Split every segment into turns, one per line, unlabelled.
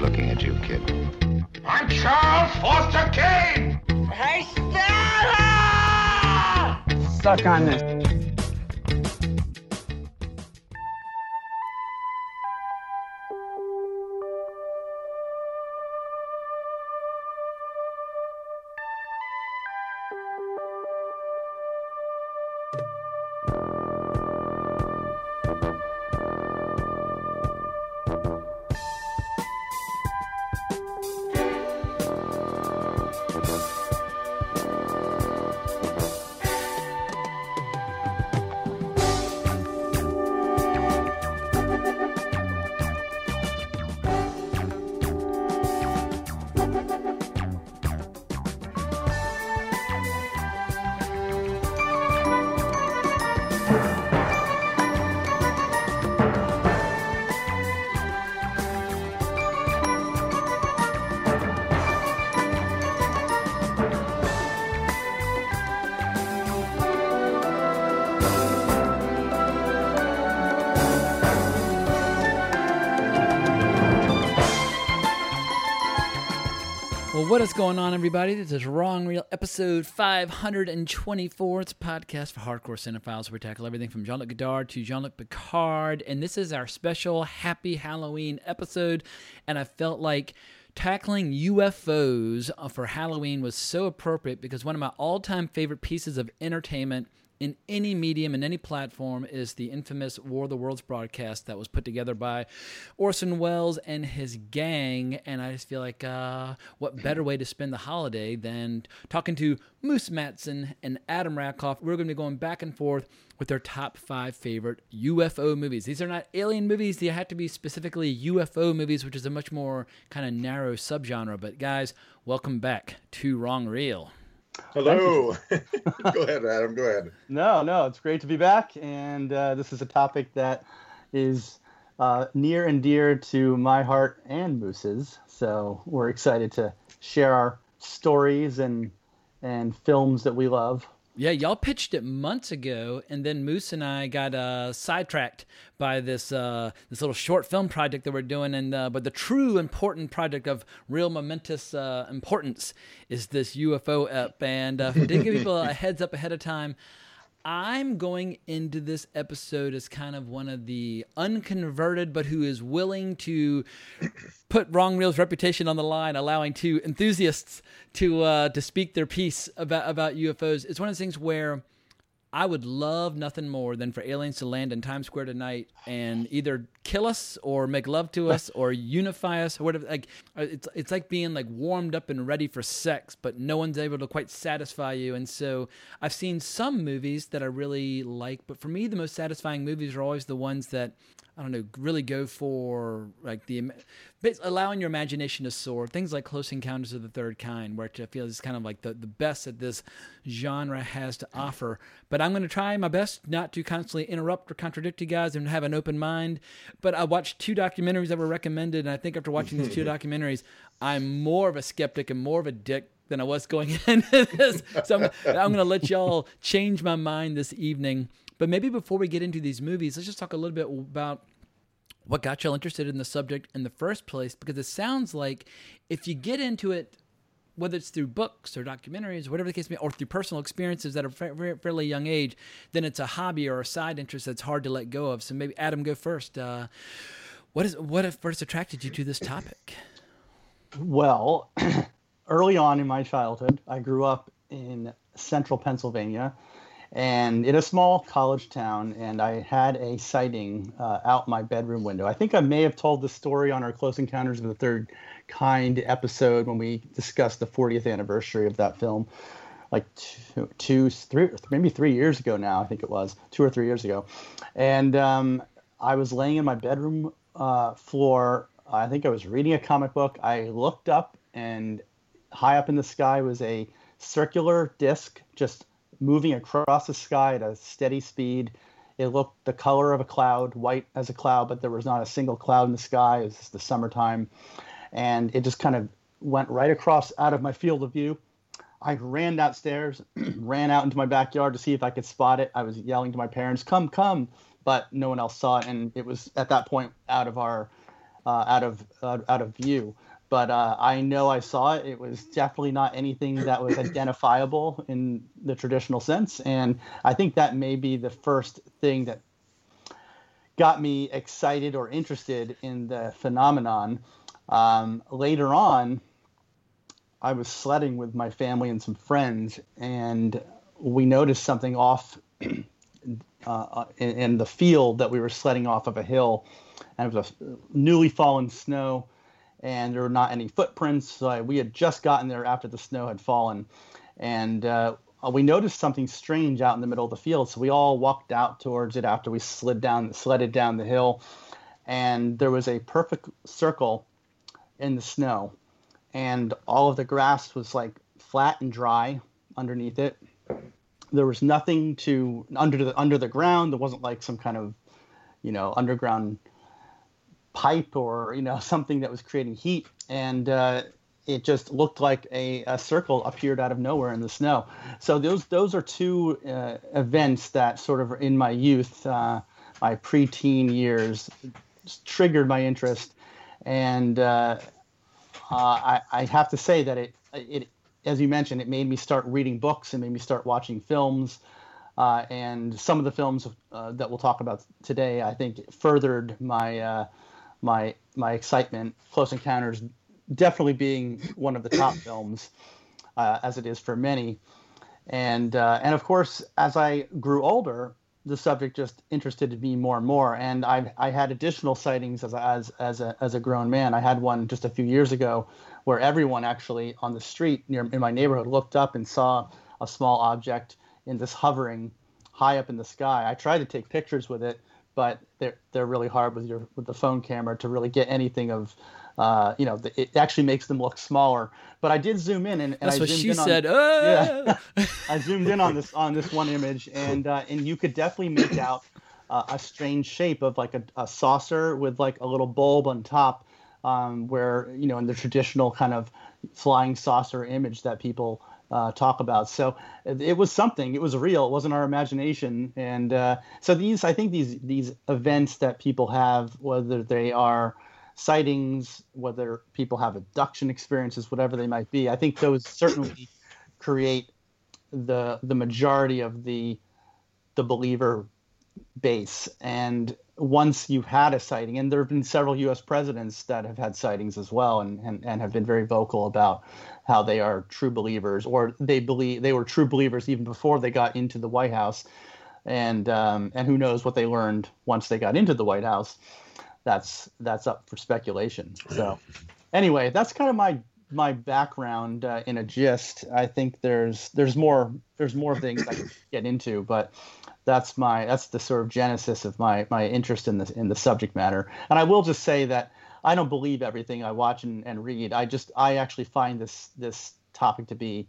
looking at you, kid.
I'm Charles Foster Kane!
Hey, Stella!
Suck on this.
What is going on, everybody? This is Wrong Reel, episode 524. It's a podcast for hardcore cinephiles where we tackle everything from Jean Luc Godard to Jean Luc Picard. And this is our special Happy Halloween episode. And I felt like tackling UFOs for Halloween was so appropriate because one of my all time favorite pieces of entertainment in any medium in any platform is the infamous War of the Worlds broadcast that was put together by Orson Welles and his gang. And I just feel like, uh, what better way to spend the holiday than talking to Moose Matson and Adam Rackoff? We're going to be going back and forth with their top five favorite UFO movies. These are not alien movies, they have to be specifically UFO movies, which is a much more kind of narrow subgenre. But guys, welcome back to Wrong Reel.
Hello. go ahead, Adam. Go ahead.
No, no, it's great to be back, and uh, this is a topic that is uh, near and dear to my heart and Moose's. So we're excited to share our stories and and films that we love.
Yeah, y'all pitched it months ago, and then Moose and I got uh, sidetracked by this uh, this little short film project that we're doing. And uh, but the true important project of real momentous uh, importance is this UFO ep. And uh, did give people a heads up ahead of time. I'm going into this episode as kind of one of the unconverted, but who is willing to put Wrong Reel's reputation on the line, allowing two enthusiasts to uh, to speak their piece about about UFOs. It's one of those things where I would love nothing more than for aliens to land in Times Square tonight and either kill us or make love to us or unify us or whatever. Like uh, it's it's like being like warmed up and ready for sex, but no one's able to quite satisfy you. And so I've seen some movies that I really like, but for me, the most satisfying movies are always the ones that I don't know, really go for like the allowing your imagination to soar. Things like Close Encounters of the Third Kind, which I feel is kind of like the, the best that this genre has to offer. But I'm going to try my best not to constantly interrupt or contradict you guys and have an open mind. But I watched two documentaries that were recommended, and I think after watching these two documentaries, I'm more of a skeptic and more of a dick than I was going into this. So I'm, I'm going to let y'all change my mind this evening. But maybe before we get into these movies, let's just talk a little bit about what got y'all interested in the subject in the first place. Because it sounds like if you get into it, whether it's through books or documentaries, or whatever the case may be, or through personal experiences at a fairly young age, then it's a hobby or a side interest that's hard to let go of. So maybe Adam, go first. Uh, what is what first attracted you to this topic?
Well, early on in my childhood, I grew up in central Pennsylvania and in a small college town, and I had a sighting uh, out my bedroom window. I think I may have told the story on our Close Encounters of the Third Kind episode when we discussed the 40th anniversary of that film, like two, two three, maybe three years ago now. I think it was two or three years ago, and um, I was laying in my bedroom uh, floor. I think I was reading a comic book. I looked up, and high up in the sky was a circular disc, just moving across the sky at a steady speed. It looked the color of a cloud, white as a cloud, but there was not a single cloud in the sky. It was the summertime. And it just kind of went right across out of my field of view. I ran downstairs, ran out into my backyard to see if I could spot it. I was yelling to my parents, come, come, but no one else saw it. And it was at that point out of our uh, out of uh, out of view. But uh, I know I saw it. It was definitely not anything that was identifiable in the traditional sense, and I think that may be the first thing that got me excited or interested in the phenomenon. Um, later on, I was sledding with my family and some friends, and we noticed something off uh, in, in, the field that we were sledding off of a hill, and it was a newly fallen snow and there were not any footprints. So we had just gotten there after the snow had fallen, and uh, we noticed something strange out in the middle of the field. So we all walked out towards it after we slid down, sledded down the hill, and there was a perfect circle in the snow, and all of the grass was like flat and dry underneath it. There was nothing to under the under the ground. There wasn't like some kind of, you know, underground pipe or you know something that was creating heat, and uh, it just looked like a, a, circle appeared out of nowhere in the snow. So those those are two uh, events that sort of in my youth, uh, my preteen years, triggered my interest, and uh, uh, I, I have to say that it it as you mentioned, it made me start reading books and made me start watching films. Uh, and some of the films uh, that we'll talk about today, I think, furthered my uh, my my excitement. Close Encounters definitely being one of the top films, uh, as it is for many, and uh, and of course, as I grew older, the subject just interested me more and more. And I I had additional sightings as as as a as a grown man. I had one just a few years ago, where everyone actually on the street near in my neighborhood looked up and saw a small object in this hovering high up in the sky. I tried to take pictures with it but they're they're really hard with your with the phone camera to really get anything of uh, you know, the, it actually makes them look smaller. But I did zoom in, and, and
that's
I
what
zoomed
she
in
said.
On,
oh!
Yeah, I zoomed in on this on this one image, and uh, and you could definitely make out uh, a strange shape of like a, a, saucer with like a little bulb on top, um, where you know in the traditional kind of flying saucer image that people uh, talk about. So it was something. It was real. It wasn't our imagination. And uh, so these, I think these these events that people have, whether they are sightings, whether people have abduction experiences, whatever they might be, I think those certainly create the the majority of the the believer base. And once you've had a sighting, and there have been several U.S. presidents that have had sightings as well, and, and, and have been very vocal about how they are true believers, or they believe they were true believers even before they got into the White House, and um, and who knows what they learned once they got into the White House. That's that's up for speculation. So, anyway, that's kind of my my background uh, in a gist. I think there's there's more there's more things I could get into, but that's my that's the sort of genesis of my my interest in the in the subject matter. And I will just say that I don't believe everything I watch and, and read. I just I actually find this this topic to be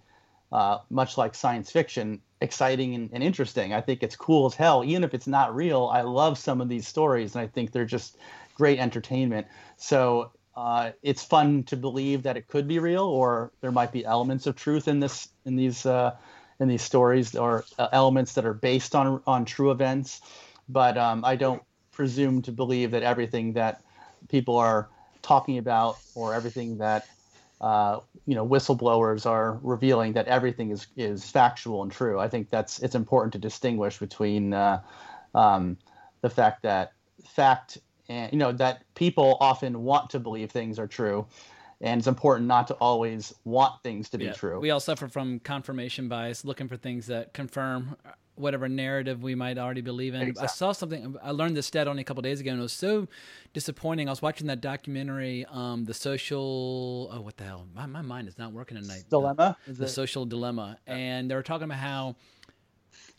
uh, much like science fiction, exciting and, and, interesting. I think it's cool as hell, even if it's not real. I love some of these stories, and I think they're just great entertainment. So uh, it's fun to believe that it could be real, or there might be elements of truth in this in these uh, in these stories, or uh, elements that are based on on true events. But um, I don't presume to believe that everything that people are talking about or everything that uh, you know whistleblowers are revealing that everything is is factual and true. I think that's it's important to distinguish between uh, um, the fact that fact and you know that people often want to believe things are true and it's important not to always want things to be
yeah.
true.
We all suffer from confirmation bias, looking for things that confirm whatever narrative we might already believe in. Exactly. I saw something. I learned this stat only a couple days ago, and it was so disappointing. I was watching that documentary, um, the social. Oh, what the hell? My, my mind is not working tonight.
Dilemma.
Uh, the it? social dilemma, yeah. and they were talking about how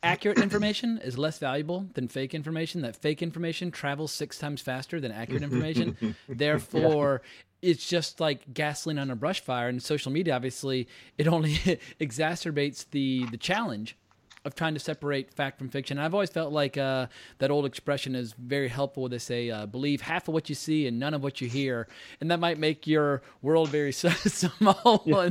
accurate information is less valuable than fake information. That fake information travels six times faster than accurate information. Therefore. It's just like gasoline on a brush fire. And social media, obviously, it only exacerbates the the challenge of trying to separate fact from fiction. And I've always felt like uh, that old expression is very helpful. They say, uh, "Believe half of what you see and none of what you hear," and that might make your world very small, yeah.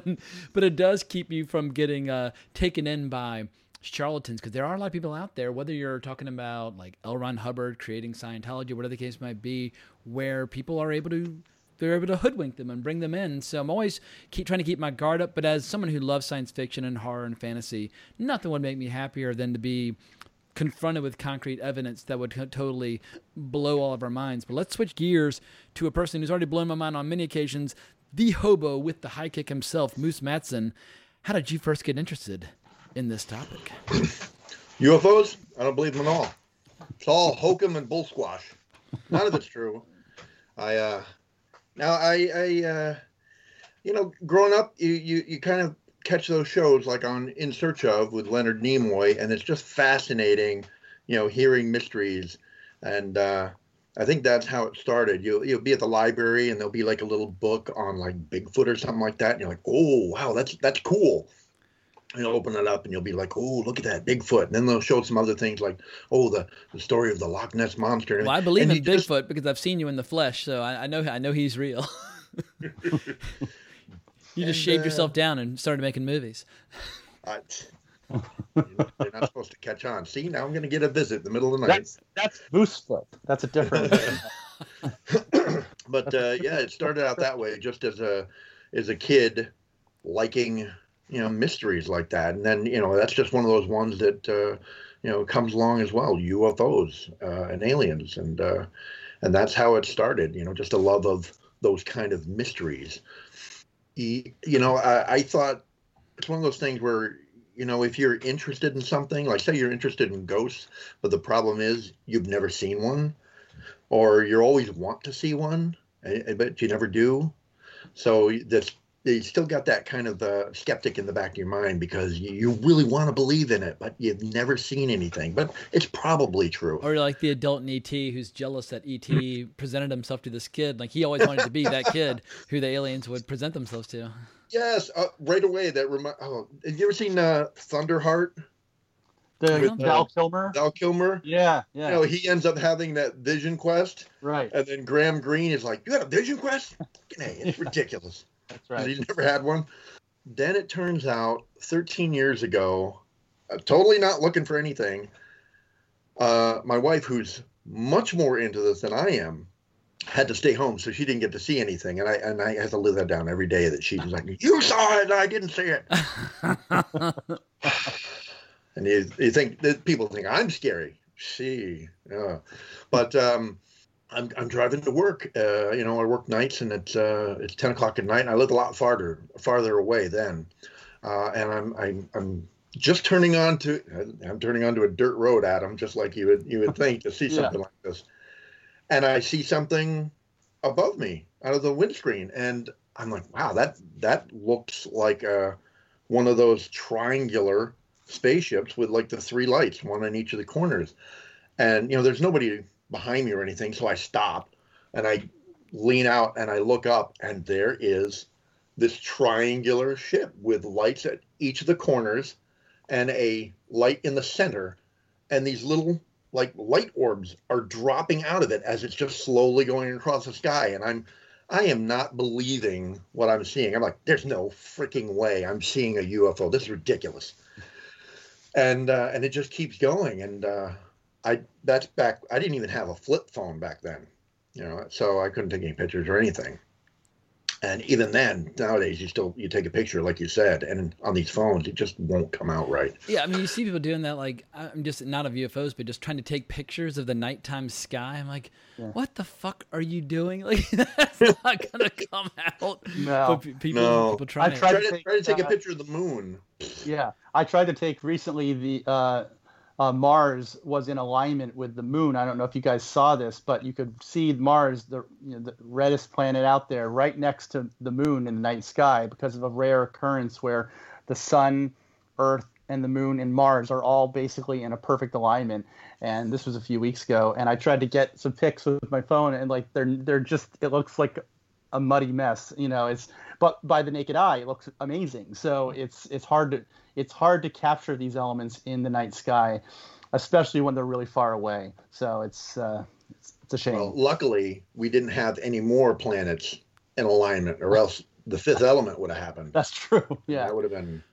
but it does keep you from getting uh, taken in by charlatans because there are a lot of people out there whether you're talking about like L. Ron Hubbard creating Scientology whatever the case might be where people are able to they're able to hoodwink them and bring them in. So I'm always keep trying to keep my guard up. But as someone who loves science fiction and horror and fantasy, nothing would make me happier than to be confronted with concrete evidence that would totally blow all of our minds. But let's switch gears to a person who's already blown my mind on many occasions, the hobo with the high kick himself, Moose Matson. How did you first get interested in this topic?
UFOs? I don't believe them at all. It's all hokum and bull squash. None of it's true. I uh, now, I, I uh, you know, growing up, you, you, you kind of catch those shows like on In Search of with Leonard Nimoy, and it's just fascinating, you know, hearing mysteries. And uh, I think that's how it started. You'll, you'll be at the library, and there'll be like a little book on like Bigfoot or something like that, and you're like, oh, wow, that's that's cool you'll open it up and you'll be like, "Oh, look at that Bigfoot!" And then they'll show some other things like, "Oh, the, the story of the Loch Ness monster."
Well, I believe and in Bigfoot just... because I've seen you in the flesh, so I, I know I know he's real. you just and, shaved uh, yourself down and started making movies. I,
they're not supposed to catch on. See, now I'm going to get a visit in the middle of the night.
That's, that's Moosefoot. That's a different.
but uh, yeah, it started out that way, just as a as a kid liking you know mysteries like that. And then you know that's just one of those ones that uh, you know comes along as well ufos uh, and aliens. And uh, and that's how it started you know just a love of those kind of mysteries. You know I, I thought it's one of those things where you know if you're interested in something like say you're interested in ghosts but the problem is you've never seen one or you always want to see one but you never do. So that's you still got that kind of uh, skeptic in the back of your mind because you really want to believe in it, but you've never seen anything. But it's probably true.
Or like the adult in ET who's jealous that ET presented himself to this kid. Like he always wanted to be that kid who the aliens would present themselves to.
Yes, uh, right away. That remind. Oh, have you ever seen uh, Thunderheart?
The With, Val uh, Kilmer.
Val Kilmer.
Yeah, yeah.
You know, he ends up having that vision quest.
Right.
And then Graham Greene is like, "You had a vision quest? Hey, it's ridiculous."
That's right.
He never had one. Then it turns out 13 years ago, uh, totally not looking for anything, uh, my wife, who's much more into this than I am, had to stay home, so she didn't get to see anything, and I and I had to live that down every day. That she was like, "You saw it, and I didn't see it." and you, you think that people think I'm scary. She, yeah, but um, I'm, I'm driving to work. Uh, you know, I work nights, and it's uh, it's ten o'clock at night. And I live a lot farther farther away then, uh, and I'm I'm I'm just turning on to I'm turning onto a dirt road, Adam, just like you would you would think to see something yeah. like this, and I see something above me out of the windscreen, and I'm like, wow, that that looks like a, uh, one of those triangular spaceships with like the three lights, one on each of the corners, and you know, there's nobody behind me or anything. So I stop and I lean out and I look up, and there is this triangular ship with lights at each of the corners and a light in the center. And these little like light orbs are dropping out of it as it's just slowly going across the sky. And I'm I am not believing what I'm seeing. I'm like, there's no freaking way I'm seeing a UFO. This is ridiculous. And uh, and it just keeps going. And uh, I that's back. I didn't even have a flip phone back then, you know, so I couldn't take any pictures or anything. And even then, nowadays, you still you take a picture, like you said, and on these phones, it just won't come out right.
Yeah, I mean, you see people doing that. Like, I'm just not of UFOs, but just trying to take pictures of the nighttime sky. I'm like, yeah. what the fuck are you doing? Like, that's not gonna come out.
No,
but people, no. people try, I tried to, take, try to take uh, a picture of the moon.
Yeah, I tried to take recently the. Uh, uh, Mars was in alignment with the moon. I don't know if you guys saw this, but you could see Mars, the, you know, the reddest planet out there, right next to the moon in the night sky because of a rare occurrence where the sun, Earth, and the moon and Mars are all basically in a perfect alignment. And this was a few weeks ago, and I tried to get some pics with my phone, and like they're they're just it looks like a muddy mess. You know, it's but by the naked eye, it looks amazing. So it's it's hard to it's hard to capture these elements in the night sky, especially when they're really far away. So it's uh, it's, it's a shame. Well,
luckily, we didn't have any more planets in alignment, or else the fifth element would have happened.
That's true. Yeah,
that would have been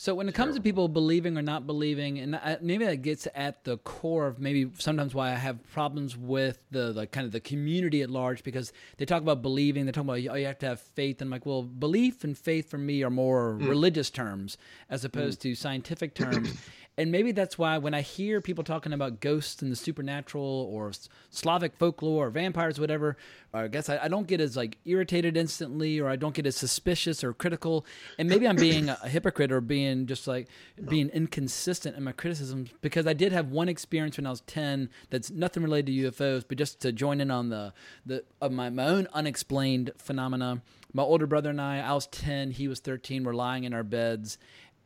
So when it comes to people believing or not believing, and I, maybe that gets at the core of maybe sometimes why I have problems with the like kind of the community at large because they talk about believing, they talk about oh you have to have faith, and I'm like well belief and faith for me are more mm. religious terms as opposed mm. to scientific terms, and maybe that's why when I hear people talking about ghosts and the supernatural or Slavic folklore or vampires, whatever, or I guess I, I don't get as like irritated instantly, or I don't get as suspicious or critical. And maybe I'm being a hypocrite or being just like being inconsistent in my criticisms because I did have one experience when I was ten that's nothing related to UFOs, but just to join in on the the of my, my own unexplained phenomena. My older brother and I, I was ten, he was thirteen. We're lying in our beds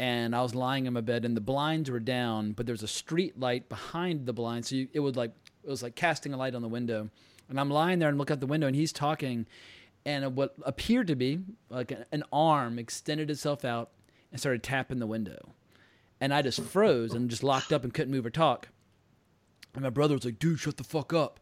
and I was lying in my bed, and the blinds were down, but there was a street light behind the blinds, so you, it would like it was like casting a light on the window. And I'm lying there and look out the window, and he's talking, and what appeared to be like an, an arm extended itself out and started tapping the window, and I just froze and just locked up and couldn't move or talk. And my brother was like, "Dude, shut the fuck up."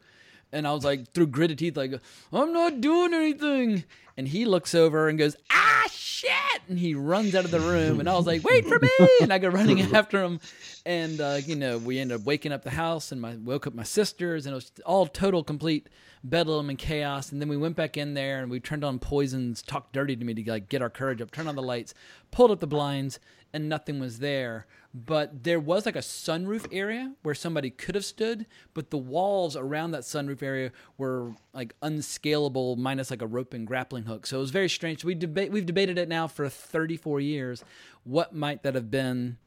And I was like, through gritted teeth, like, I'm not doing anything. And he looks over and goes, ah, shit. And he runs out of the room. And I was like, wait for me. And I go running after him. And, uh, you know, we ended up waking up the house and my woke up my sisters. And it was all total, complete bedlam and chaos. And then we went back in there and we turned on Poison's, talked dirty to me to like get our courage up, turned on the lights, pulled up the blinds, and nothing was there but there was like a sunroof area where somebody could have stood, but the walls around that sunroof area were like unscalable, minus like a rope and grappling hook. So it was very strange. We debate we've debated it now for 34 years. What might that have been?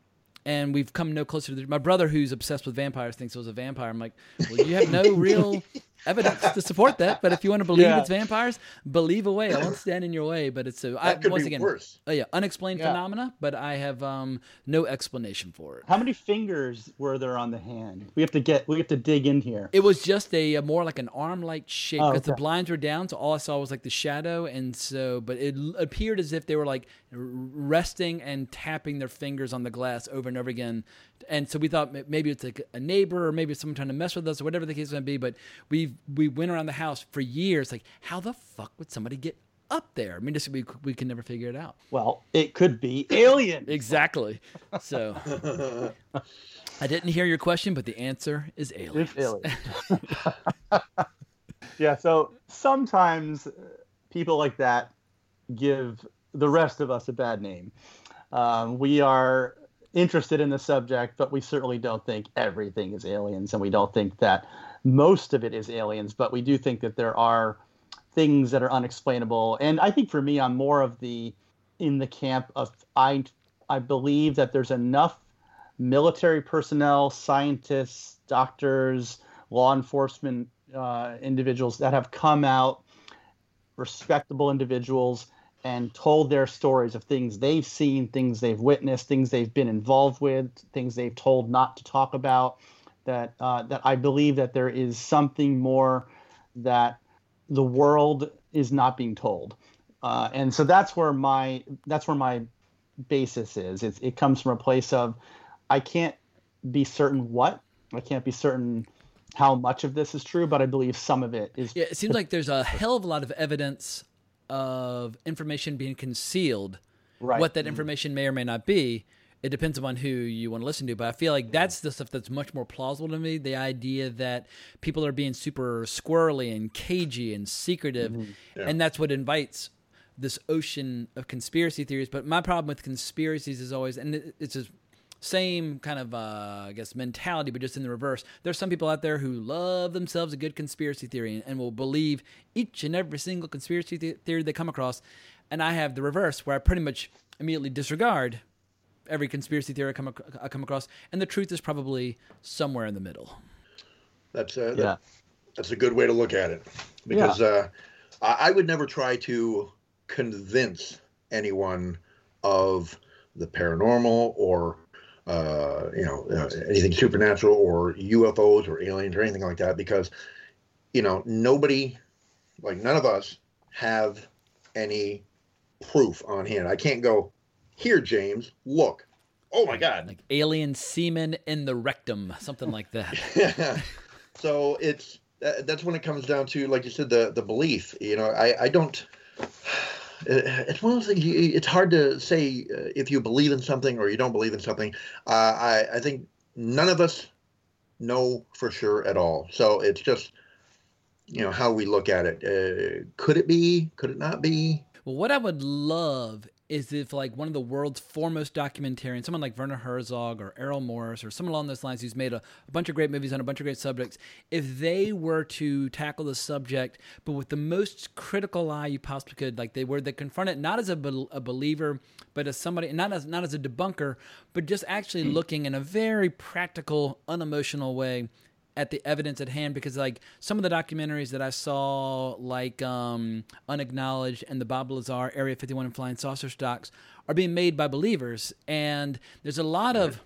And we've come no closer to the, my brother, who's obsessed with vampires, thinks it was a vampire. I'm like, well, you have no real evidence to support that. But if you want to believe
Yeah.
it's vampires, believe away. I won't stand in your way. But it's a I,
That could
once
be
again,
worse.
Oh yeah, unexplained
Yeah.
phenomena, but I have um, no explanation for it.
How many fingers were there on the hand? We have to get. We have to dig in here.
It was just a, a more like an arm-like shape
Oh,
because the blinds were down, so all I saw was like the shadow, and so but it appeared as if they were like resting and tapping their fingers on the glass over and over again, and so we thought maybe it's like a neighbor or maybe it's someone trying to mess with us or whatever the case may be. But we we went around the house for years, like how the fuck would somebody get up there? I mean, just we we can never figure it out.
Well, it could be alien.
Exactly. So I didn't hear your question, but the answer is aliens.
It's alien. yeah. So sometimes uh, people like that give the rest of us a bad name. Um, we are interested in the subject, but we certainly don't think everything is aliens, and we don't think that most of it is aliens. But we do think that there are things that are unexplainable. And I think for me, I'm more of the in the camp of I I believe that there's enough military personnel, scientists, doctors, law enforcement uh, individuals that have come out, respectable individuals, and told their stories of things they've seen, things they've witnessed, things they've been involved with, things they've told not to talk about. That uh, that I believe that there is something more that the world is not being told, uh, and so that's where my that's where my basis is. It, it comes from a place of I can't be certain what I can't be certain how much of this is true, but I believe some of it is.
Yeah, it seems like there's a hell of a lot of evidence of information being concealed.
Right.
What that mm-hmm. information may or may not be, it depends upon who you want to listen to. But I feel like mm-hmm. that's the stuff that's much more plausible to me. The idea that people are being super squirrely and cagey and secretive, mm-hmm. and that's what invites this ocean of conspiracy theories. But my problem with conspiracies is always, and it- it's a same kind of uh, I guess mentality, but just in the reverse. There's some people out there who love themselves a good conspiracy theory and, and will believe each and every single conspiracy the- theory they come across. And I have the reverse, where I pretty much immediately disregard every conspiracy theory I come, ac- I come across, and the truth is probably somewhere in the middle.
That's uh,
Yeah.
that, that's a good way to look at it because uh, I, I would never try to convince anyone of the paranormal or uh, you know uh, anything supernatural or UFOs or aliens or anything like that because you know nobody like none of us have any proof on hand. I can't go here, James. Look. Oh my God.
Like alien semen in the rectum, something like that.
so it's that's when it comes down to like you said the the belief you know i i don't it's one of those things. It's hard to say uh, if you believe in something or you don't believe in something. Uh, I, I think none of us know for sure at all. So it's just, you know, how we look at it. Uh, could it be? Could it not be?
Well, what I would love is if like one of the world's foremost documentarians, someone like Werner Herzog or Errol Morris or someone along those lines who's made a, a, bunch of great movies on a bunch of great subjects, if they were to tackle the subject, but with the most critical eye you possibly could, like they were, they confront it not as a, be- a believer, but as somebody, not as not as a debunker, but just actually hmm. looking in a very practical, unemotional way at the evidence at hand because like some of the documentaries that I saw like um, Unacknowledged and the Bob Lazar Area 51 and Flying Saucer stocks are being made by believers. And there's a lot of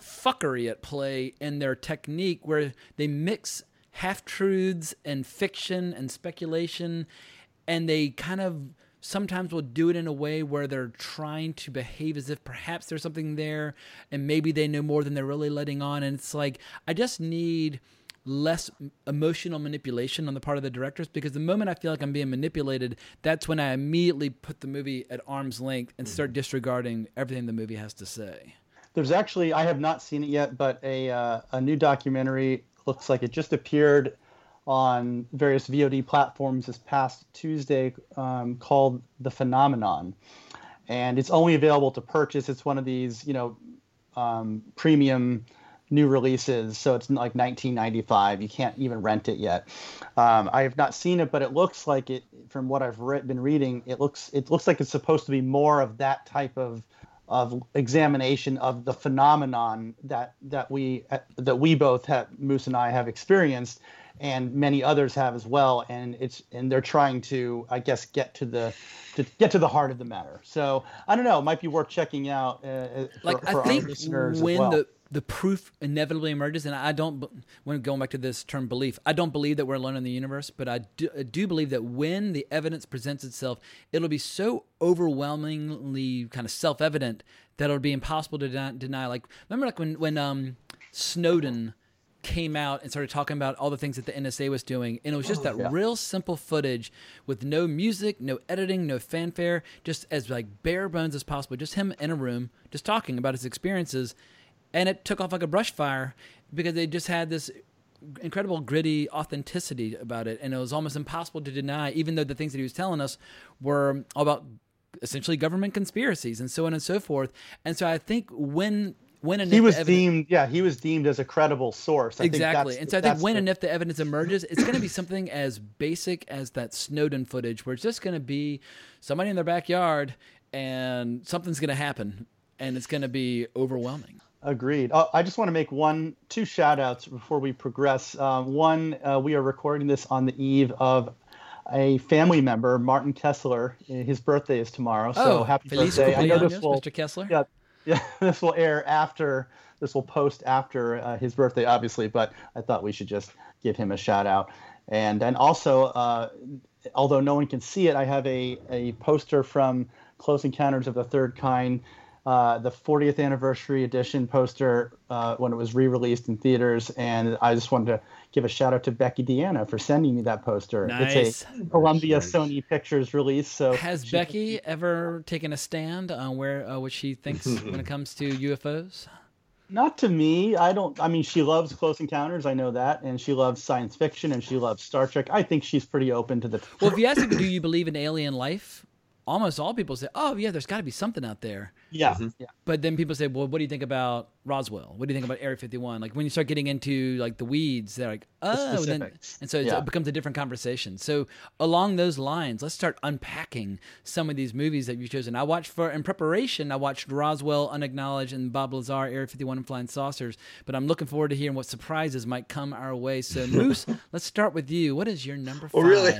fuckery at play in their technique where they mix half truths and fiction and speculation and they kind of sometimes will do it in a way where they're trying to behave as if perhaps there's something there and maybe they know more than they're really letting on. And it's like, I just need less emotional manipulation on the part of the directors because the moment I feel like I'm being manipulated, that's when I immediately put the movie at arm's length and start disregarding everything the movie has to say.
There's actually, I have not seen it yet, but a, uh, a new documentary looks like it just appeared on various VOD platforms this past Tuesday um, called The Phenomenon. And it's only available to purchase. It's one of these, you know, um, premium new releases. So it's like 1995. You can't even rent it yet. Um, I have not seen it, but it looks like it, from what I've re- been reading, it looks, it looks like it's supposed to be more of that type of of examination of the phenomenon that that we that we both have Moose and I have experienced and many others have as well and it's and they're trying to i guess get to the to get to the heart of the matter so i don't know it might be worth checking out uh, for,
like
for
i think when
well.
the the proof inevitably emerges and i don't when going back to this term belief i don't believe that we're alone in the universe but I do, I do believe that when the evidence presents itself it'll be so overwhelmingly kind of self-evident that it'll be impossible to deny, deny. like remember like when when um snowden came out and started talking about all the things that the NSA was doing. And it was just oh, that yeah. real simple footage with no music, no editing, no fanfare, just as like bare bones as possible. Just him in a room, just talking about his experiences. And it took off like a brush fire because they just had this incredible gritty authenticity about it. And it was almost impossible to deny, even though the things that he was telling us were all about essentially government conspiracies and so on and so forth. And so I think when when and
he was deemed yeah he was deemed as a credible source
I exactly and so i think when the... and if the evidence emerges it's going to be something as basic as that snowden footage where it's just going to be somebody in their backyard and something's going to happen and it's going to be overwhelming
agreed uh, i just want to make one two shout outs before we progress uh, one uh, we are recording this on the eve of a family member, Martin Kessler. His birthday is tomorrow, so
oh,
happy
Feliz
birthday!
I know this will, Mr. Kessler.
Yeah, yeah, this will air after this will post after uh, his birthday, obviously. But I thought we should just give him a shout out, and then also, uh, although no one can see it, I have a a poster from Close Encounters of the Third Kind. Uh, the 40th anniversary edition poster uh, when it was re-released in theaters, and I just wanted to give a shout out to Becky Deanna for sending me that poster.
Nice.
It's a Columbia nice. Sony Pictures release. So
has she, Becky ever taken a stand on where uh, what she thinks when it comes to UFOs?
Not to me. I don't. I mean, she loves Close Encounters. I know that, and she loves science fiction, and she loves Star Trek. I think she's pretty open to the.
Well, if you ask her, do you believe in alien life? Almost all people say, "Oh, yeah, there's got to be something out there."
Yeah. Mm-hmm. yeah.
But then people say, well, what do you think about Roswell? What do you think about Area 51? Like when you start getting into like the weeds, they're like, oh,
the
then, and so yeah. it becomes a different conversation. So along those lines, let's start unpacking some of these movies that you've chosen. I watched for in preparation. I watched Roswell, Unacknowledged, and Bob Lazar, Area 51, and Flying Saucers. But I'm looking forward to hearing what surprises might come our way. So Moose, let's start with you. What is your number five
oh, really?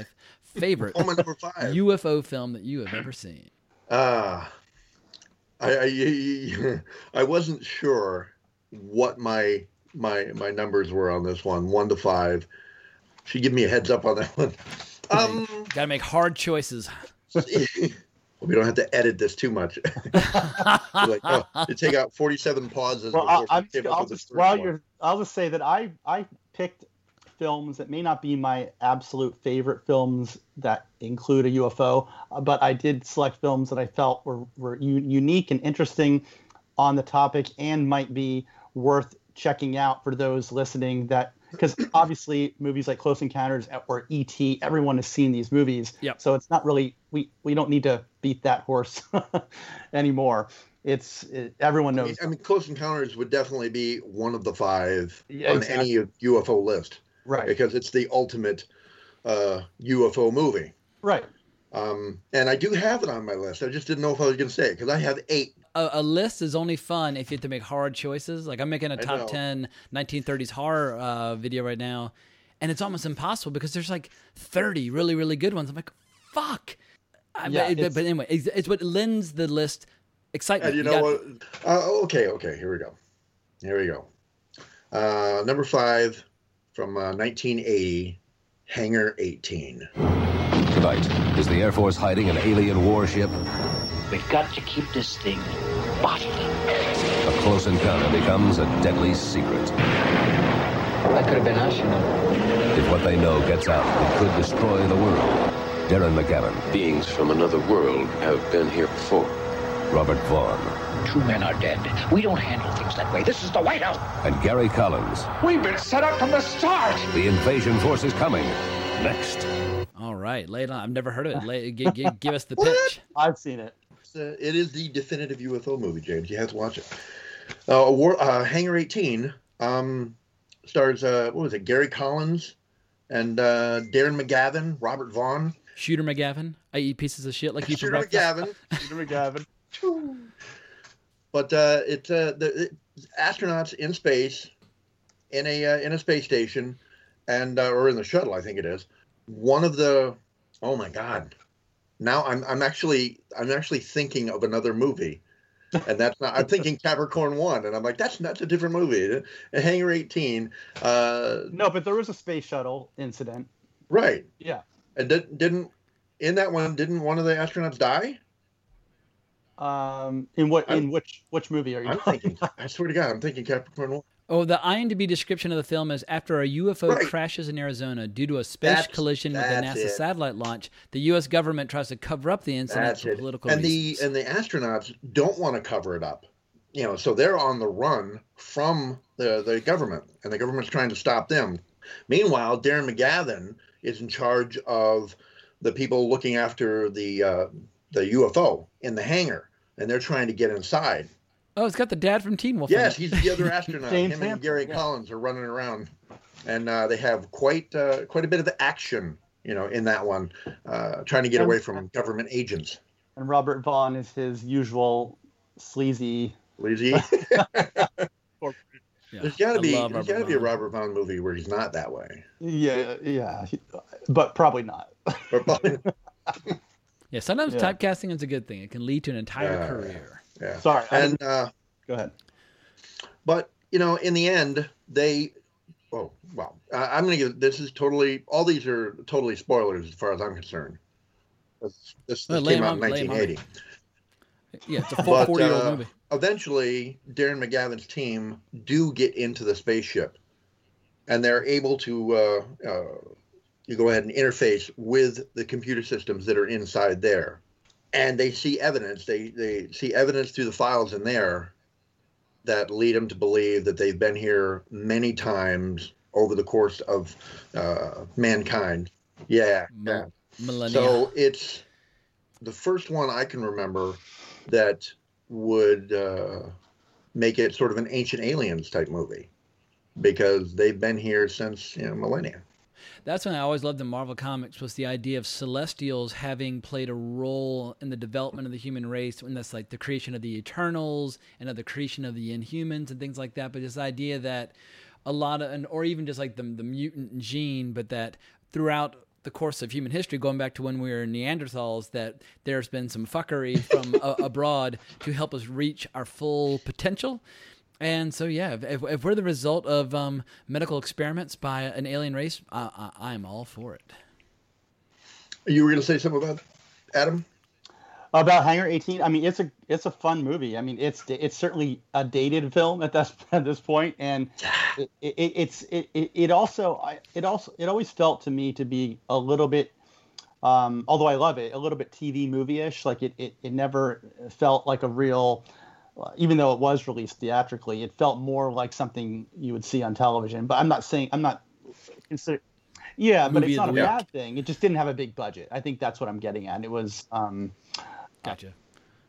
Favorite
oh, number five.
UFO film that you have ever seen?
Ah. Uh I, I, I wasn't sure what my my my numbers were on this one, one to five. She give me a heads up on that one. Um,
Got to make hard choices.
we don't have to edit this too much. like, oh, to take out forty-seven pauses.
Well, I, will just, while you're, I'll just say that I I picked films that may not be my absolute favorite films that include a UFO, uh, but I did select films that I felt were, were u- unique and interesting on the topic and might be worth checking out for those listening that because obviously movies like Close Encounters or E.T. everyone has seen these movies,
Yep.
so it's not really we we don't need to beat that horse anymore. It's it, everyone
I
knows.
mean, I mean, Close Encounters would definitely be one of the five
Yeah,
on
exactly.
any UFO list
right,
because it's the ultimate uh, UFO movie.
right.
Um, and I do have it on my list. I just didn't know if I was going to say it because I have eight.
a, a list is only fun if you have to make hard choices. Like I'm making a top 10 1930s horror uh, video right now, and it's almost impossible because there's like 30 really really good ones. I'm like, fuck. I,
Yeah,
but,
it's-
but anyway, it's, it's what lends the list excitement.
And you
You
know
got-
what? Uh, okay, okay. Here we go. Here we go. Uh, number five from uh, 1980, Hangar 18.
Tonight, is the Air Force hiding an alien warship?
We've got to keep this thing bottled up.
A close encounter becomes a deadly secret.
That could have been us, you know.
If what they know gets out, it could destroy the world. Darren McGavin,
Beings from another world have been here before.
Robert Vaughn,
Two men are dead. We don't handle things that way. This is the White House.
and Gary Collins.
We've been set up from the start.
The invasion force is coming. Next.
All right, lay it on. I've never heard of it. Lay, give, give, give us the pitch.
I've seen it.
It's, uh, it is the definitive UFO movie, James. You have to watch it. Uh, War, uh, Hangar 18 um, stars, uh, what was it, Gary Collins and uh, Darren McGavin, Robert Vaughn.
Shooter McGavin. I eat pieces of shit like you for
Shooter
breakfast.
McGavin.
Peter McGavin.
But uh, it's uh, the it, astronauts in space, in a uh, in a space station, and uh, or in the shuttle, I think it is. One of the oh my god, now I'm I'm actually I'm actually thinking of another movie, and that's not I'm thinking Capricorn One, and I'm like that's that's a different movie. Hangar 18, uh,
No, but there was a space shuttle incident.
right?
Yeah.
And did, didn't in that one didn't one of the astronauts die?
Um, in what in
I'm-
which which movie are you?
I'm thinking. I swear to God, I'm thinking Capricorn One.
Oh, the IMDb description of the film is after a UFO
Right.
crashes in Arizona due to a space
That's-
collision with a NASA
it.
satellite launch, the U.S. government tries to cover up the incident
That's
for
it.
political
and
reasons.
the and the astronauts don't want to cover it up. You know, so they're on the run from the the government, and the government's trying to stop them. Meanwhile, Darren McGavin is in charge of the people looking after the uh, the UFO in the hangar, and they're trying to get inside.
oh, it's got the dad from Teen Wolf.
Yes, he's the other astronaut.
James
Him and Gary
yeah.
Collins are running around, and uh, they have quite uh, quite a bit of the action. You know, in that one, uh, trying to get away from government agents.
and Robert Vaughn is his usual sleazy.
Lizzie.
Yeah,
There's got to be there's got to be a Robert Vaughn movie where he's not that way.
Yeah, yeah, but probably not.
Or probably-
Yeah, sometimes
Yeah.
typecasting is a good thing. It can lead to an entire
Yeah.
career.
yeah.
Sorry.
And uh,
go ahead.
but you know, in the end, they. Oh well, uh, I'm gonna give. This is totally. All these are totally spoilers as far as I'm concerned. This, this,
Well,
this
lay
came
'em
out in
on- lay 'em
1980.
Yeah, it's a
But
40 year old
uh,
movie.
eventually, Darren McGavin's team do get into the spaceship, and they're able to. Uh, uh, you go ahead and interface with the computer systems that are inside there, and they see evidence. They they see evidence through the files in there that lead them to believe that they've been here many times over the course of uh, mankind. Yeah, yeah.
Millennia.
So it's the first one I can remember that would uh, make it sort of an ancient aliens type movie because they've been here since you know millennia.
That's when I always loved in Marvel Comics was the idea of Celestials having played a role in the development of the human race, and that's like the creation of the Eternals and of the creation of the Inhumans and things like that. But this idea that a lot of, and or even just like the the mutant gene, but that throughout the course of human history, going back to when we were Neanderthals, that there's been some fuckery from a, uh, abroad to help us reach our full potential. And so, yeah, if, if, if we're the result of um, medical experiments by an alien race, I, I, I'm all for it.
You were going to say something about Adam?
About Hangar 18, I mean, it's a it's a fun movie. I mean, it's it's certainly a dated film at this at this point, and it, it, it's it, it, it also it also it always felt to me to be a little bit um, although I love it a little bit TV movie-ish like it, it, it never felt like a real uh, even though it was released theatrically it felt more like something you would see on television but I'm not saying I'm not consider yeah but it's not a
week.
bad thing it just didn't have a big budget I think that's what I'm getting at it was um,
Gotcha.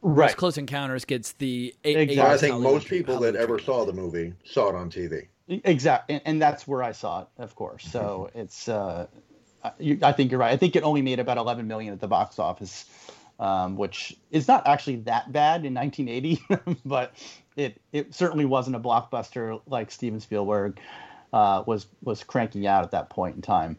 right
Close Encounters gets the eight.
Exactly.
Well, I think
Hollywood-
most people that ever
treatment.
saw the movie saw it on TV.
Exactly, and, and that's where I saw it, of course. So it's, uh, you, I think you're right. I think it only made about 11 million at the box office, um, which is not actually that bad in 1980, but it it certainly wasn't a blockbuster like Steven Spielberg uh, was was cranking out at that point in time.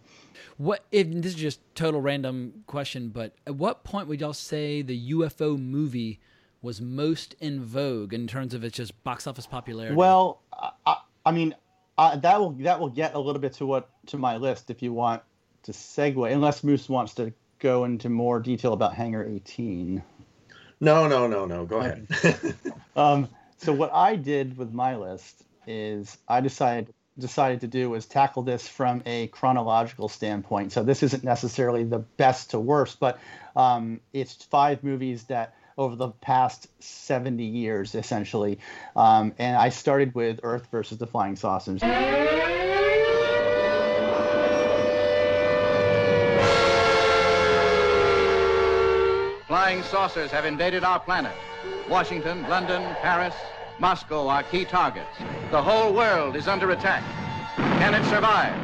What if this is just total random question, but at what point would y'all say the UFO movie was most in vogue in terms of its just box office popularity?
Well, I, I- mean, uh, that will that will get a little bit to what to my list if you want to segue, unless Moose wants to go into more detail about Hangar 18.
No, no, no, no. Go ahead.
Um, so what I did with my list is I decided decided to do was tackle this from a chronological standpoint. So this isn't necessarily the best to worst, but um, it's five movies that over the past 70 years, essentially. Um, and I started with Earth versus the Flying Saucers.
Flying saucers have invaded our planet. Washington, London, Paris, Moscow are key targets. The whole world is under attack. Can it survive?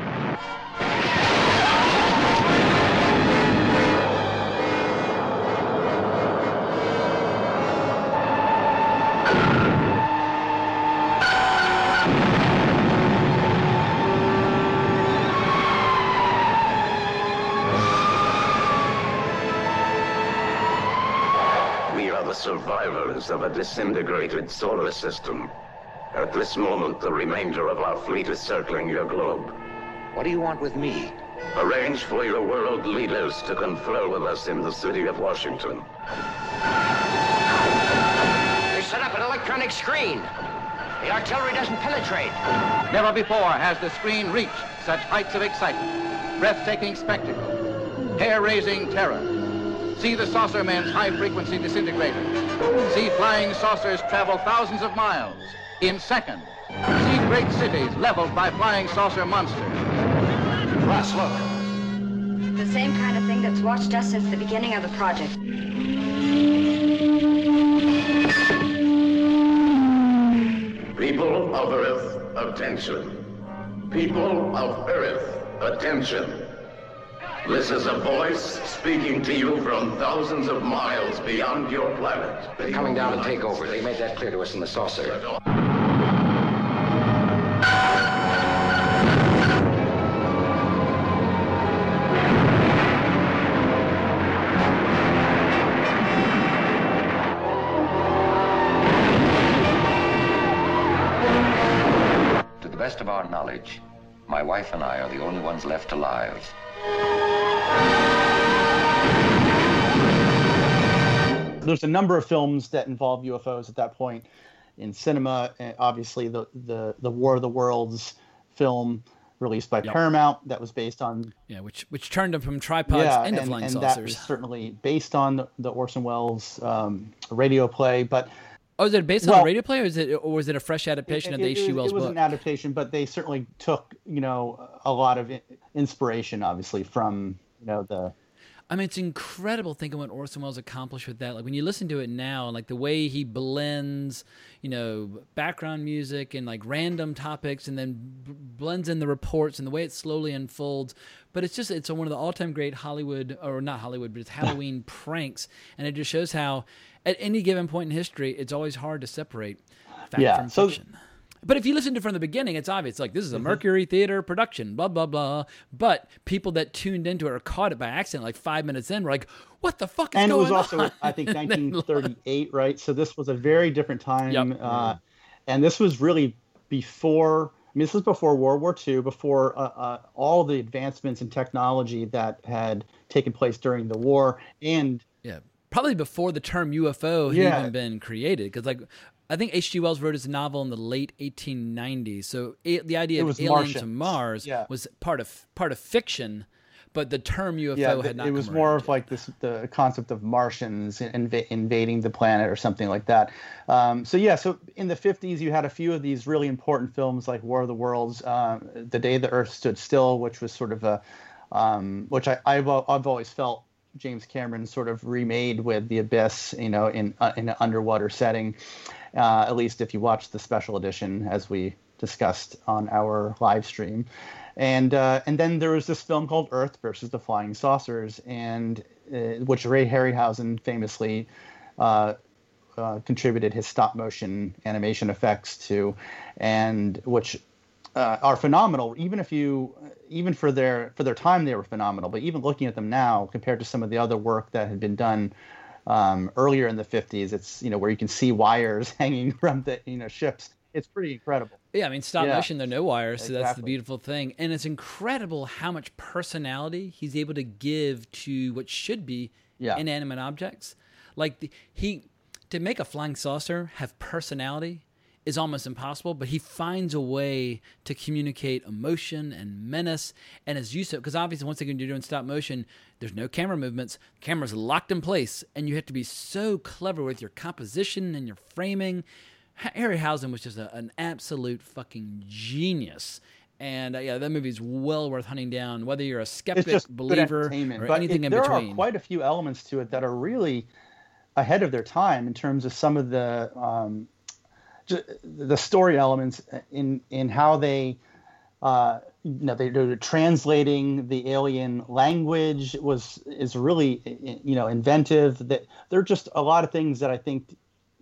Survivors of a disintegrated solar system. At this moment, the remainder of our fleet is circling your globe.
What do you want with me?
Arrange for your world leaders to confer with us in the city of Washington.
They set up an electronic screen. The artillery doesn't penetrate.
Never before has the screen reached such heights of excitement, breathtaking spectacle, hair-raising terror. See the saucer man's high-frequency disintegrator. See flying saucers travel thousands of miles in seconds. See great cities leveled by flying saucer monsters.
Russ, look.
The same kind of thing that's watched us since the beginning of the project.
People of Earth, attention. People of Earth, attention. This is a voice speaking to you from thousands of miles beyond your planet.
They're coming down to take over. They made that clear to us in the saucer. To the best of our knowledge, my wife and I are the only ones left alive.
There's a number of films that involve UFOs at that point in cinema. And obviously, the, the, the War of the Worlds film released by
Yep.
Paramount that was based on
yeah, which which turned them from tripods
yeah, and,
flying
and that
saucers.
was certainly based on the, the Orson Welles um, radio play. But
oh, is it based on
well,
a radio play, or is it, or was it a fresh adaptation of the
it,
H.G.
it-
Wells
it was
book?
an adaptation, but they certainly took you know a lot of inspiration, obviously, from you know the
I mean, it's incredible thinking what Orson Welles accomplished with that. Like when you listen to it now, and like the way he blends, you know, background music and like random topics, and then b- blends in the reports and the way it slowly unfolds. But it's just it's one of the all-time great Hollywood, or not Hollywood, but it's Halloween pranks, and it just shows how at any given point in history, it's always hard to separate fact
Yeah,
from
so-
fiction. But if you listen to it from the beginning, it's obvious. Like this is a
Mm-hmm.
Mercury Theater production, blah blah blah. But people that tuned into it or caught it by accident, like five minutes in, were like, "What the fuck is
and it was also
on?"
I think 1938, right? So this was a very different time,
Yep.
uh, and this was really before. I mean, this was before World War II, before uh, uh, all the advancements in technology that had taken place during the war, and
Yeah, probably before the term UFO had
Yeah.
even been created. Because like I think H.G. Wells wrote his novel in the late 1890s. So a- the idea of alien to Mars
Yeah.
was part of part of fiction, but the term UFO
yeah,
had not.
it was more of like this the concept of Martians inv- invading the planet or something like that. Um, so yeah, so in the 50s you had a few of these really important films like War of the Worlds, um, The Day the Earth Stood Still, which was sort of a um, which I, I've I've always felt James Cameron sort of remade with The Abyss, you know, in uh, in an underwater setting. Uh, at least if you watch the special edition, as we discussed on our live stream. And uh, and then there was this film called Earth versus the Flying Saucers, and uh, which Ray Harryhausen famously uh, uh, contributed his stop motion animation effects to, and which uh, are phenomenal. Even if you, even for their for their time, they were phenomenal. But even looking at them now, compared to some of the other work that had been done um, earlier in the 50s, it's you know where you can see wires hanging from the you know ships. It's pretty incredible.
Yeah, I mean, stop
Yeah.
motion, there are no wires, so that's the beautiful thing. And it's incredible how much personality he's able to give to what should be
Yeah.
inanimate objects. Like, the, he, to make a flying saucer have personality is almost impossible, but he finds a way to communicate emotion and menace. And as you said, because obviously, once again, you're doing stop motion, there's no camera movements, camera's locked in place, and you have to be so clever with your composition and your framing. Ha- Harryhausen was just a, an absolute fucking genius. And uh, yeah, that movie's well worth hunting down, whether you're a skeptic, believer, or anything
it-
in
there
between.
are quite a few elements to it that are really ahead of their time in terms of some of the um, the story elements in in how they uh, you know they, they're translating the alien language was is really you know inventive. That there are just a lot of things that I think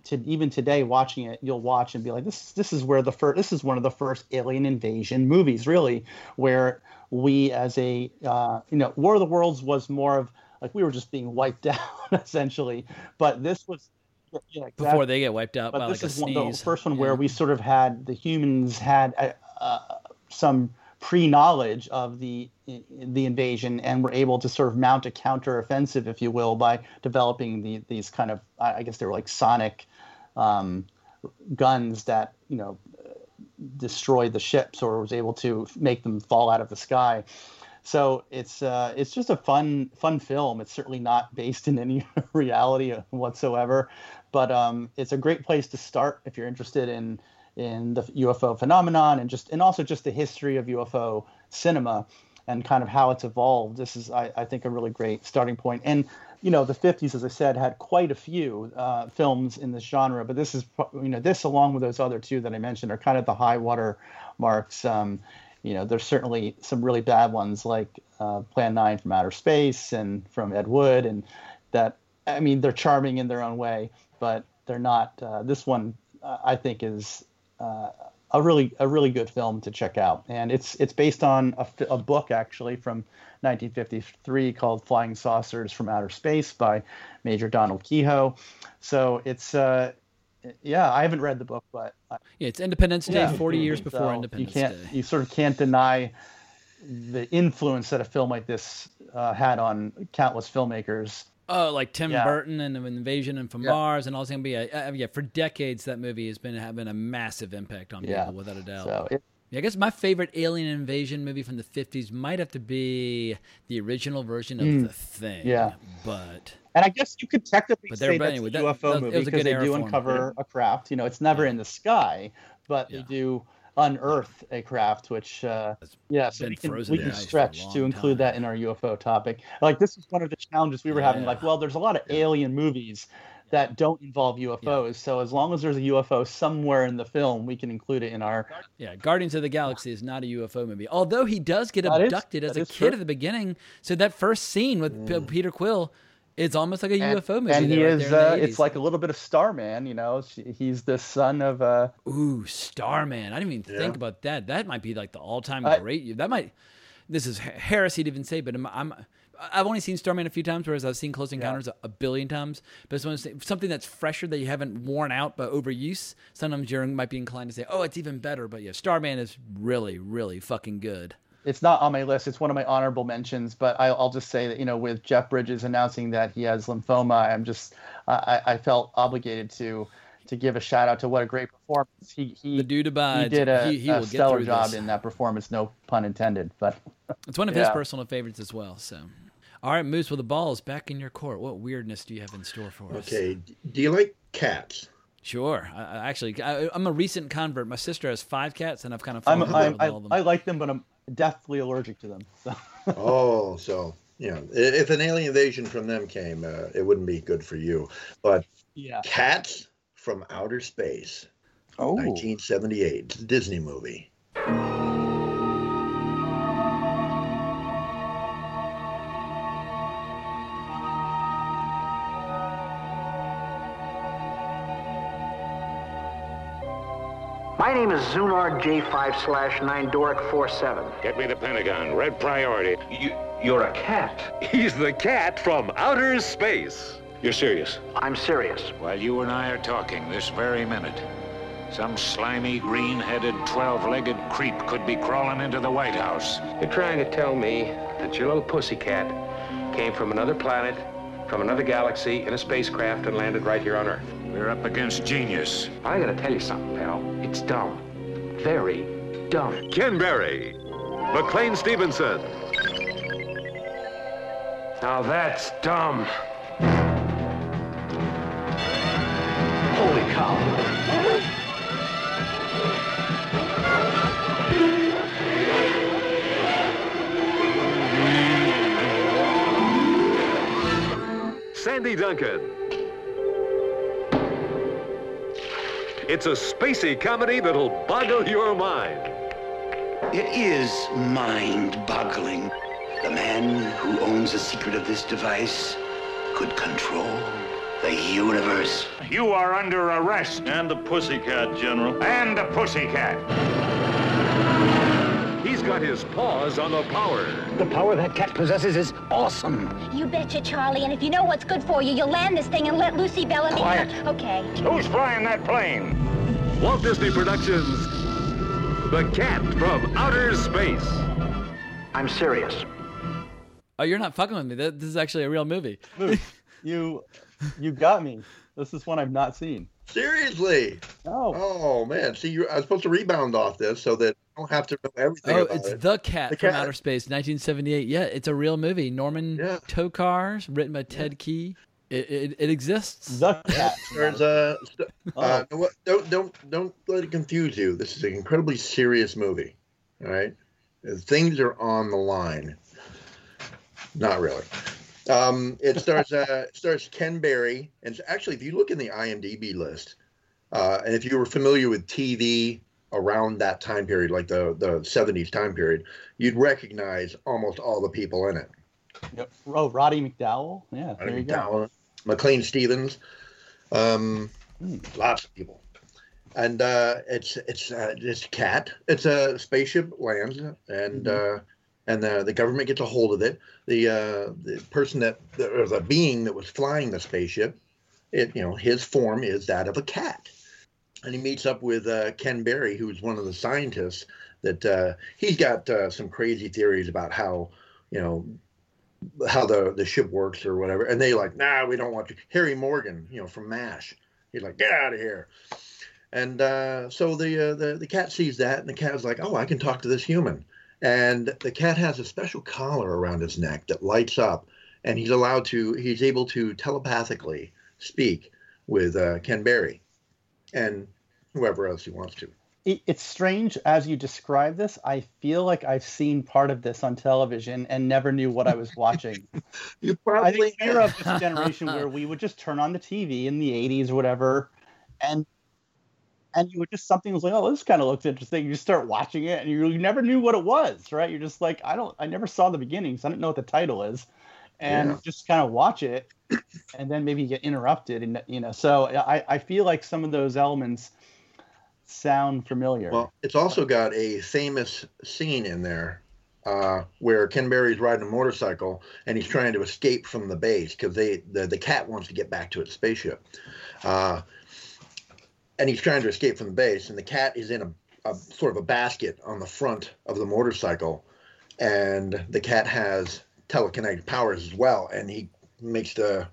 to even today watching it you'll watch and be like this this is where the first this is one of the first alien invasion movies really where we as a uh, you know War of the Worlds was more of like we were just being wiped out essentially. But this was yeah, exactly.
Before they get wiped out
But
by
this
like
is one, the first one where we sort of had the humans had uh, uh, some pre-knowledge of the the invasion and were able to sort of mount a counter-offensive, if you will, by developing the, these kind of I I guess they were like sonic um, guns that you know destroyed the ships or was able to make them fall out of the sky. So it's uh, it's just a fun fun film. It's certainly not based in any reality whatsoever, but um, it's a great place to start if you're interested in in the UFO phenomenon and just and also just the history of UFO cinema and kind of how it's evolved. This is I, I think a really great starting point. And you know the 50s, as I said, had quite a few uh, films in this genre, but this is you know this along with those other two that I mentioned are kind of the high water marks. Um, you know, there's certainly some really bad ones like uh, Plan 9 from Outer Space and from Ed Wood, and that, I mean, they're charming in their own way, but they're not. Uh, this one, uh, I think, is uh, a really a really good film to check out, and it's it's based on a, a book actually from 1953 called Flying Saucers from Outer Space by Major Donald Keyhoe. So it's uh, yeah, I haven't read the book, but I,
Yeah, it's Independence Day,
yeah.
40 years before
So
Independence
you can't,
Day.
You sort of can't deny the influence that a film like this uh, had on countless filmmakers.
Oh, like Tim
Yeah.
Burton and Invasion and From
Yeah.
Mars and all things. But yeah, uh, yeah, for decades that movie has been having a massive impact on
Yeah.
people, without a doubt.
So it,
Yeah, I guess my favorite alien invasion movie from the 50s might have to be the original version of
Mm.
The Thing.
Yeah.
But
and I guess you could technically
But
say that's
anyway,
a
that-
UFO
that-
movie because they do uncover a craft. You know, it's never in the sky, but they do unearth a craft, which uh, yeah, so we can, we can
ice for a
stretch to include that in our UFO topic. Like this is one of the challenges we were having. Like, well, there's a lot of alien movies that don't involve UFOs, so as long as there's a UFO somewhere in the film, we can include it in our
yeah, Guardians of the Galaxy is not a UFO movie. Although he does get
That is-
abducted as a kid
true.
at the beginning. So that first scene with P- Peter Quill is almost like a
and,
UFO movie.
And he
there, right
is. Uh, it's like a little bit of Starman, you know. He's the son of uh,
Ooh, Starman. I didn't even
Yeah.
think about that. That might be like the all-time
I-
great. That might. This is he- heresy to even say, but I'm, I'm I've only seen Starman a few times, whereas I've seen Close Encounters a, a billion times. But it's one of those things- something that's fresher that you haven't worn out by overuse. Sometimes you might be inclined to say, "Oh, it's even better." But yeah, Starman is really, really fucking good.
It's not on my list. It's one of my honorable mentions, but I, I'll just say that you know, with Jeff Bridges announcing that he has lymphoma, I'm just I, I I felt obligated to to give a shout out to what a great performance. He he
The dude abides.
he did a,
He- he
a
will
stellar
through
job
this.
in that performance. No pun intended. But
It's one of his personal favorites as well. So, all right, Moose, with the ball is back in your court. What weirdness do you have in store for us?
Okay. Do you like cats?
Sure. I, I actually, I, I'm a recent convert. My sister has five cats, and I've kind of
I'm,
fallen in love with all of them.
I like them, but I'm deathly allergic to them. So.
oh, so yeah, if an alien invasion from them came, uh, it wouldn't be good for you. But
Yeah.
Cats from Outer Space,
Oh.
1978, it's a Disney movie.
Name is Zunar J5 slash 9 Doric 47.
Get me the Pentagon. Red priority.
You, you're a cat.
He's the cat from outer space. You're serious?
I'm serious.
While you and I are talking this very minute, some slimy, green-headed, 12-legged creep could be crawling into the White House.
You're trying to tell me that your little pussycat came from another planet, from another galaxy, in a spacecraft and landed right here on Earth.
We're up against genius.
I gotta tell you something, pal. It's dumb. Very dumb.
Ken Berry, McLean Stevenson.
Now that's dumb.
Holy cow.
Sandy Duncan. It's a spacey comedy that'll boggle your mind.
It is mind-boggling. The man who owns the secret of this device could control the universe.
You are under arrest.
And the pussycat, General.
And the pussycat.
He's got his paws on the power.
The power that cat possesses is awesome.
You betcha, Charlie. And if you know what's good for you, you'll land this thing and let Lucy Bellamy.
Quiet.
Okay.
Who's flying that plane?
Walt Disney Productions, The Cat from Outer Space.
I'm serious.
oh, you're not fucking with me. This is actually a real movie.
you you got me. This is one I've not seen.
Seriously?
Oh.
Oh man. See, you I was supposed to rebound off this so that I don't have to know everything
Oh,
about
it's
it.
The Cat
The
from
Cat.
Outer Space, 1978. Yeah, it's a real movie. Norman Tokar's, written by Ted Key. It, it, it exists.
The Cat.
There's a.
Oh.
Uh, no, what- don't don't don't let it confuse you. This is an incredibly serious movie. All right, Uh, things are on the line. Not really. Um, it stars uh, it stars Ken Berry, and actually, if you look in the IMDb list, uh, and if you were familiar with TV around that time period, like the the 70s time period, you'd recognize almost all the people in it.
Yep. Oh, Roddy McDowall. Yeah, there you go.
McDowall, McLean Stevens, um, lots of people, and uh, it's it's uh, this cat. It's a spaceship lands, and uh, and the the government gets a hold of it. The uh, the person that or the being that was flying the spaceship, it you know his form is that of a cat, and he meets up with uh, Ken Berry, who's one of the scientists. That uh, he's got uh, some crazy theories about how you know how the the ship works or whatever. And they like, nah, we don't want you. Harry Morgan, you know, from MASH. He's like, get out of here. And uh, so the, uh, the the cat sees that, and the cat's like, oh, I can talk to this human. And the cat has a special collar around his neck that lights up, and he's allowed to, he's able to telepathically speak with uh, Ken Berry and whoever else he wants to.
It's strange as you describe this. I feel like I've seen part of this on television and never knew what I was watching.
you
I
probably
think we're of this generation where we would just turn on the TV in the '80s or whatever, and and you would just something was like, oh, this kind of looks interesting. You start watching it, and you, you never knew what it was, right? You're just like, I don't, I never saw the beginnings. I don't know what the title is, and
Yeah.
just kind of watch it, and then maybe you get interrupted, and you know. So I, I feel like some of those elements sound familiar.
Well, it's also got a famous scene in there uh, where Ken Berry's riding a motorcycle and he's trying to escape from the base because they the, the cat wants to get back to its spaceship. Uh, and he's trying to escape from the base, and the cat is in a, a sort of a basket on the front of the motorcycle, and the cat has telekinetic powers as well, and he makes the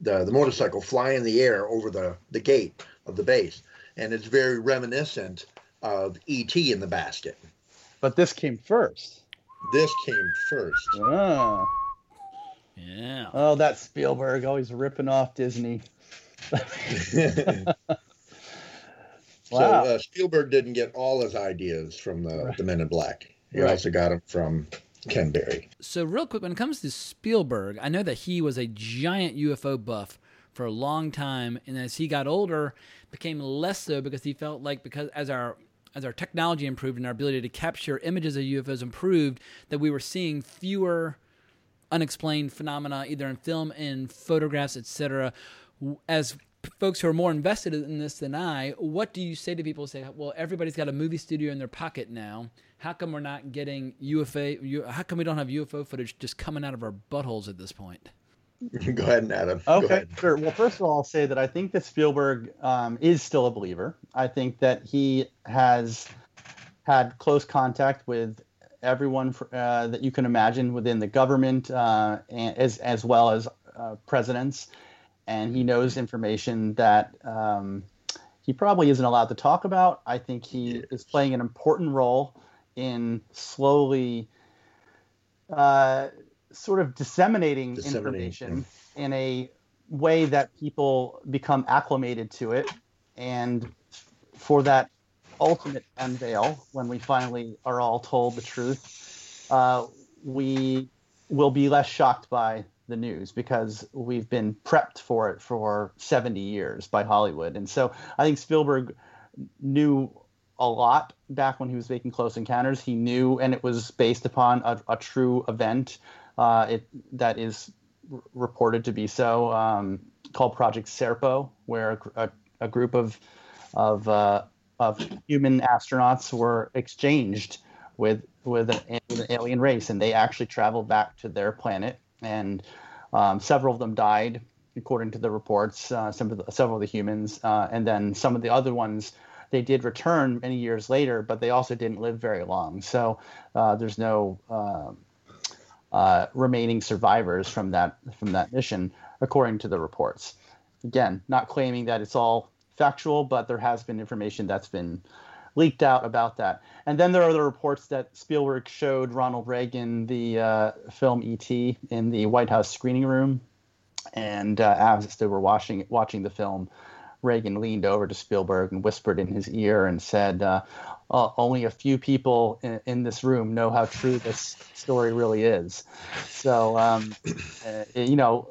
the, the motorcycle fly in the air over the, the gate of the base. And it's very reminiscent of E.T. in the basket.
But this came first.
This came first.
Ah.
Yeah.
Oh, that Spielberg always ripping off Disney.
So uh, Spielberg didn't get all his ideas from the, right. the Men in Black. He right. also got them from Ken Berry.
So, real quick, when it comes to Spielberg, I know that he was a giant UFO buff for a long time, and as he got older, became less so because he felt like because as our as our technology improved and our ability to capture images of UFOs improved, that we were seeing fewer unexplained phenomena, either in film, in photographs, etc. As folks who are more invested in this than I, what do you say to people who say, well, everybody's got a movie studio in their pocket now. How come we're not getting UFO? How come we don't have UFO footage just coming out of our buttholes at this point?
Go ahead, Adam.
Okay, sure. Well, first of all, I'll say that I think that Spielberg um, is still a believer. I think that he has had close contact with everyone for, uh, that you can imagine within the government, uh, and, as as well as uh, presidents and he knows information that um, he probably isn't allowed to talk about. I think he is playing an important role in slowly uh, sort of disseminating, information in a way that people become acclimated to it. And for that ultimate unveil, when we finally are all told the truth, uh, we will be less shocked by the news because we've been prepped for it for 70 years by Hollywood. And so I think Spielberg knew a lot back when he was making Close Encounters. He knew, and it was based upon a, a true event uh, it, that is r- reported to be so, um, called Project Serpo, where a, a group of of uh, of human astronauts were exchanged with with an, with an alien race, and they actually traveled back to their planet and um, several of them died, according to the reports. Uh, some of the, several of the humans, uh, and then some of the other ones, they did return many years later, but they also didn't live very long. So uh, there's no uh, uh, remaining survivors from that from that mission, according to the reports. Again, not claiming that it's all factual, but there has been information that's been leaked out about that. And then there are the reports that Spielberg showed Ronald Reagan the uh, film E.T. in the White House screening room, and uh, as they were watching watching the film, Reagan leaned over to Spielberg and whispered in his ear and said, uh, oh, "Only a few people in, in, this room know how true this story really is." So, um, uh, you know,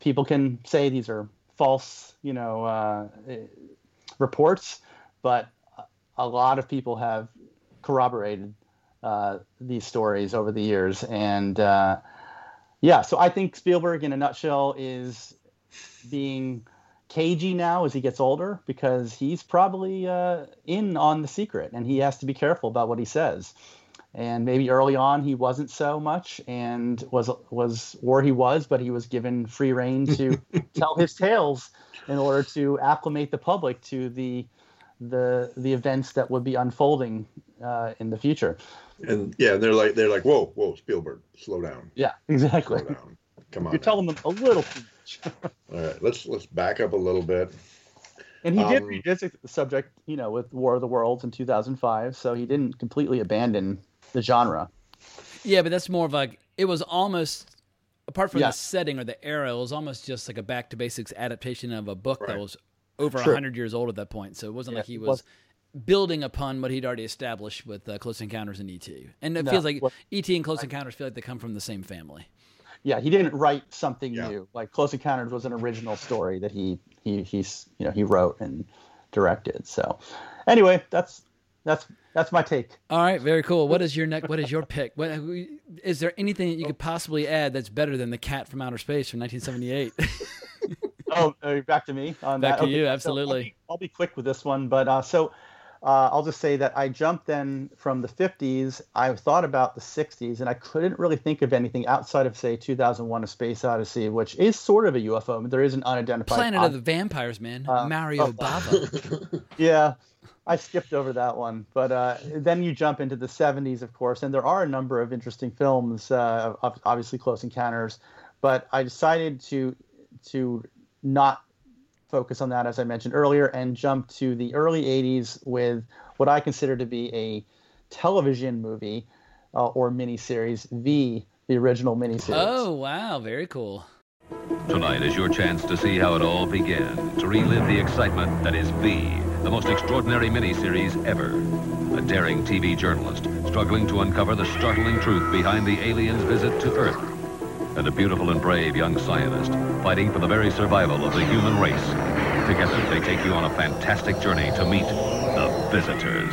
people can say these are false, you know, uh, reports, but a lot of people have corroborated uh, these stories over the years, and uh, yeah, so I think Spielberg, in a nutshell, is being cagey now as he gets older because he's probably uh, in on the secret, and he has to be careful about what he says. And maybe early on he wasn't so much, and was was where he was, but he was given free reign to tell his tales in order to acclimate the public to the the the events that would be unfolding uh, in the future.
And yeah, they're like they're like, whoa, whoa, Spielberg, slow down.
Yeah, exactly.
Slow down. Come on.
You're
now.
telling them a little too much.
All right, let's let's back up a little bit.
And he um, did revisit the subject, you know, with War of the Worlds in 2005, so he didn't completely abandon the genre.
Yeah, but that's more of like it was almost apart from yeah. the setting or the era, it was almost just like a back to basics adaptation of a book right. that was over a hundred years old at that point. So it wasn't yeah, like he was, was, building upon what he'd already established with uh, Close Encounters and ET. And it no, feels like well, ET and Close Encounters feel like they come from the same family.
Yeah, he didn't write something yeah. new. Like Close Encounters was an original story that he he he's you know he wrote and directed. So anyway, that's that's that's my take.
All right, very cool. What is your next? What is your pick? What is there anything that you could possibly add that's better than the Cat from Outer Space from 1978?
oh, back to me on
back
that.
to okay, you, absolutely.
So I'll, be, I'll, be, quick with this one, but uh, so uh, I'll just say that I jumped then from the 50s. I thought about the 60s, and I couldn't really think of anything outside of say 2001: A Space Odyssey, which is sort of a UFO. There is an unidentified
Planet of the Vampires, man. Uh, Mario oh, Bava.
yeah. I skipped over that one, but uh, then you jump into the 70s, of course, and there are a number of interesting films. Uh, obviously, Close Encounters, but I decided to to not focus on that as I mentioned earlier and jump to the early '80s with what I consider to be a television movie uh, or miniseries, V, the original miniseries.
Oh wow, very cool.
Tonight is your chance to see how it all began, to relive the excitement that is V, the most extraordinary miniseries ever. A daring TV journalist struggling to uncover the startling truth behind the aliens' visit to Earth. And a beautiful and brave young scientist fighting for the very survival of the human race. Together, they take you on a fantastic journey to meet the visitors.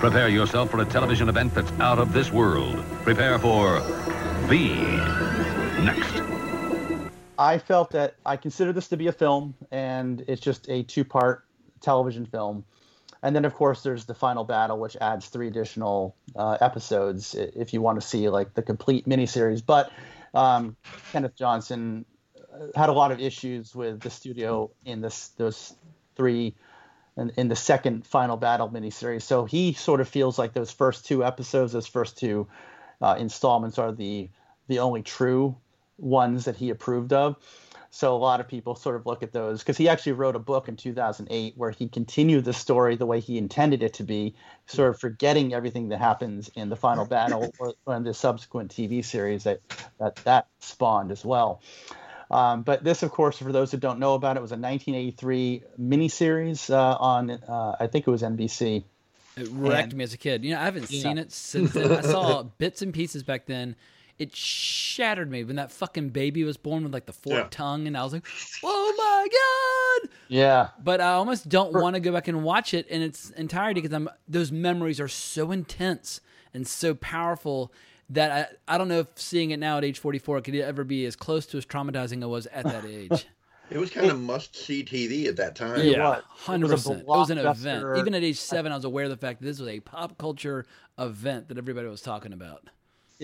Prepare yourself for a television event that's out of this world. Prepare for V. Next.
I felt that I consider this to be a film, and it's just a two-part television film. And then, of course, there's the final battle, which adds three additional uh, episodes if you want to see like the complete miniseries. But um, Kenneth Johnson uh, had a lot of issues with the studio in this those three in, in the second final battle miniseries. So he sort of feels like those first two episodes, those first two uh, installments, are the the only true ones that he approved of. So a lot of people sort of look at those because he actually wrote a book in 2008 where he continued the story the way he intended it to be, sort of forgetting everything that happens in the final battle or, or in the subsequent TV series that that, that spawned as well. Um, but this, of course, for those who don't know about it, was a 1983 miniseries uh, on, uh, I think it was NBC.
It wrecked and, me as a kid. You know, I haven't yeah. seen it since then. I saw bits and pieces back then it shattered me when that fucking baby was born with like the forked yeah. tongue, and I was like, "Oh my god!"
Yeah.
But I almost don't want to go back and watch it in its entirety because I'm those memories are so intense and so powerful that I, I don't know if seeing it now at age 44 could ever be as close to as traumatizing as it was at that age.
It was kind of must see TV at that time.
Yeah, hundred percent. It was an event. Even at age seven, I was aware of the fact that this was a pop culture event that everybody was talking about.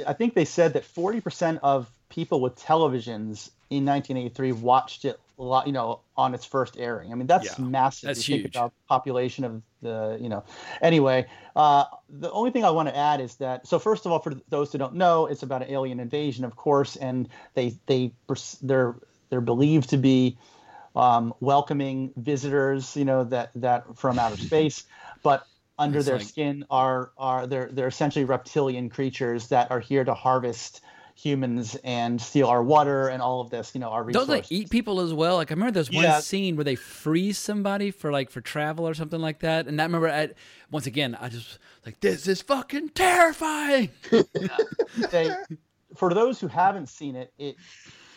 I think they said that 40% of people with televisions in 1983 watched it a lot, you know, on its first airing. I mean, that's yeah, massive.
That's
you huge. Think about population of the, you know. Anyway, uh, the only thing I want to add is that so first of all, for those who don't know, it's about an alien invasion, of course, and they they they're they're believed to be um, welcoming visitors, you know, that that from outer space, but under it's their like, skin are are they're they're essentially reptilian creatures that are here to harvest humans and steal our water and all of this, you know, our resources.
Don't they eat people as well? Like I remember there's one yeah. scene where they freeze somebody for like for travel or something like that. And I remember at once again, I just like this is fucking terrifying.
they, for those who haven't seen it, it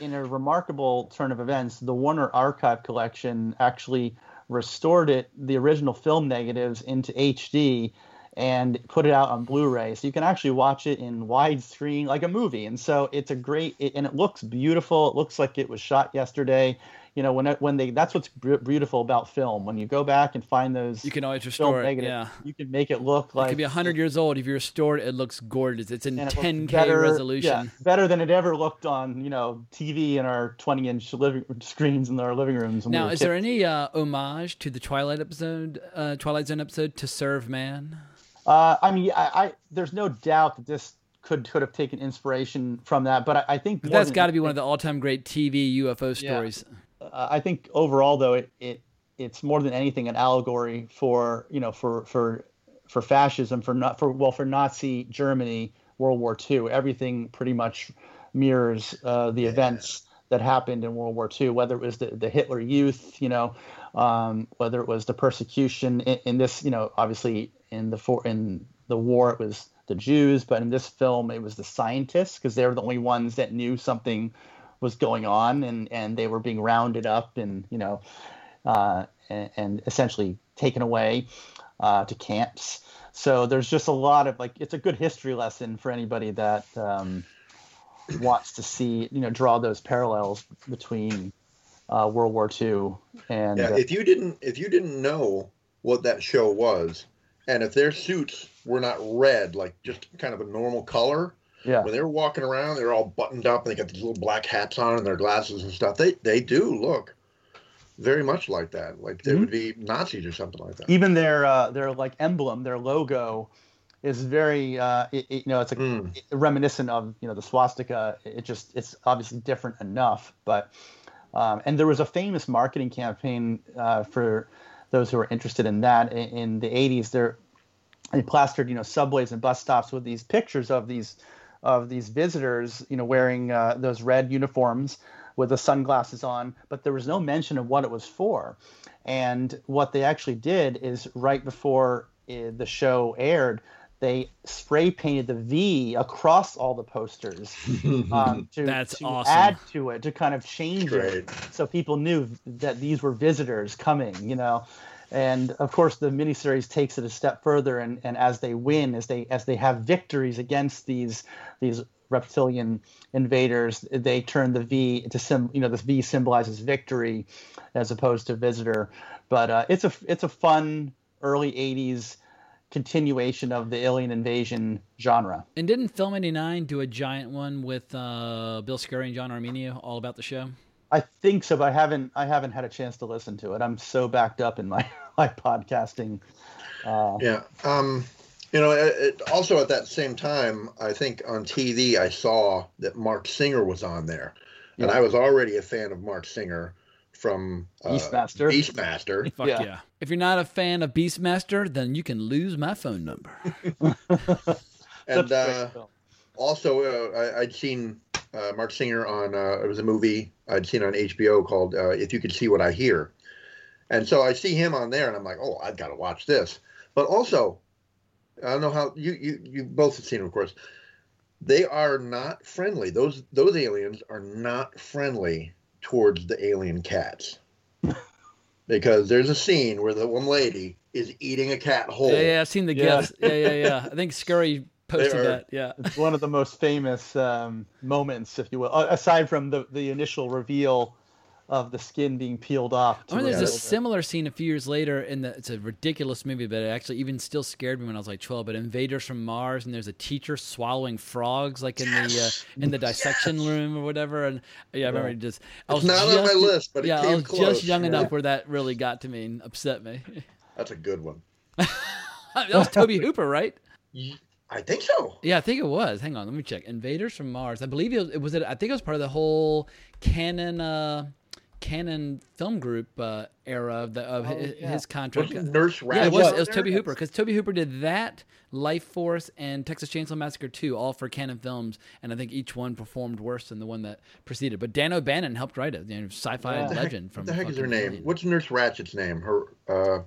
in a remarkable turn of events, the Warner Archive collection actually restored it, the original film negatives, into HD and put it out on Blu-ray, so you can actually watch it in widescreen like a movie. And so it's a great, it, and it looks beautiful. It looks like it was shot yesterday you know when when they that's what's beautiful about film when you go back and find those
you can always restore it yeah
you can make it look like
it could be 100 years old if you restore it it looks gorgeous it's in 10k better, resolution yeah,
better than it ever looked on you know tv in our 20 inch living screens in our living rooms
now we is kids. there any uh, homage to the twilight episode uh, twilight zone episode to serve man
uh, i mean I, I there's no doubt that this could could have taken inspiration from that. But I, I think
that's got to be one of the all time great TV UFO stories.
Yeah uh, I think overall though it, it it's more than anything an allegory for you know for for for fascism for not for well for Nazi Germany World War II everything pretty much mirrors uh, the yeah. events that happened in World War II whether it was the, the Hitler Youth you know um, whether it was the persecution in, in, this you know obviously in the for in the war it was the Jews but in this film it was the scientists because they were the only ones that knew something was going on, and and they were being rounded up and you know, uh, and, and, essentially taken away uh, to camps. So there's just a lot of like it's a good history lesson for anybody that um, wants to see you know draw those parallels between uh, World War II and
yeah. If you didn't if you didn't know what that show was, and if their suits were not red like just kind of a normal color,
yeah.
When they're walking around, they're all buttoned up and they got these little black hats on and their glasses and stuff. They they do look very much like that. Like they mm-hmm. would be Nazis or something like that.
Even their uh, their like emblem, their logo is very uh, it, it, you know it's a mm. reminiscent of you know the swastika. It just it's obviously different enough, but Um, and there was a famous marketing campaign uh, for those who are interested in that in, in the 80s. There, they plastered you know subways and bus stops with these pictures of these of these visitors, you know, wearing uh, those red uniforms with the sunglasses on, but there was no mention of what it was for. And what they actually did is right before uh, the show aired, they spray painted the V across all the posters um, to,
That's
to
awesome.
add to it, to kind of change
Great.
it so people knew that these were visitors coming, you know. And of course, the miniseries takes it a step further, and, and as they win, as they as they have victories against these these reptilian invaders, they turn the V to sim. You know, this V symbolizes victory, as opposed to visitor. But uh, it's a it's a fun early '80s continuation of the alien invasion genre.
And didn't Film 89 do a giant one with uh, Bill Scurry and John Arminio all about the show?
I think so, but I haven't I haven't had a chance to listen to it. I'm so backed up in my my podcasting. Uh,
Yeah. Um, you know, it, it, also at that same time, I think on TV I saw that Marc Singer was on there, and I was already a fan of Marc Singer from uh,
Beastmaster.
Beastmaster.
Fuck yeah. If you're not a fan of Beastmaster, then you can lose my phone number.
and uh, also uh, I, I'd seen uh, Marc Singer on uh, it was a movie I'd seen on HBO called uh, If You Could See What I Hear, and so I see him on there, and I'm like, oh, I've got to watch this. But also, I don't know how you you you both have seen, it, of course. They are not friendly. Those those aliens are not friendly towards the alien cats. because there's a scene where the one lady is eating a cat whole.
Yeah, yeah, I've seen the
Yeah.
gifs. Yeah, yeah, yeah. I think Scurry posted
are-
that. Yeah.
it's one of the most famous um, moments, if you will, uh, aside from the the initial reveal of the skin being peeled off.
I mean, there's a similar scene a few years later in the. It's a ridiculous movie, but it actually even still scared me when I was like 12. But Invaders from Mars, and there's a teacher swallowing frogs, like in the uh, in the dissection room or whatever. And yeah, I remember
Yeah.
just. I was
not on my list, but it
yeah, I was
close.
just young
Yeah.
enough where that really got to me and upset me.
That's a good one.
that was Tobe Hooper, right?
I think so.
Yeah, I think it was. Hang on, let me check. Invaders from Mars. I believe it was. It was I think it was part of the whole canon. Uh, Canon film group uh, era of the of
Oh,
his,
yeah.
his contract.
Wasn't Nurse
Yeah, it was.
Ratched
It was
Tobe?
Hooper because Tobe Hooper did that, Lifeforce, and Texas Chainsaw Massacre 2, all for Canon Films, and I think each one performed worse than the one that preceded. But Dan O'Bannon helped write it, you know, sci-fi
What the heck-
legend from.
What the heck is her name?
Alien.
What's Nurse Ratched's name? Her. Uh,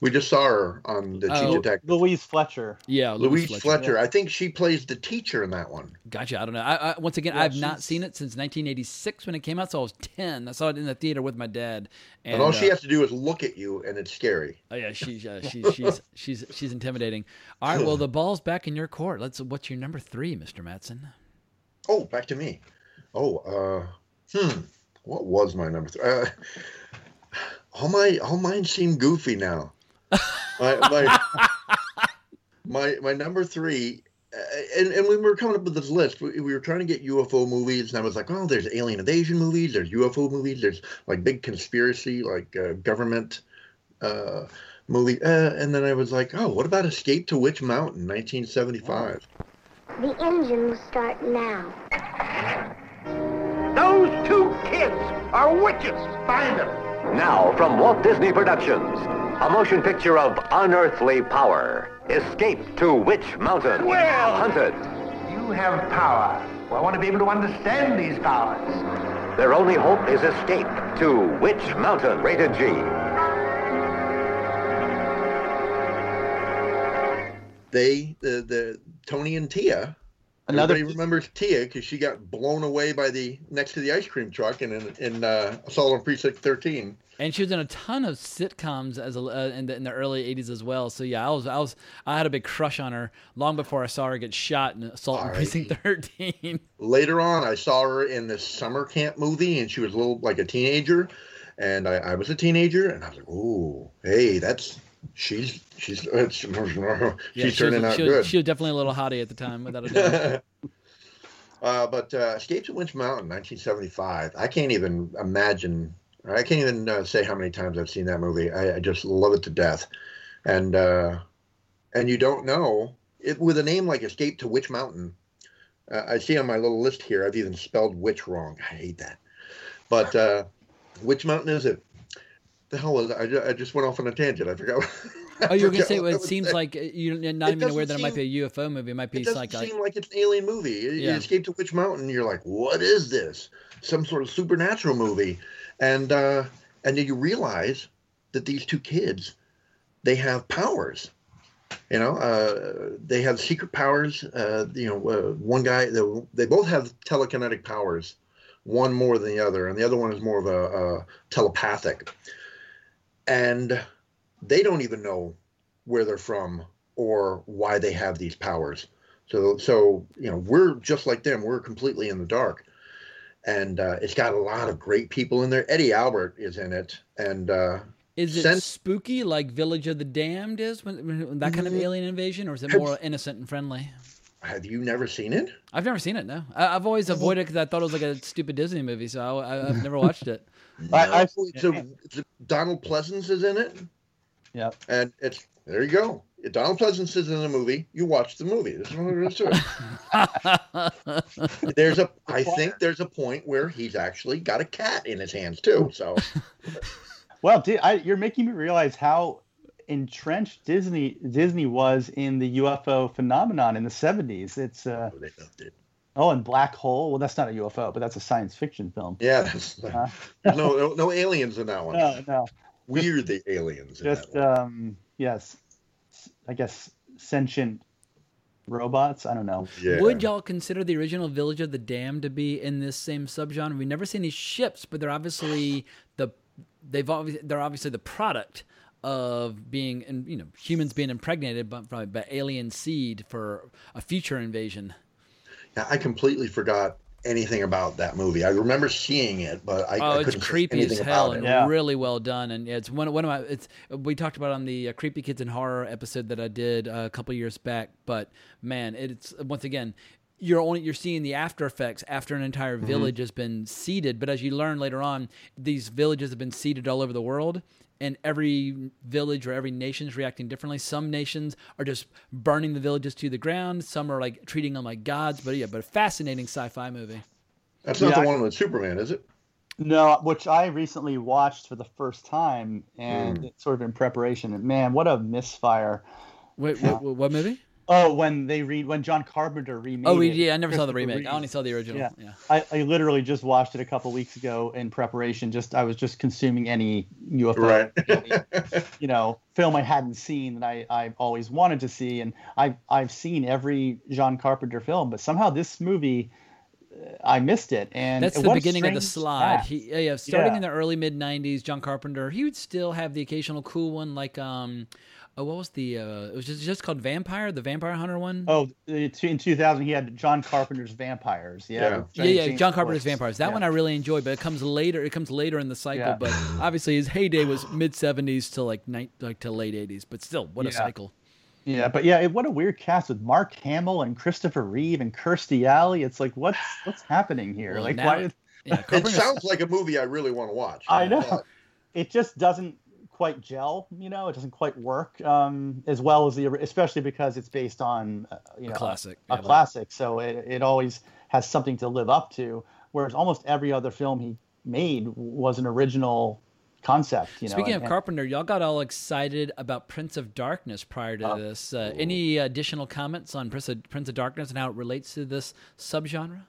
we just saw her on the Chief
Oh,
Detective.
Louise Fletcher.
Yeah,
Louise,
Louise
Fletcher.
Fletcher.
I think she plays the teacher in that one.
Gotcha. I don't know. I, I, once again,
Yeah,
I've not seen it since 1986 when it came out, so I was 10. I saw it in the theater with my dad.
And,
And,
all she
uh,
has to do is look at you, and it's scary.
Oh yeah, she's uh, she's she's she's she's intimidating. All right, well the ball's back in your court. Let's. What's your number three, Mr. Matson?
Oh, back to me. Oh, uh, hmm. What was my number three? Uh, all my all mine seem goofy now. My my my, my number three. uh, And, and when we were coming up with this list, we, we were trying to get UFO movies, and I was like, "Oh, there's alien invasion movies, there's UFO movies, there's like big conspiracy, like uh, government uh, movie." Uh, and then I was like, "Oh, what about Escape to Witch Mountain, 1975?"
The engine will start now.
Those two kids are witches. Find them.
Now, from Walt Disney Productions, a motion picture of unearthly power. Escape to Witch Mountain.
Well-
Hunted.
You have power. Well, I want to be able to understand these powers.
Their only hope is escape to Witch Mountain. Rated G.
they the the Tony and Tia.
Another-
Everybody remembers Tia because she got blown away by the next to the ice cream truck in in, in uh, Assault on Precinct 13.
And she was in a ton of sitcoms as a, uh, in, the, in the early '80s as well. So yeah, I was I was I had a big crush on her long before I saw her get shot in Assault on Precinct 13.
Later on, I saw her in this summer camp movie, and she was a little like a teenager, and I, I was a teenager, and I was like, "Ooh, hey, that's she's she's it's, she's
Yeah, she
turning
was,
out
she was,
good."
She was definitely a little hottie at the time, without a doubt.
uh, but uh, Escape to Witch Mountain, 1975. I can't even imagine. I can't even uh, say how many times I've seen that movie. I, I just love it to death, and uh, and you don't know it with a name like Escape to Witch Mountain. Uh, I see on my little list here. I've even spelled witch wrong. I hate that. But uh, which mountain is it? The hell was it? I, ju- I just went off on a tangent. I forgot. I
Oh, you were gonna say well, it seems like you're not even aware that it might be a UFO movie. It might be
It doesn't
like,
seem like it's an alien movie. You- You escape to Witch mountain? You're like, what is this? Some sort of supernatural movie, and uh, and then you realize that these two kids, they have powers. You know, uh, they have secret powers. Uh, you know, uh, one guy, they, they both have telekinetic powers. One more than the other, and the other one is more of a, a telepathic. And they don't even know where they're from or why they have these powers. So, so you know, we're just like them. We're completely in the dark, and uh, it's got a lot of great people in there. Eddie Albert is in it, and uh,
is it
Sen-
spooky like Village of the Damned is when, when that kind of
Mhm.
alien invasion, or is it
Have-
more innocent and friendly?
have you never seen it?
I've never seen it. No, I, I've always avoided it because I thought it was like a stupid Disney movie, so I, I, I've never watched it.
I, I it's a, it's a, Donald Pleasence is in it,
Yep.
and it's there you go. If Donald Pleasence is in the movie. You watch the movie. There's no there is to it. There's a, I think there's a point where he's actually got a cat in his hands too. So
Well, di- I, you're making me realize how entrenched Disney Disney was in the UFO phenomenon in the 70s. It's uh,
they loved it.
oh, and Black Hole. Well, that's not a UFO, but that's a science fiction film.
Yeah, that's,
Uh,
no, no no aliens in that one.
no, no,
We're the aliens. In
just
that one.
um, yes, I guess sentient robots. I don't know.
Yeah.
Would y'all consider the original Village of the Damned to be in this same subgenre? We never see any ships, but they're obviously the they've obviously they're obviously the product of being and you know humans being impregnated by, by, by alien seed for a future invasion.
Yeah, I completely forgot anything about that movie. I remember seeing it, but I,
oh,
I
it's
couldn't say
creepy as
anything
hell
about
and
it.
really well done. And it's one one of my. It's we talked about on the uh, Creepy Kids and Horror episode that I did uh, a couple years back. But man, it's once again. You're only you're seeing the after effects after an entire
Mm-hmm.
village has been seeded, but as you learn later on, these villages have been seeded all over the world, and every village or every nation is reacting differently. Some nations are just burning the villages to the ground. Some are like treating them like gods. But yeah, but a fascinating sci-fi movie.
That's not
Yeah,
the one with Superman, is it?
No, which I recently watched for the first time, and
hmm.
it's sort of in preparation. And man, what a misfire!
Wait, what, what movie?
Oh, when they read when John Carpenter remade.
Oh, yeah, I never saw the
Christopher
remake. I only saw the original.
Yeah,
Yeah.
I, I literally just watched it a couple weeks ago in preparation. Just I was just consuming any UFO, right? you know, film I hadn't seen that I I've always wanted to see, and I've I've seen every John Carpenter film, but somehow this movie. uh, I missed it, and
That's the beginning of the slide. He, yeah, yeah, starting
Yeah.
in the early mid '90s, John Carpenter. He would still have the occasional cool one, like um, oh, what was the? Uh, it was just, just called Vampire, the Vampire Hunter one.
Oh, in 2000 he had John Carpenter's Vampires. Yeah,
yeah,
with
yeah, John Carpenter's
Woods.
Vampires. That
Yeah.
one I really enjoyed, but it comes later. It comes later in the cycle.
Yeah.
But obviously, his heyday was mid '70s to like ni- like to late '80s. But still, what a cycle!
Yeah, but yeah, it, what a weird cast with Mark Hamill and Christopher Reeve and Kirstie Alley. It's like what's what's happening here?
Well,
like
now-
why? Did,
Yeah,
It sounds like a movie I really want to watch.
I know it just doesn't quite gel. You know, it doesn't quite work um, as well as the especially because it's based on uh, you know a
classic,
a,
yeah.
classic. So it it always has something to live up to. Whereas almost every other film he made was an original concept. You know,
Speaking
and-
of Carpenter, y'all got all excited about Prince of Darkness prior to this. Uh, any additional comments on Prince of, Prince of Darkness and how it relates to this subgenre?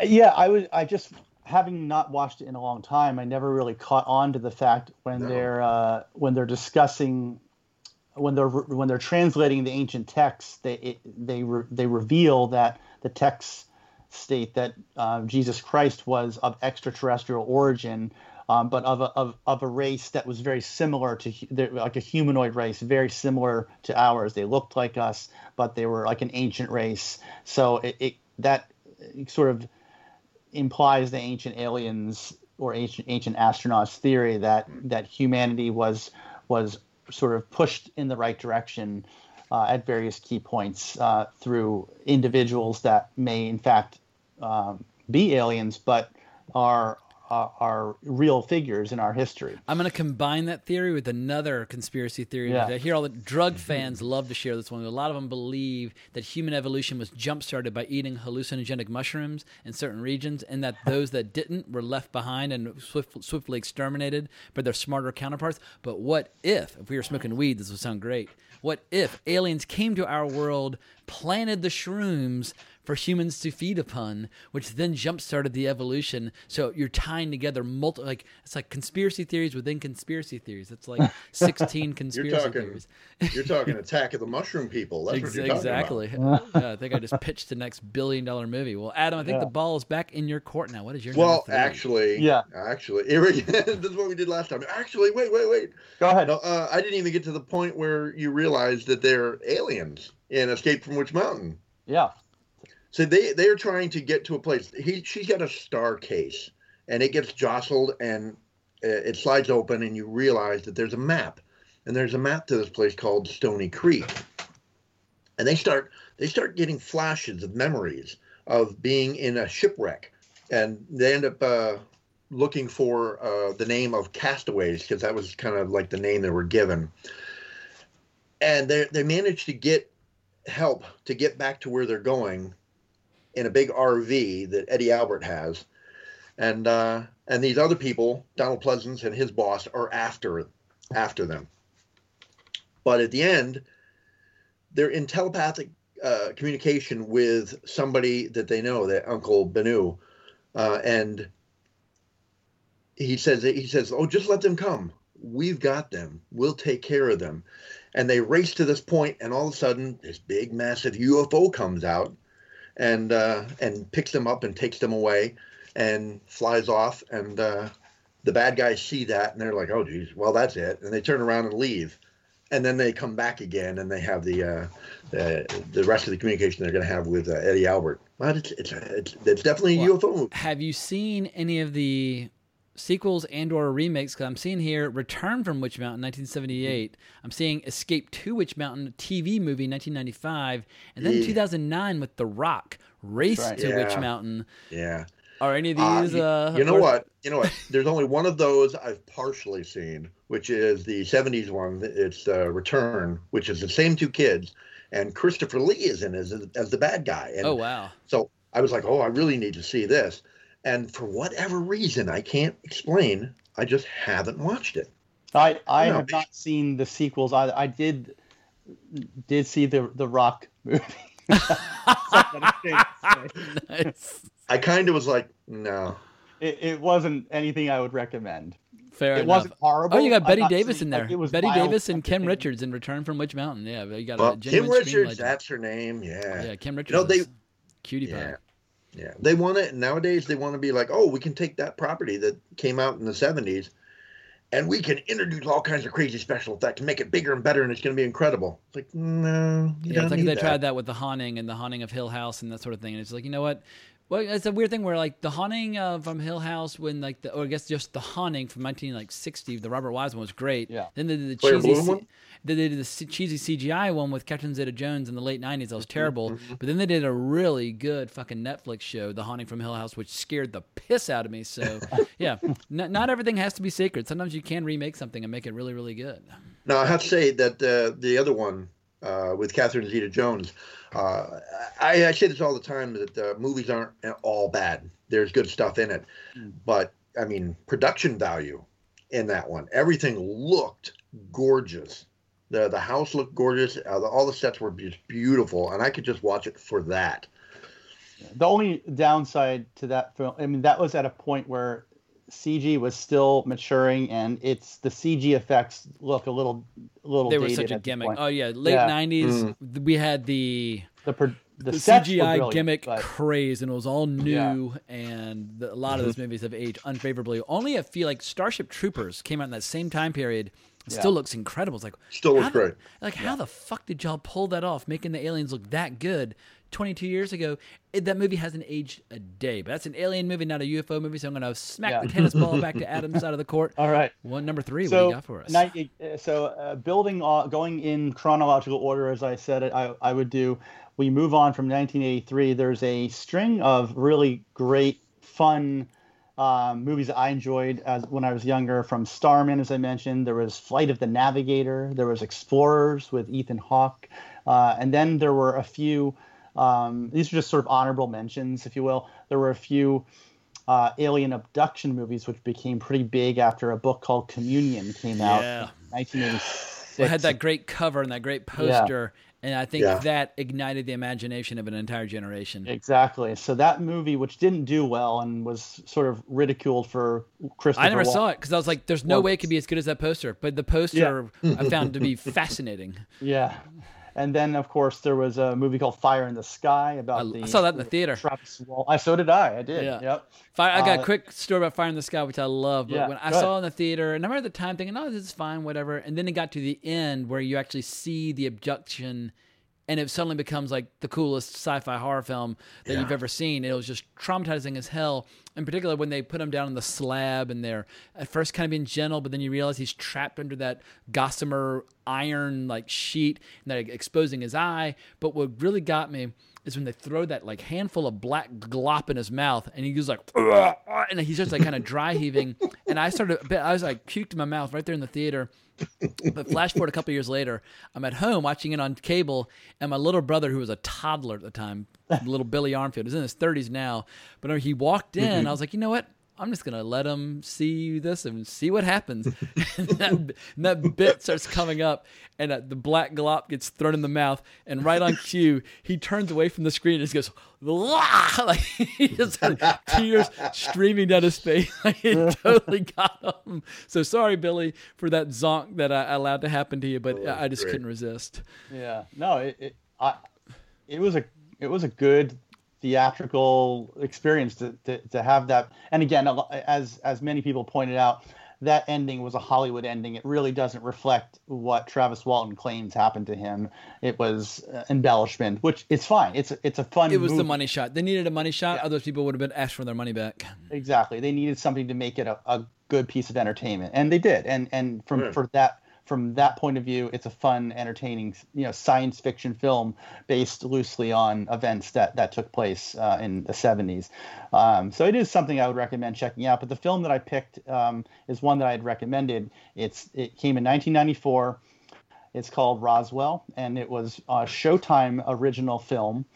Yeah, I was. I just having not watched it in a long time. I never really caught on to the fact when they're uh, when they're discussing when they're when they're translating the ancient texts. They it, they re, they reveal that the texts state that uh, Jesus Christ was of extraterrestrial origin. Um, but of a, of, of a race that was very similar to like a humanoid race, very similar to ours. They looked like us, but they were like an ancient race. So it, it that sort of implies the ancient aliens or ancient ancient astronauts theory that that humanity was was sort of pushed in the right direction uh, at various key points uh, through individuals that may in fact um, be aliens, but are are, are real figures in our history.
I'm going to combine that theory with another conspiracy theory.
Yeah.
that I hear all the drug fans love to share this one. A lot of them believe that human evolution was jump started by eating hallucinogenic mushrooms in certain regions, and that those that didn't were left behind and swift, swiftly exterminated by their smarter counterparts. But what if, if we were smoking weed, this would sound great. What if aliens came to our world, planted the shrooms for humans to feed upon, which then jump started the evolution. So you're tying together multi like it's like conspiracy theories within conspiracy theories. It's like sixteen conspiracy
you're talking,
theories.
you're talking Attack of the Mushroom People. That's
Ex-
what you're
exactly.
about.
yeah, I think I just pitched the next billion dollar movie. Well, Adam, I think
Yeah.
the ball is back in your court now. What is your
Well,
three?
actually,
Yeah.
actually, here we- this is what we did last time. Actually, wait, wait, wait.
Go ahead.
No, uh, I didn't even get to the point where you realized that they're aliens in Escape from Witch Mountain.
Yeah.
So they they are trying to get to a place. He she's got a star case, and it gets jostled, and uh, it slides open, and you realize that there's a map, and there's a map to this place called Stony Creek, and they start they start getting flashes of memories of being in a shipwreck, and they end up uh, looking for uh, the name of castaways because that was kind of like the name they were given, and they they managed to get help to get back to where they're going in a big RV that Eddie Albert has, and uh, and these other people, Donald Pleasence and his boss, are after after them. But at the end, they're in telepathic uh, communication with somebody that they know, that Uncle Benu, uh, and he says he says, "Oh, just let them come. We've got them. We'll take care of them." And they race to this point, and all of a sudden, this big, massive UFO comes out, and uh, and picks them up and takes them away, and flies off. And uh, the bad guys see that, and they're like, "Oh, geez, well, that's it." And they turn around and leave, and then they come back again, and they have the uh, the, the rest of the communication they're going to have with uh, Eddie Albert. But it's it's it's, it's definitely a UFO movie.
Have you seen any of the sequels and or remakes? Because I'm seeing here Return from Witch Mountain, 1978. I'm seeing Escape to Witch Mountain, TV movie, 1995, and then
Yeah.
2009 with The Rock, Race
right.
to Witch Mountain.
Yeah.
Are any of
Uh,
these?
you,
Uh,
you know
worth-
what? You know what? There's only one of those I've partially seen, which is the '70s one. It's uh, Return, which is the same two kids, and Christopher Lee is in as as the bad guy. And
Oh wow!
So I was like, oh, I really need to see this. And for whatever reason, I can't explain. I just haven't watched it.
I I
Yeah.
have not seen the sequels either. I did did see the the Rock movie.
nice.
I kind of was like, no.
It, it wasn't anything I would recommend.
Fair
it
enough.
wasn't horrible.
Oh, you got
Bette
Davis
saying,
in there.
like, it was Bette
Davis and Kim. Richards in Return from Witch Mountain. Yeah, you got
Well,
a
Kim Richards, that's her name. Yeah.
Yeah, Kim Richards.
You know, they
is cutie pie.
Yeah. Yeah. They want it nowadays they want to be like, "Oh, we can take that property that came out in the 70s and we can introduce all kinds of crazy special effects and make it bigger and better and it's going to be incredible." It's like, "No, you
Yeah,
don't
it's like
need
they
that.
tried that with the haunting and the haunting of Hill House and that sort of thing. And it's like, you know what? Well, it's a weird thing where like the haunting uh, from Hill House, when like the, or I guess just the haunting from 1960, the Robert Wise one was great.
Yeah.
Then they did the
Claire
cheesy,
one?
Then they did the cheesy CGI one with Catherine Zeta-Jones in the late 90s. That was
Mm-hmm,
terrible. But then they did a really good fucking Netflix show, The Haunting from Hill House, which scared the piss out of me. So yeah, n- not everything has to be sacred. Sometimes you can remake something and make it really, really good.
Now, I have to say that uh, the other one uh, with Catherine Zeta Jones, uh, I, I say this all the time that uh, movies aren't all bad. There's good stuff in it. But, I mean, production value in that one, everything looked gorgeous. The, the house looked gorgeous. Uh, the, all the sets were just beautiful. And I could just watch it for that.
The only downside to that film, I mean, that was at a point where CG was still maturing, and it's the CG effects look a little, a little.
They were such a gimmick. Oh yeah, late
Yeah.
90s. We had the
The pro- the,
the, CGI gimmick
but-
craze, and it was all new.
Yeah. Mm-hmm.
And the, a lot of those movies have aged unfavorably. Only I feel like Starship Troopers came out in that same time period. It
Yeah.
still looks incredible. It's like
Still looks
how the-
great.
Like how the fuck did y'all pull that off, making the aliens look that good? 22 years ago, it, that movie hasn't aged a day. But that's an alien movie, not a UFO movie. So I'm going to smack
Yeah.
the tennis ball back to Adam's side of the court.
All right.
One number three. what do you got for us?
ni- uh, so uh, building on, going in chronological order, as I said, I, I would do. We move on from 1983. There's a string of really great, fun um, movies I enjoyed as when I was younger, from Starman, as I mentioned. There was Flight of the Navigator. There was Explorers with Ethan Hawke, uh, and then there were a few. Um, these are just sort of honorable mentions, if you will. There were a few uh, alien abduction movies, which became pretty big after a book called Communion came out
Yeah.
in 1986.
It had that great cover and that great poster, and I think
Yeah.
that ignited the imagination of an entire generation.
Exactly. So that movie, which didn't do well and was sort of ridiculed for Christopher.
I never
Wal-
saw it because I was like, "There's no
Well,
way it could be as good as that poster." But the poster
Yeah.
I found to be fascinating.
Yeah. And then, of course, there was a movie called Fire in the Sky about the.
I saw that in the theater.
Travis Wal- I so did I. I did.
Yeah.
Yep.
Fire, I got
Uh,
a quick story about Fire in the Sky, which I love. But
Yeah,
when I saw it in the theater, and I remember at the time thinking, "Oh, this is fine, whatever." And then it got to the end where you actually see the abduction, and it suddenly becomes like the coolest sci-fi horror film that you've ever seen. It was just traumatizing as hell. In particular, when they put him down on the slab, and they're at first kind of being gentle, but then you realize he's trapped under that gossamer iron like sheet, and they're exposing his eye. But what really got me is when they throw that like handful of black glop in his mouth, and he goes like, and he's just like kind of dry heaving. And I started, I was like puked in my mouth right there in the theater. But flash forward a couple years later, I'm at home watching it on cable, and my little brother, who was a toddler at the time, little Billy Armfield, is in his 30s now. But he walked in,
Mhm.
I was like, you know what? I'm just gonna let him see this and see what happens. and, that, and that bit starts coming up, and uh, the black glop gets thrown in the mouth, and right on cue, he turns away from the screen and just goes, "Wah!" like he just had tears streaming down his face. Like it totally got him. So sorry, Billy, for that zonk that I allowed to happen to you, but I just
great.
couldn't resist.
Yeah. No. It. it I. It was a. It was a good theatrical experience to, to, to have that. And again, as as many people pointed out, that ending was a Hollywood ending. It really doesn't reflect what Travis Walton claims happened to him. It was uh, embellishment, which it's fine. It's it's a fun.
It was the money shot. They needed a money shot. Other people would have been asked for their money back.
Exactly. They needed something to make it a, a good piece of entertainment, and they did. And and from
Yeah.
for that from that point of view, it's a fun, entertaining, you know, science fiction film based loosely on events that that took place uh, in the '70s. Um, so it is something I would recommend checking out. But the film that I picked um, is one that I had recommended. It's it came in 1994. It's called Roswell, and it was a Showtime original film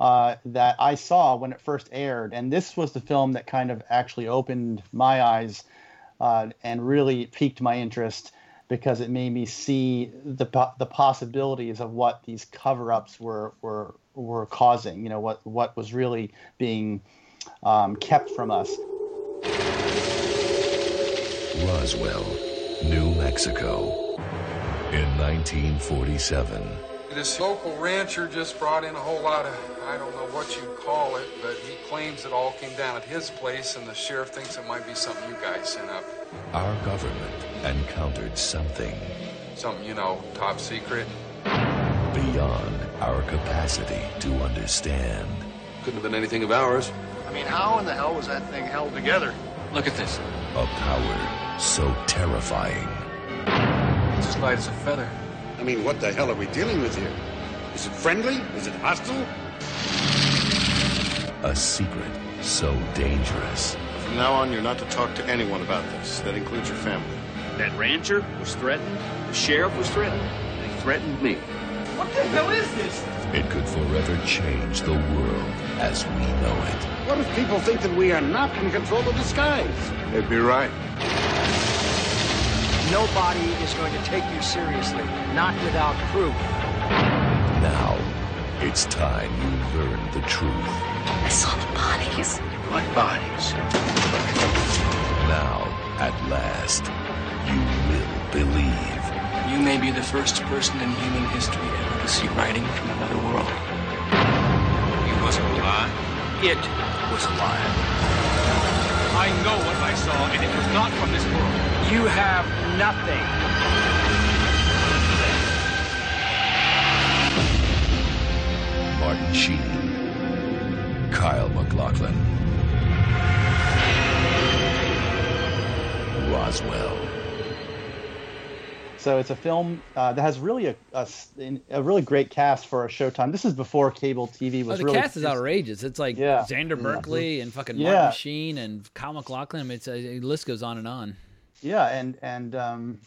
uh, that I saw when it first aired. And this was the film that kind of actually opened my eyes uh, and really piqued my interest because it made me see the the possibilities of what these cover-ups were were were causing. You know what what was really being um, kept from us.
Roswell, New Mexico, in 1947.
This local rancher just brought in a whole lot of, I don't know what you call it, but he claims it all came down at his place, and the sheriff thinks it might be something you guys sent up.
Our government encountered something
Something, you know, top secret.
beyond our capacity to understand.
Couldn't have been anything of ours.
I mean, how in the hell was that thing held together? Look at this.
A power so terrifying,
It's as light as a feather.
I mean, what the hell are we dealing with here? Is it friendly? Is it hostile?
a secret so dangerous,
From now on, you're not to talk to anyone about this. That includes your family.
That rancher was threatened. The sheriff was threatened. They threatened me.
What the hell is this?
it could forever change the world as we know it.
What if people think that we are not in control of the skies? They'd be right.
Nobody is going to take you seriously, not without proof.
Now, it's time you learn the truth.
I saw the bodies.
What bodies?
Now, at last, you will believe.
You may be the first person in human history ever to see writing from another world.
It wasn't a lie.
It was a lie.
I know what I saw, and it was not from this world.
You have nothing.
Martin Sheen, Kyle MacLachlan, Roswell.
So it's a film uh, that has really a, a, a really great cast for a Showtime. This is before cable TV was
oh, the
really.
cast is outrageous. It's like
Yeah.
Xander Berkeley and fucking
Yeah.
Martin Sheen and Kyle MacLachlan. It's a, the list goes on and on.
Yeah, and and um,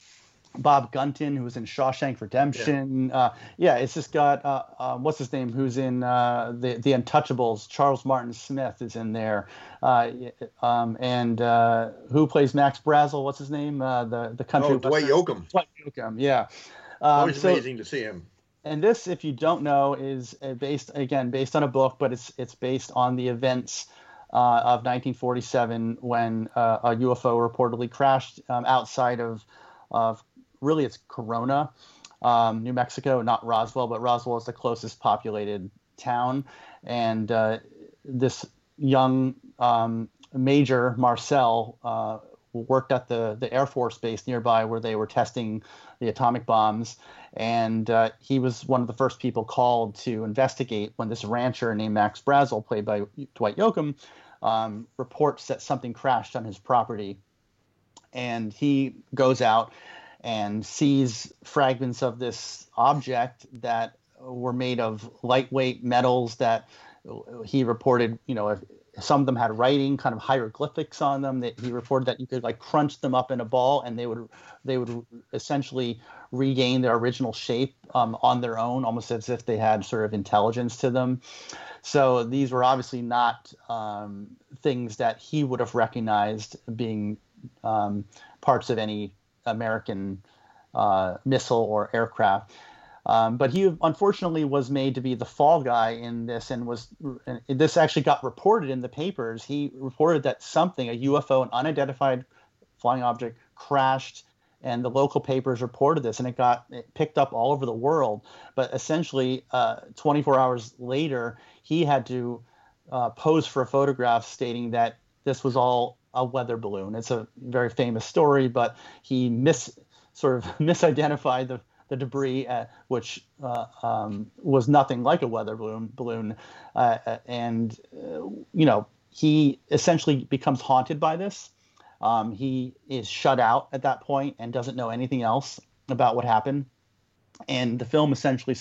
Bob Gunton, who was in Shawshank Redemption. Yeah, uh, yeah it's just got uh, uh, what's his name, who's in uh, the the Untouchables. Charles Martin Smith is in there, uh, um, and uh, who plays Max Brazel? What's his name? Uh, the the country.
Oh, Dwight Yoakam.
Dwight Yoakam. Yeah. Um,
Always
so-
amazing to see him.
and this, if you don't know, is uh, based again based on a book, but it's it's based on the events uh, of 1947 when uh, a UFO reportedly crashed um, outside of of really it's Corona, um, New Mexico, not Roswell, but Roswell is the closest populated town, and uh, this young um, major Marcel uh, worked at the the Air Force base nearby where they were testing the atomic bombs, and uh, he was one of the first people called to investigate when this rancher named Max Brazel, played by Dwight Yoakam, um, reports that something crashed on his property, and he goes out and sees fragments of this object that were made of lightweight metals that he reported, you know, some of them had writing, kind of hieroglyphics on them. That he reported that you could like crunch them up in a ball, and they would they would essentially regain their original shape um, on their own, almost as if they had sort of intelligence to them. So these were obviously not um, things that he would have recognized being um, parts of any American uh, missile or aircraft. Um, but he unfortunately was made to be the fall guy in this, and was and this actually got reported in the papers. He reported that something, a UFO, an unidentified flying object, crashed, and the local papers reported this, and it got it picked up all over the world. But essentially, uh, 24 hours later, he had to uh, pose for a photograph stating that this was all a weather balloon. It's a very famous story, but he mis sort of misidentified the the debris, uh, which uh, um, was nothing like a weather balloon. Balloon, uh, uh, and uh, you know he essentially becomes haunted by this. Um, he is shut out at that point and doesn't know anything else about what happened. And the film essentially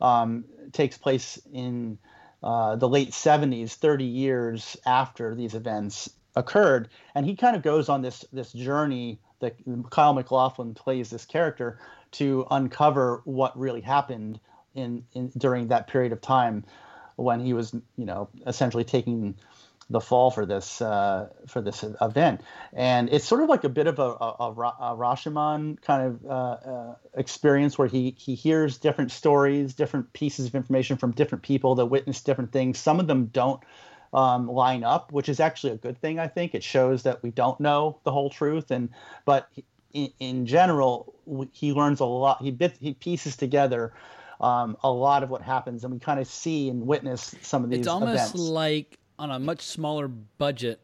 um, takes place in uh, the late 70s, 30 years after these events occurred. And he kind of goes on this this journey that Kyle MacLachlan plays this character to uncover what really happened in, in during that period of time when he was, you know, essentially taking the fall for this uh, for this event, and it's sort of like a bit of a, a, a, Rashomon kind of uh, uh, experience where he he hears different stories, different pieces of information from different people that witness different things. Some of them don't um, line up, which is actually a good thing. I think it shows that we don't know the whole truth, and but in, in general, he learns a lot. He bit he pieces together. Um, a lot of what happens, and we kind of see and witness some of these
It's almost
events.
like on a much smaller budget,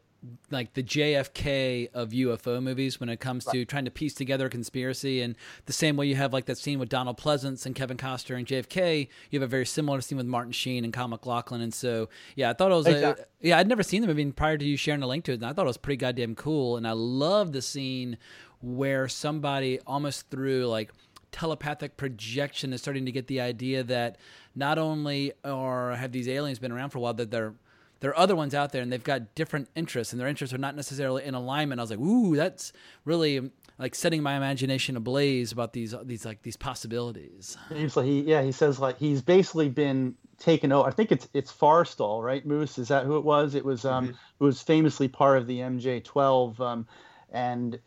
like the JFK of UFO movies when it comes to trying to piece together a conspiracy. And the same way you have like that scene with Donald Pleasence and Kevin Costner and JFK, you have a very similar scene with Martin Sheen and Kyle MacLachlan. And so, yeah, I thought it was,
Exactly.
a, yeah, I'd never seen the movie prior to you sharing a link to it. And I thought it was pretty goddamn cool. And I love the scene where somebody almost through like telepathic projection is starting to get the idea that not only are have these aliens been around for a while, that they're there are other ones out there and they've got different interests and their interests are not necessarily in alignment. I was like, ooh, that's really um, like setting my imagination ablaze about these these like these possibilities.
He's like, he, yeah, he says like he's basically been taken over. I think it's it's Forrestal, right? Moose, is that who it was? It was um, who was famously part of the MJ12, um, and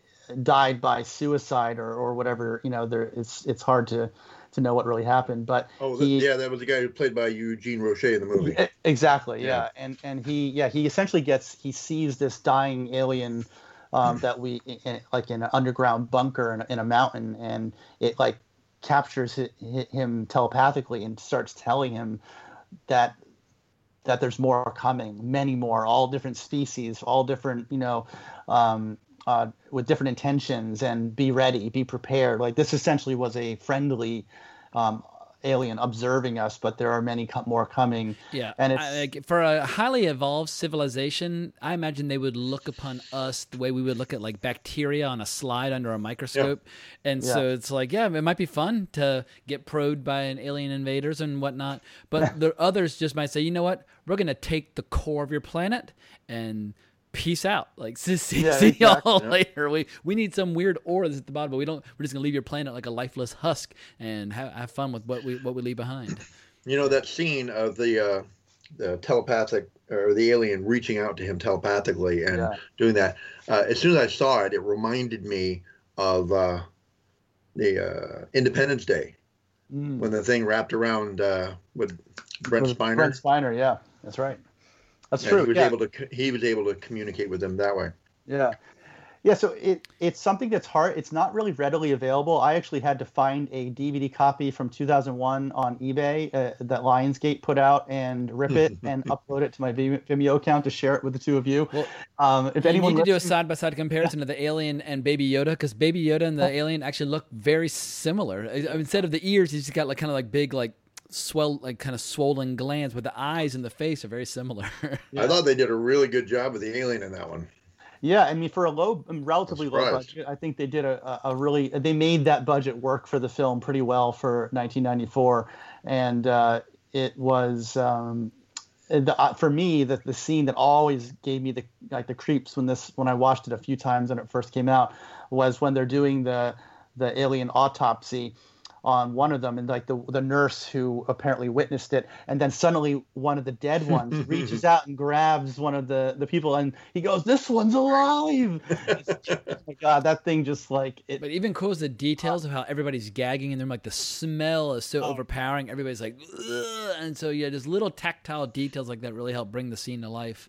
died by suicide or, or whatever. You know, there it's it's hard to to know what really happened, but
Oh, the,
he,
yeah, that was the guy who played by Eugene Roche in the movie.
Exactly. Yeah.
Yeah.
And and he yeah he essentially gets he sees this dying alien um, that we in, like in an underground bunker in, a- in a mountain and it like captures hi- hi- him telepathically and starts telling him that that there's more coming, many more, all different species, all different you know. Um, uh, with different intentions and be ready, be prepared. Like this essentially was a friendly um, alien observing us, but there are many co- more coming.
Yeah,
and it's
I, like, for a highly evolved civilization, I imagine they would look upon us the way we would look at like bacteria on a slide under a microscope, and
Yeah.
so it's like, yeah, it might be fun to get probed by an alien invaders and whatnot, but the others just might say, you know what, we're gonna take the core of your planet and. Peace out. Like see, see,
Yeah,
see y'all
exactly.
later. We we need some weird aura that's at the bottom, but we don't. We're just gonna leave your planet like a lifeless husk and have, have fun with what we what we leave behind.
You know that scene of the uh, the telepathic or the alien reaching out to him telepathically and
Yeah.
doing that. Uh, as soon as I saw it, it reminded me of uh, the uh, Independence Day
Mm.
when the thing wrapped around uh, with Brent
Was
Spiner.
Brent Spiner, yeah, that's right. That's
and
true.
He was
yeah.
able to he was able to communicate with them that way.
Yeah. Yeah, so it it's something that's hard. It's not really readily available. I actually had to find a DVD copy from 2001 on eBay uh, that Lionsgate put out and rip it and upload it to my Vimeo account to share it with the two of you. um, if
you
anyone
need to do a side by side comparison of the alien and Baby Yoda because Baby Yoda and the alien actually look very similar. I- I- Instead of the ears, he's got like kind of like big like swell like kind of swollen glands, but the eyes and the face are very similar.
I thought they did a really good job with the alien in that one.
Yeah, I mean, for a low, um, relatively low budget, I think they did a, a a really. They made that budget work for the film pretty well for 1994, and uh, it was um, the, uh, for me that the scene that always gave me the like the creeps when this when I watched it a few times when it first came out was when they're doing the the alien autopsy on one of them and like the the nurse who apparently witnessed it and then suddenly one of the dead ones reaches out and grabs one of the the people and he goes this one's alive oh my god that thing just like it
But even cool is the details uh, of how everybody's gagging and they're like the smell is
Oh.
so overpowering. Everybody's like, Ugh! and so yeah, just little tactile details like that really help bring the scene to life.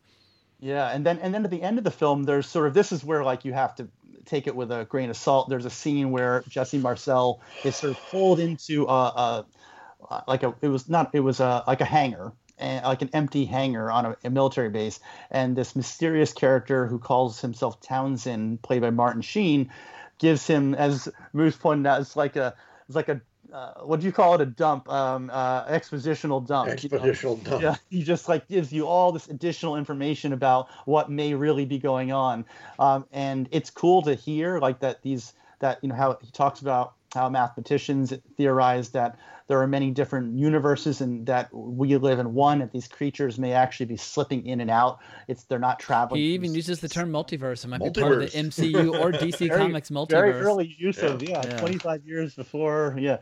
Yeah, and then and then at the end of the film, there's sort of this is where like you have to take it with a grain of salt. There's a scene where Jesse Marcel is sort of pulled into a, a like a it was not it was a like a hangar and like an empty hangar on a, a military base, and this mysterious character who calls himself Townsend, played by Martin Sheen, gives him as Moose pointed out, it's like a it's like a uh, what do you call it? A dump, um, uh, expositional dump. you know?
Expositional dump.
Yeah, he just like gives you all this additional information about what may really be going on, um, and it's cool to hear like that these that you know how he talks about how mathematicians theorize that there are many different universes and that we live in one and these creatures may actually be slipping in and out it's they're not traveling
He even uses the term multiverse. It might be part of the MCU or DC
Very-
Comics multiverse.
Very early use of yeah, 25 years before yeah.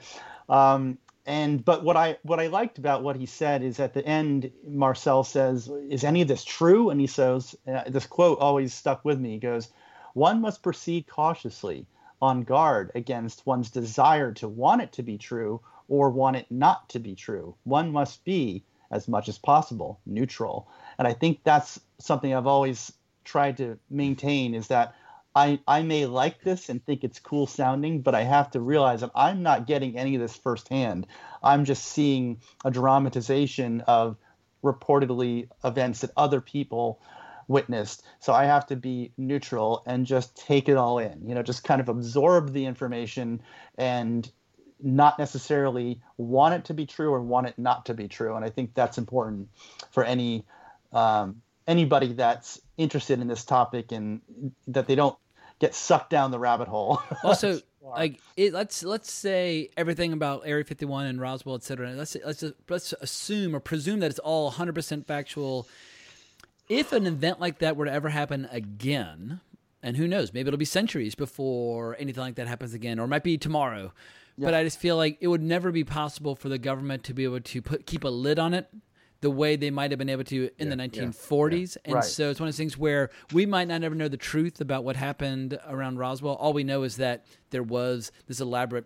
Um, and but what I what I liked about what he said is at the end Marcel says, "Is any of this true?" And he says, uh, this quote always stuck with me. He goes, "One must proceed cautiously, on guard against one's desire to want it to be true or want it not to be true. One must be, as much as possible, neutral." And I think that's something I've always tried to maintain is that I, I may like this and think it's cool sounding, but I have to realize that I'm not getting any of this firsthand. I'm just seeing a dramatization of reportedly events that other people witnessed. So I have to be neutral and just take it all in, you know, just kind of absorb the information and not necessarily want it to be true or want it not to be true. And I think that's important for any um, anybody that's interested in this topic and that they don't get sucked down the rabbit hole.
also like it, let's let's say everything about Area 51 and Roswell, et cetera. Let's let's just, let's assume or presume that it's all 100 percent factual. If an event like that were to ever happen again, and who knows, maybe it'll be centuries before anything like that happens again, or it might be tomorrow. But I just feel like it would never be possible for the government to be able to put keep a lid on it the way they might have been able to in the 1940s. And
Right.
so it's one of those things where we might not ever know the truth about what happened around Roswell. All we know is that there was this elaborate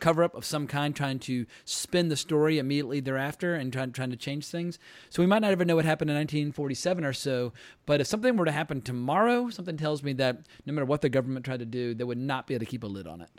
cover up of some kind trying to spin the story immediately thereafter and trying, trying to change things. So we might not ever know what happened in 1947 or so. But if something were to happen tomorrow, something tells me that no matter what the government tried to do, they would not be able to keep a lid on it.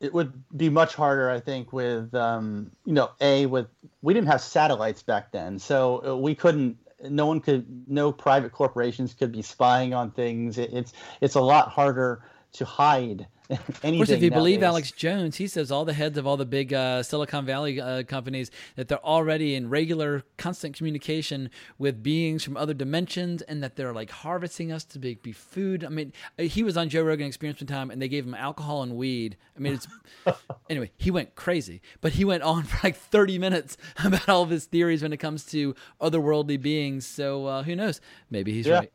it would be much harder, I think, with um, you know, a with we didn't have satellites back then, so uh, we couldn't. No one could. No private corporations could be spying on things. It, it's it's a lot harder to hide anything.
Of course, if you believe. Alex Jones, he says all the heads of all the big uh, Silicon Valley uh, companies that they're already in regular, constant communication with beings from other dimensions, and that they're like harvesting us to be, be food. I mean, uh, he was on Joe Rogan Experience one time, and they gave him alcohol and weed. I mean, it's anyway. He went crazy, but he went on for like thirty minutes about all of his theories when it comes to otherworldly beings. So uh, who knows? Maybe he's
Yeah.
right.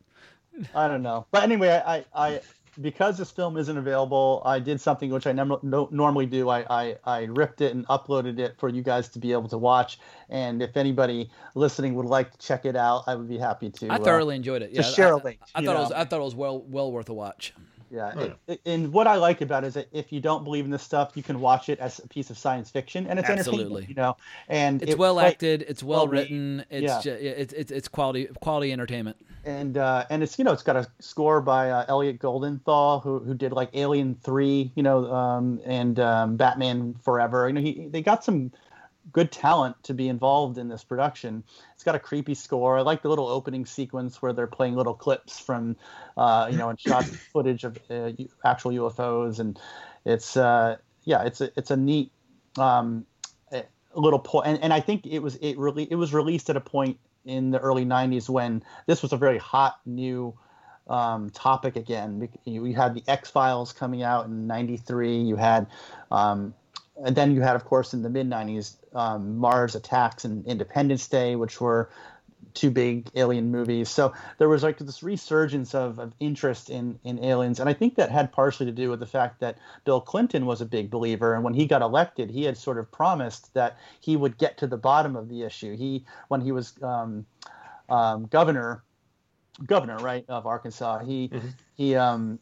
I don't know. But anyway, I, I because this film isn't available, I did something which I never no, normally do. I, I, I ripped it and uploaded it for you guys to be able to watch. And if anybody listening would like to check it out, I would be happy to.
I
uh,
thoroughly enjoyed it. Yeah,
to share
I,
a link.
I
you
thought it was. I thought it was well well worth a watch.
Yeah.
Oh,
it- and what I like about it is that if you don't believe in this stuff, you can watch it as a piece of science fiction, and it's
Absolutely.
entertaining. You know, and
It's
it-
well
like-
acted. It's well
well-made.
written. It's
Yeah.
ju- it's it's it's quality quality entertainment.
and uh, and it's you know it's got a score by uh, Elliot Goldenthal who who did like Alien Three, you know, um, and um, Batman Forever. You know, he they got some good talent to be involved in this production. It's got a creepy score. I like the little opening sequence where they're playing little clips from, uh, you know, and shot footage of uh, actual UFOs, and it's uh, yeah, it's a it's a neat um, little point. And, and I think it was it really it was released at a point in the early '90s when this was a very hot new um, topic again. You, you had the X Files coming out in '93. You had, um, and then you had, of course, in the mid '90s, um, Mars Attacks and Independence Day, which were two big alien movies. So there was like this resurgence of, of interest in, in aliens. And I think that had partially to do with the fact that Bill Clinton was a big believer. And when he got elected, he had sort of promised that he would get to the bottom of the issue. He, when he was um, um, governor, governor, right, of Arkansas, he, he, um,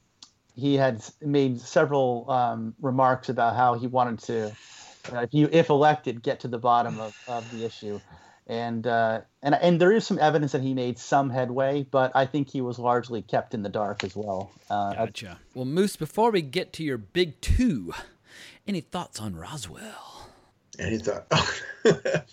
he had made several um, remarks about how he wanted to, uh, if you, if elected, get to the bottom of, of the issue and uh, and and there is some evidence that he made some headway, but I think he was largely kept in the dark as well. Uh,
Gotcha. Well, Moose, before we get to your big two, any thoughts on Roswell?
And he thought,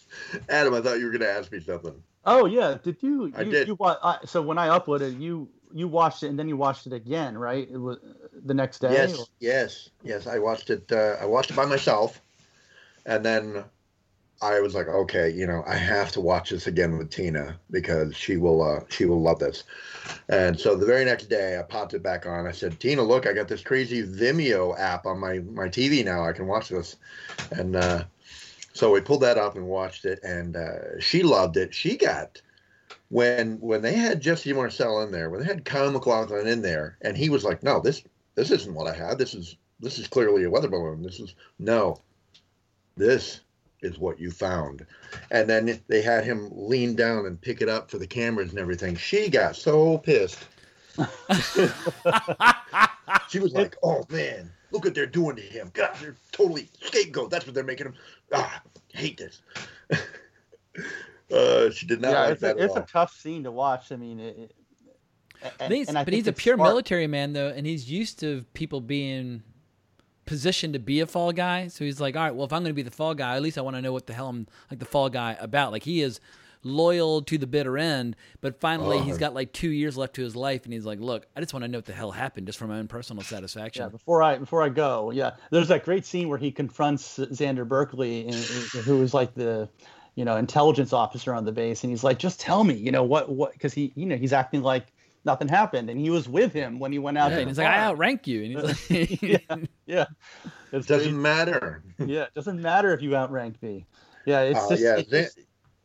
Adam, I thought you were going to ask me something.
Oh yeah, did you?
I
you,
did.
You, wa- I, so when I uploaded, you you watched it and then you watched it again, right? It was the next day.
Yes,
or-
yes, yes. I watched it. Uh, I watched it by myself, and then I was like, okay, you know, I have to watch this again with Tina because she will, uh, she will love this. And so the very next day, I popped it back on. I said, Tina, look, I got this crazy Vimeo app on my my TV now. I can watch this, and uh, so we pulled that up and watched it, and uh, she loved it. She got when when they had Jesse Marcel in there, when they had Kyle MacLachlan in there, and he was like, "No, this this isn't what I had. This is this is clearly a weather balloon. This is no, this is what you found." And then they had him lean down and pick it up for the cameras and everything. She got so pissed. she was like, "Oh man, look what they're doing to him. God, they're totally scapegoat. That's what they're making him. Ah, hate this." uh, she did not
yeah,
like
it's,
that
a,
at
it's a tough scene to watch. I mean, it, it, and,
But he's,
and I
but he's a pure
smart.
military man, though, and he's used to people being positioned to be a fall guy. So he's like, all right, well, if I'm going to be the fall guy, at least I want to know what the hell I'm like the fall guy about. Like he is loyal to the bitter end, but finally he's got like two years left to his life, and he's like, look, I just want to know what the hell happened, just for my own personal satisfaction.
Yeah, before I before I go, yeah, there's that great scene where he confronts Xander Berkeley, and, and- who is like the, you know, intelligence officer on the base, and he's like, just tell me, you know, what what because he, you know, he's acting like nothing happened, and he was with him when he went out.
Yeah,
to
and
the
he's like, I
farm.
outrank you, and he's like,
yeah, yeah,
It doesn't matter.
yeah, it doesn't matter if you outrank me. Yeah, it's
Uh,
just,
yeah,
it's
Xan-
just-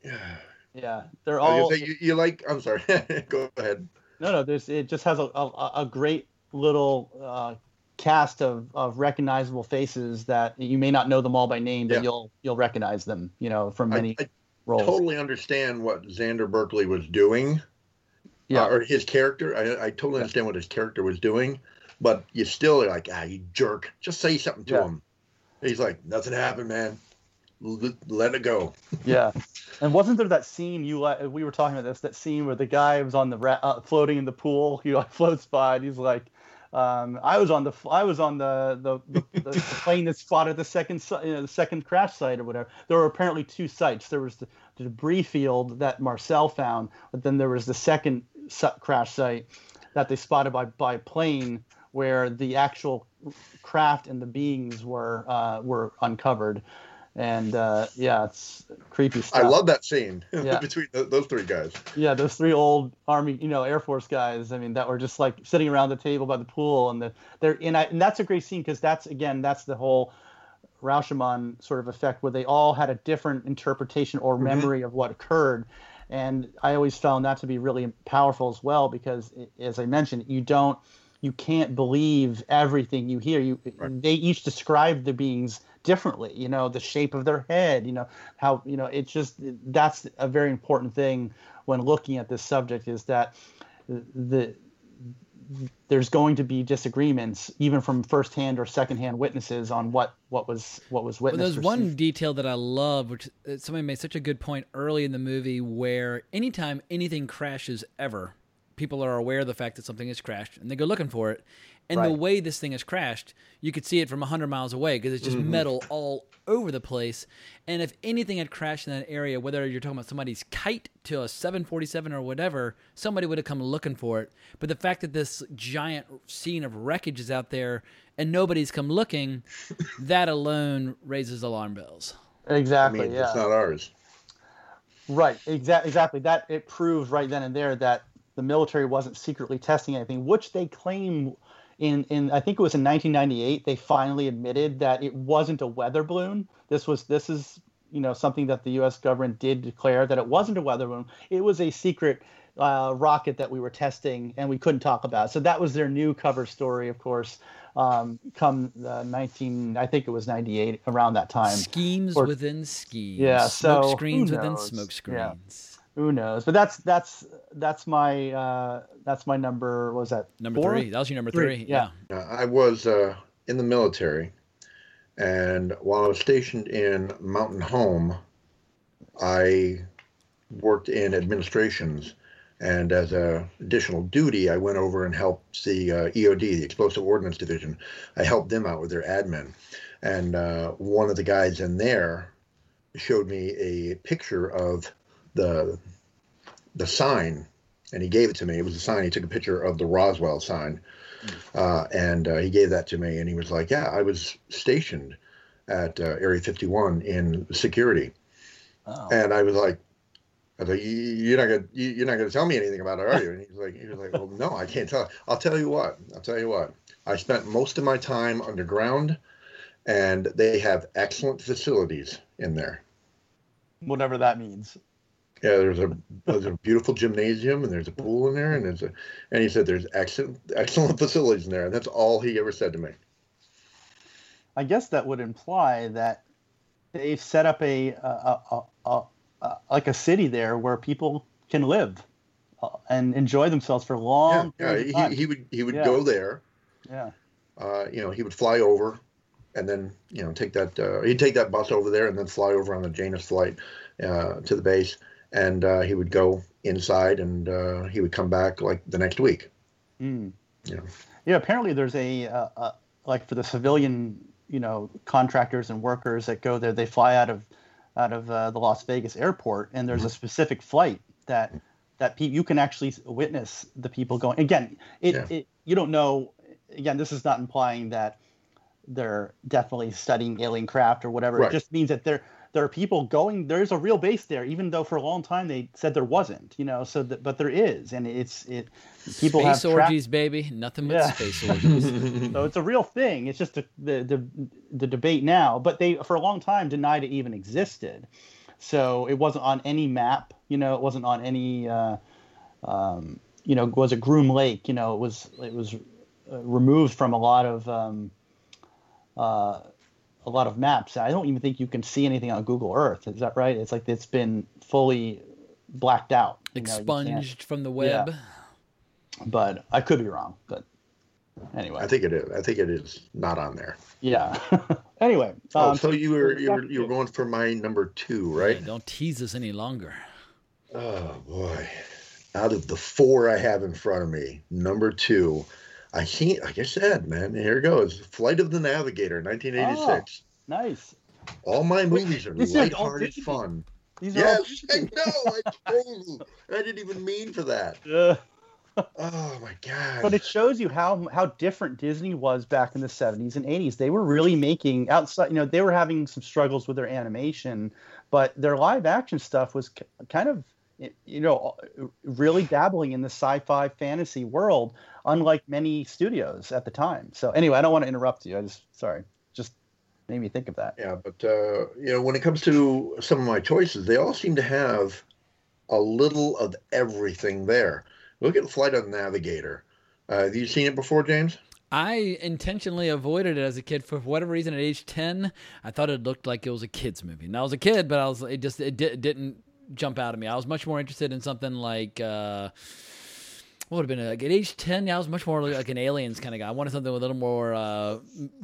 yeah, they're all.
gonna you, you like? I'm sorry. Go ahead.
No, no, there's it just has a a, a great little uh, cast of, of recognizable faces that you may not know them all by name, but
Yeah.
you'll you'll recognize them, you know, from many
I
roles.
totally understand what Xander Berkeley was doing.
Yeah.
uh, or his character. I, I totally understand what his character was doing, but you still are like, ah, you jerk. Just say something to
Yeah.
him. He's like, nothing happened, man. L- let it go.
yeah, and wasn't there that scene you uh, we were talking about this that scene where the guy was on the ra- uh, floating in the pool, he like floats by and he's like. Um, I was on the I was on the the, the, the plane that spotted the second you know, the second crash site or whatever. There were apparently two sites. There was the, the debris field that Marcel found, but then there was the second crash site that they spotted by by plane where the actual craft and the beings were uh, were uncovered, and uh, yeah, it's creepy stuff.
I love that scene
Yeah.
between th- those three guys.
Yeah, those three old army, you know, Air Force guys. I mean, that were just like sitting around the table by the pool, and the, they're and, I, and that's a great scene because that's again that's the whole Rashomon sort of effect where they all had a different interpretation or
Mhm.
memory of what occurred, and I always found that to be really powerful as well because, as I mentioned, you don't, you can't believe everything you hear. You they each describe the beings differently. You know, the shape of their head. You know how you know it's just that's a very important thing when looking at this subject is that the there's going to be disagreements even from firsthand or secondhand witnesses on what what was what was
Well,
witnessed.
there's
or
one detail that I love, which uh, somebody made such a good point early in the movie, where anytime anything crashes ever, people are aware of the fact that something has crashed and they go looking for it. And the way this thing has crashed, you could see it from 100 miles away because it's just
Mhm.
metal all over the place. And if anything had crashed in that area, whether you're talking about somebody's kite to a 747 or whatever, somebody would have come looking for it. But the fact that this giant scene of wreckage is out there and nobody's come looking, that alone raises alarm bells.
Exactly.
I mean,
yeah.
it's not ours.
Right, exactly, exactly. That it proves right then and there that the military wasn't secretly testing anything, which they claim in in I think it was in 1998 they finally admitted that it wasn't a weather balloon. This was this is you know something that the U.S. government did declare that it wasn't a weather balloon. It was a secret uh, rocket that we were testing and we couldn't talk about. So that was their new cover story, of course. Um, come uh, 19, I think it was 98, around that time.
Schemes
Or-
within schemes.
Yeah, so
smoke screens within smoke
Yeah.
Screens.
Who knows? But that's that's that's my uh, that's my number. What was that
Number
four?
three. That was your number three.
Yeah.
Uh, I was uh, in the military, and while I was stationed in Mountain Home, I worked in administrations. And as a additional duty, I went over and helped the uh, EOD, the Explosive Ordnance Division. I helped them out with their admin. And uh, one of the guys in there showed me a picture of the the sign, and he gave it to me. It was a sign. He took a picture of the Roswell sign, uh, and uh, he gave that to me. And he was like, "Yeah, I was stationed at uh, Area 51 in security." oh. And I was like, "I was like, "You- you're not gonna you- you're not gonna tell me anything about it, are you?" And he was like, "He was like, well, no, I can't tell. I'll tell you what. I'll tell you what. I spent most of my time underground, and they have excellent facilities in there."
Whatever that means.
Yeah, there's a there's a beautiful gymnasium and there's a pool in there and there's a and he said there's excellent excellent facilities in there and that's all he ever said to me.
I guess that would imply that they've set up a, a, a, a, like a city there where people can live uh, and enjoy themselves for long.
Yeah,
time.
he, he would he would
Yeah.
go there.
Yeah.
Uh, you know, he would fly over and then you know take that uh, he'd take that bus over there and then fly over on the Janus flight uh, to the base and uh, he would go inside and uh, he would come back like the next week.
Mm.
Know.
Yeah, apparently there's a, uh, uh, like for the civilian, you know, contractors and workers that go there, they fly out of out of uh, the Las Vegas airport, and there's a specific flight that that pe- you can actually witness the people going. Again, it,
Yeah.
it you don't know. Again, this is not implying that they're definitely studying alien craft or whatever.
Right.
It just means that there there are people going. There's a real base there, even though for a long time they said there wasn't. You know, so that, but there is, and it's it. People
space
have tra-
orgies, baby. Nothing but
Yeah.
space orgies.
so it's a real thing. It's just the, the the the debate now. But they for a long time denied it even existed. So it wasn't on any map. You know, it wasn't on any. Uh, um, you know, was it Groom Lake? You know, it was it was uh, removed from a lot of um, uh, a lot of maps. I don't even think you can see anything on Google Earth. Is that right? It's like it's been fully blacked out. you know,
Expunged from the web.
Yeah. But I could be wrong. But anyway.
I think it is. I think it is not on there.
Yeah. anyway.
Oh,
um,
so you were you were you were going for my number two, right?
Yeah, don't tease us any longer.
Oh boy. Out of the four I have in front of me, number two, I can't like I said, man, here it goes. Flight of the Navigator, 1986.
Nice.
All my movies are
these are all
lighthearted fun.
These are
Yes, I know. I, told you. I didn't even mean for that.
Uh,
oh my god!
But it shows you how how different Disney was back in the 70s and 80s. They were really making outside, you know, they were having some struggles with their animation, but their live action stuff was kind of you know really dabbling in the sci-fi fantasy world unlike many studios at the time. So anyway, I don't want to interrupt you. I just sorry. Just made me think of that.
Yeah, but uh, you know, when it comes to some of my choices, they all seem to have a little of everything there. Look at Flight of the Navigator. Uh, have you seen it before, James?
I intentionally avoided it as a kid for whatever reason. At age ten, I thought it looked like it was a kids movie. And I was a kid, but I was it just it, di- it didn't jump out at me. I was much more interested in something like. Uh, what would have been like at age 10 yeah, i was much more like an aliens kind of guy i wanted something with a little more uh,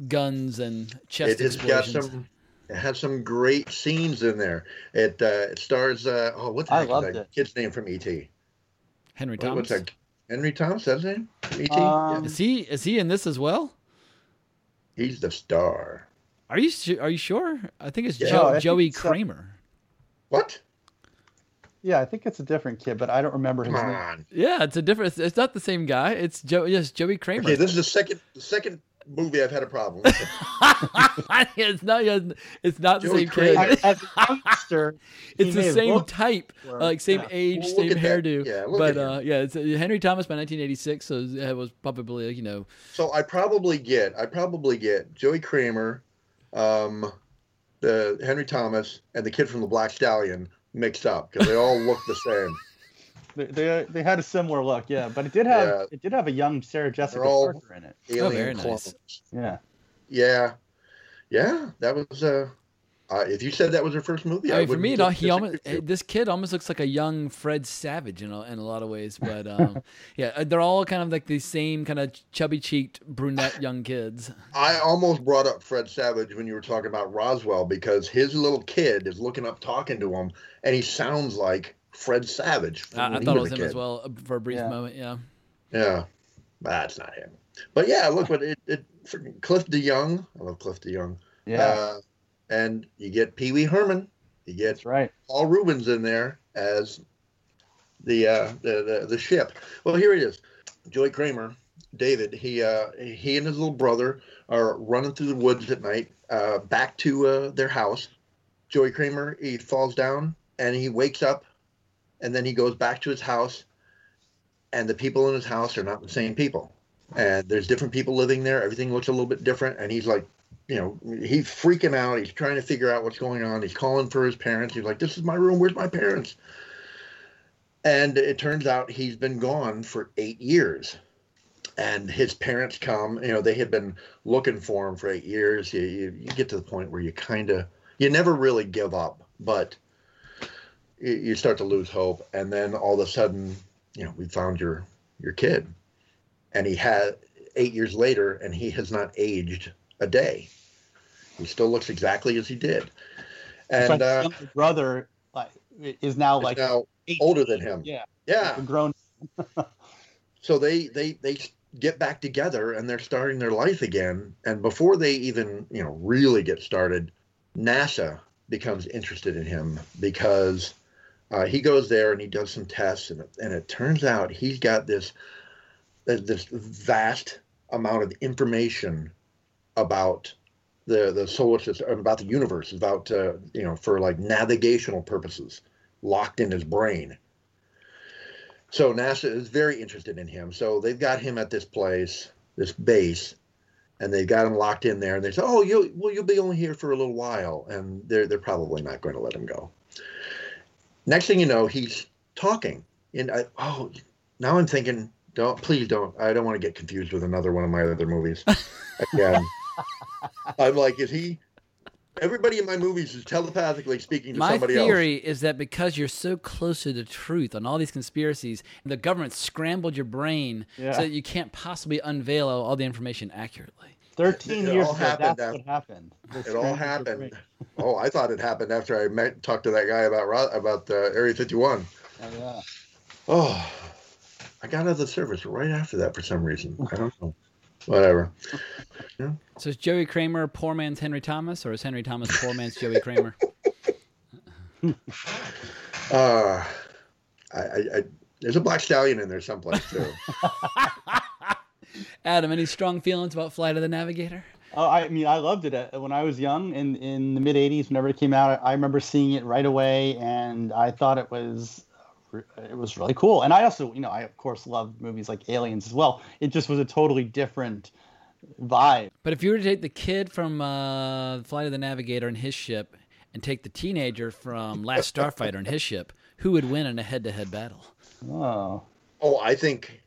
guns and chest
it has got some. It has some great scenes in there. It uh, it stars. Uh, oh, what's the
I
heck is that kid's name from ET?
henry
What-
thomas
What's that? Henry Thomas. That's his name. ET.
Um,
is he is he in this as well
He's the star.
are you are you sure i think it's
Yeah.
Jo-
No, I
joey
it's, uh,
cramer
What?
Yeah, I think it's a different kid, but I don't remember his
Come
name.
on.
yeah it's a different it's, it's not the same guy it's joe yes joey cramer
Okay, this is the second the second movie I've had a problem with.
it's not it's not the same
Kramer.
kid
As a youngster,
it's the same
looked
type,
for-
like same
yeah.
age,
Well, look
same
at that.
hairdo.
Yeah, look
but uh, yeah, it's uh, Henry Thomas by 1986, so it was probably you know
so I probably get I probably get Joey Cramer, um, the Henry Thomas, and the kid from the Black Stallion mixed up because they all look the same.
They, they they had a similar look, yeah, but it did have
Yeah.
it did have a young Sarah Jessica
all-
Parker in it.
Alien
Oh, very nice.
Yeah.
Yeah, yeah, that was. Uh, uh, if you said that was her first movie,
I
I
for me,
wouldn't
it, al-
dis-
he almost
you.
this kid almost looks like a young Fred Savage in a, in a lot of ways. But um, yeah, uh, they're all kind of like the same kind of chubby cheeked brunette young kids.
I almost brought up Fred Savage when you were talking about Roswell because his little kid is looking up, talking to him, and he sounds like Fred Savage.
I, I thought it was
a
him as well uh, for a brief
Yeah.
moment. Yeah.
Yeah, that's not him. But yeah, look, but it, it freaking Cliff DeYoung. I love Cliff DeYoung.
Yeah.
Uh, and you get Pee Wee Herman. You get
That's right.
Paul Reubens in there as the uh, the, the the ship. Well, here it is. Joey Cramer, David. He uh, he and his little brother are running through the woods at night, uh, back to uh, their house. Joey Cramer he falls down and he wakes up, and then he goes back to his house, and the people in his house are not the same people, and there's different people living there. Everything looks a little bit different, and he's like. You know, he's freaking out. He's trying to figure out what's going on. He's calling for his parents. He's like, "This is my room. Where's my parents?" And it turns out he's been gone for eight years. And his parents come, you know, they had been looking for him for eight years. You, you, you get to the point where you kind of, you never really give up, but you, you start to lose hope. And then all of a sudden, you know, we found your, your kid. And he had eight years later, and he has not aged a day. He still looks exactly as he did. And
like
uh,
the brother like is now
is
like
now older than him.
Yeah.
Yeah.
A grown
so they they they get back together and they're starting their life again and before they even you know really get started nasa becomes interested in him because uh, he goes there and he does some tests and, it- and it turns out he's got this uh, this vast amount of information about the the solar system about the universe about uh, you know for like navigational purposes locked in his brain so NASA is very interested in him. So they've got him at this place, this base, and they've got him locked in there. And they say, "Oh, you well, you'll be only here for a little while," and they're they're probably not going to let him go. Next thing you know, he's talking, and I, oh, now I'm thinking, don't please don't. I don't want to get confused with another one of my other movies. Again, I'm like, is he? Everybody in my movies is telepathically speaking to
My
somebody else.
My theory is that because you're so close to the truth on all these conspiracies, the government scrambled your brain
Yeah.
so that you can't possibly unveil all the information accurately.
Thirteen
It
years
all
ago,
happened
that's
after-
what happened.
It all happened. Oh, I thought it happened after I met talked to that guy about about uh, Area 51.
Oh, yeah.
Oh, I got out of the service right after that for some reason. I don't know. Whatever.
So is Joey Cramer poor man's Henry Thomas, or is Henry Thomas poor man's Joey Cramer?
Uh, I, I, I There's a black stallion in there someplace too.
Adam, any strong feelings about Flight of the Navigator?
Oh, I mean, I loved it Uh, when I was young in in the mid '80s. Whenever it came out, I remember seeing it right away, and I thought it was it was really cool. And I also, you know, I of course loved movies like Aliens as well. It just was a totally different vibe.
But if you were to take the kid from uh, Flight of the Navigator and his ship, and take the teenager from Last Starfighter and his ship, who would win in a head-to-head battle?
Oh,
oh, I think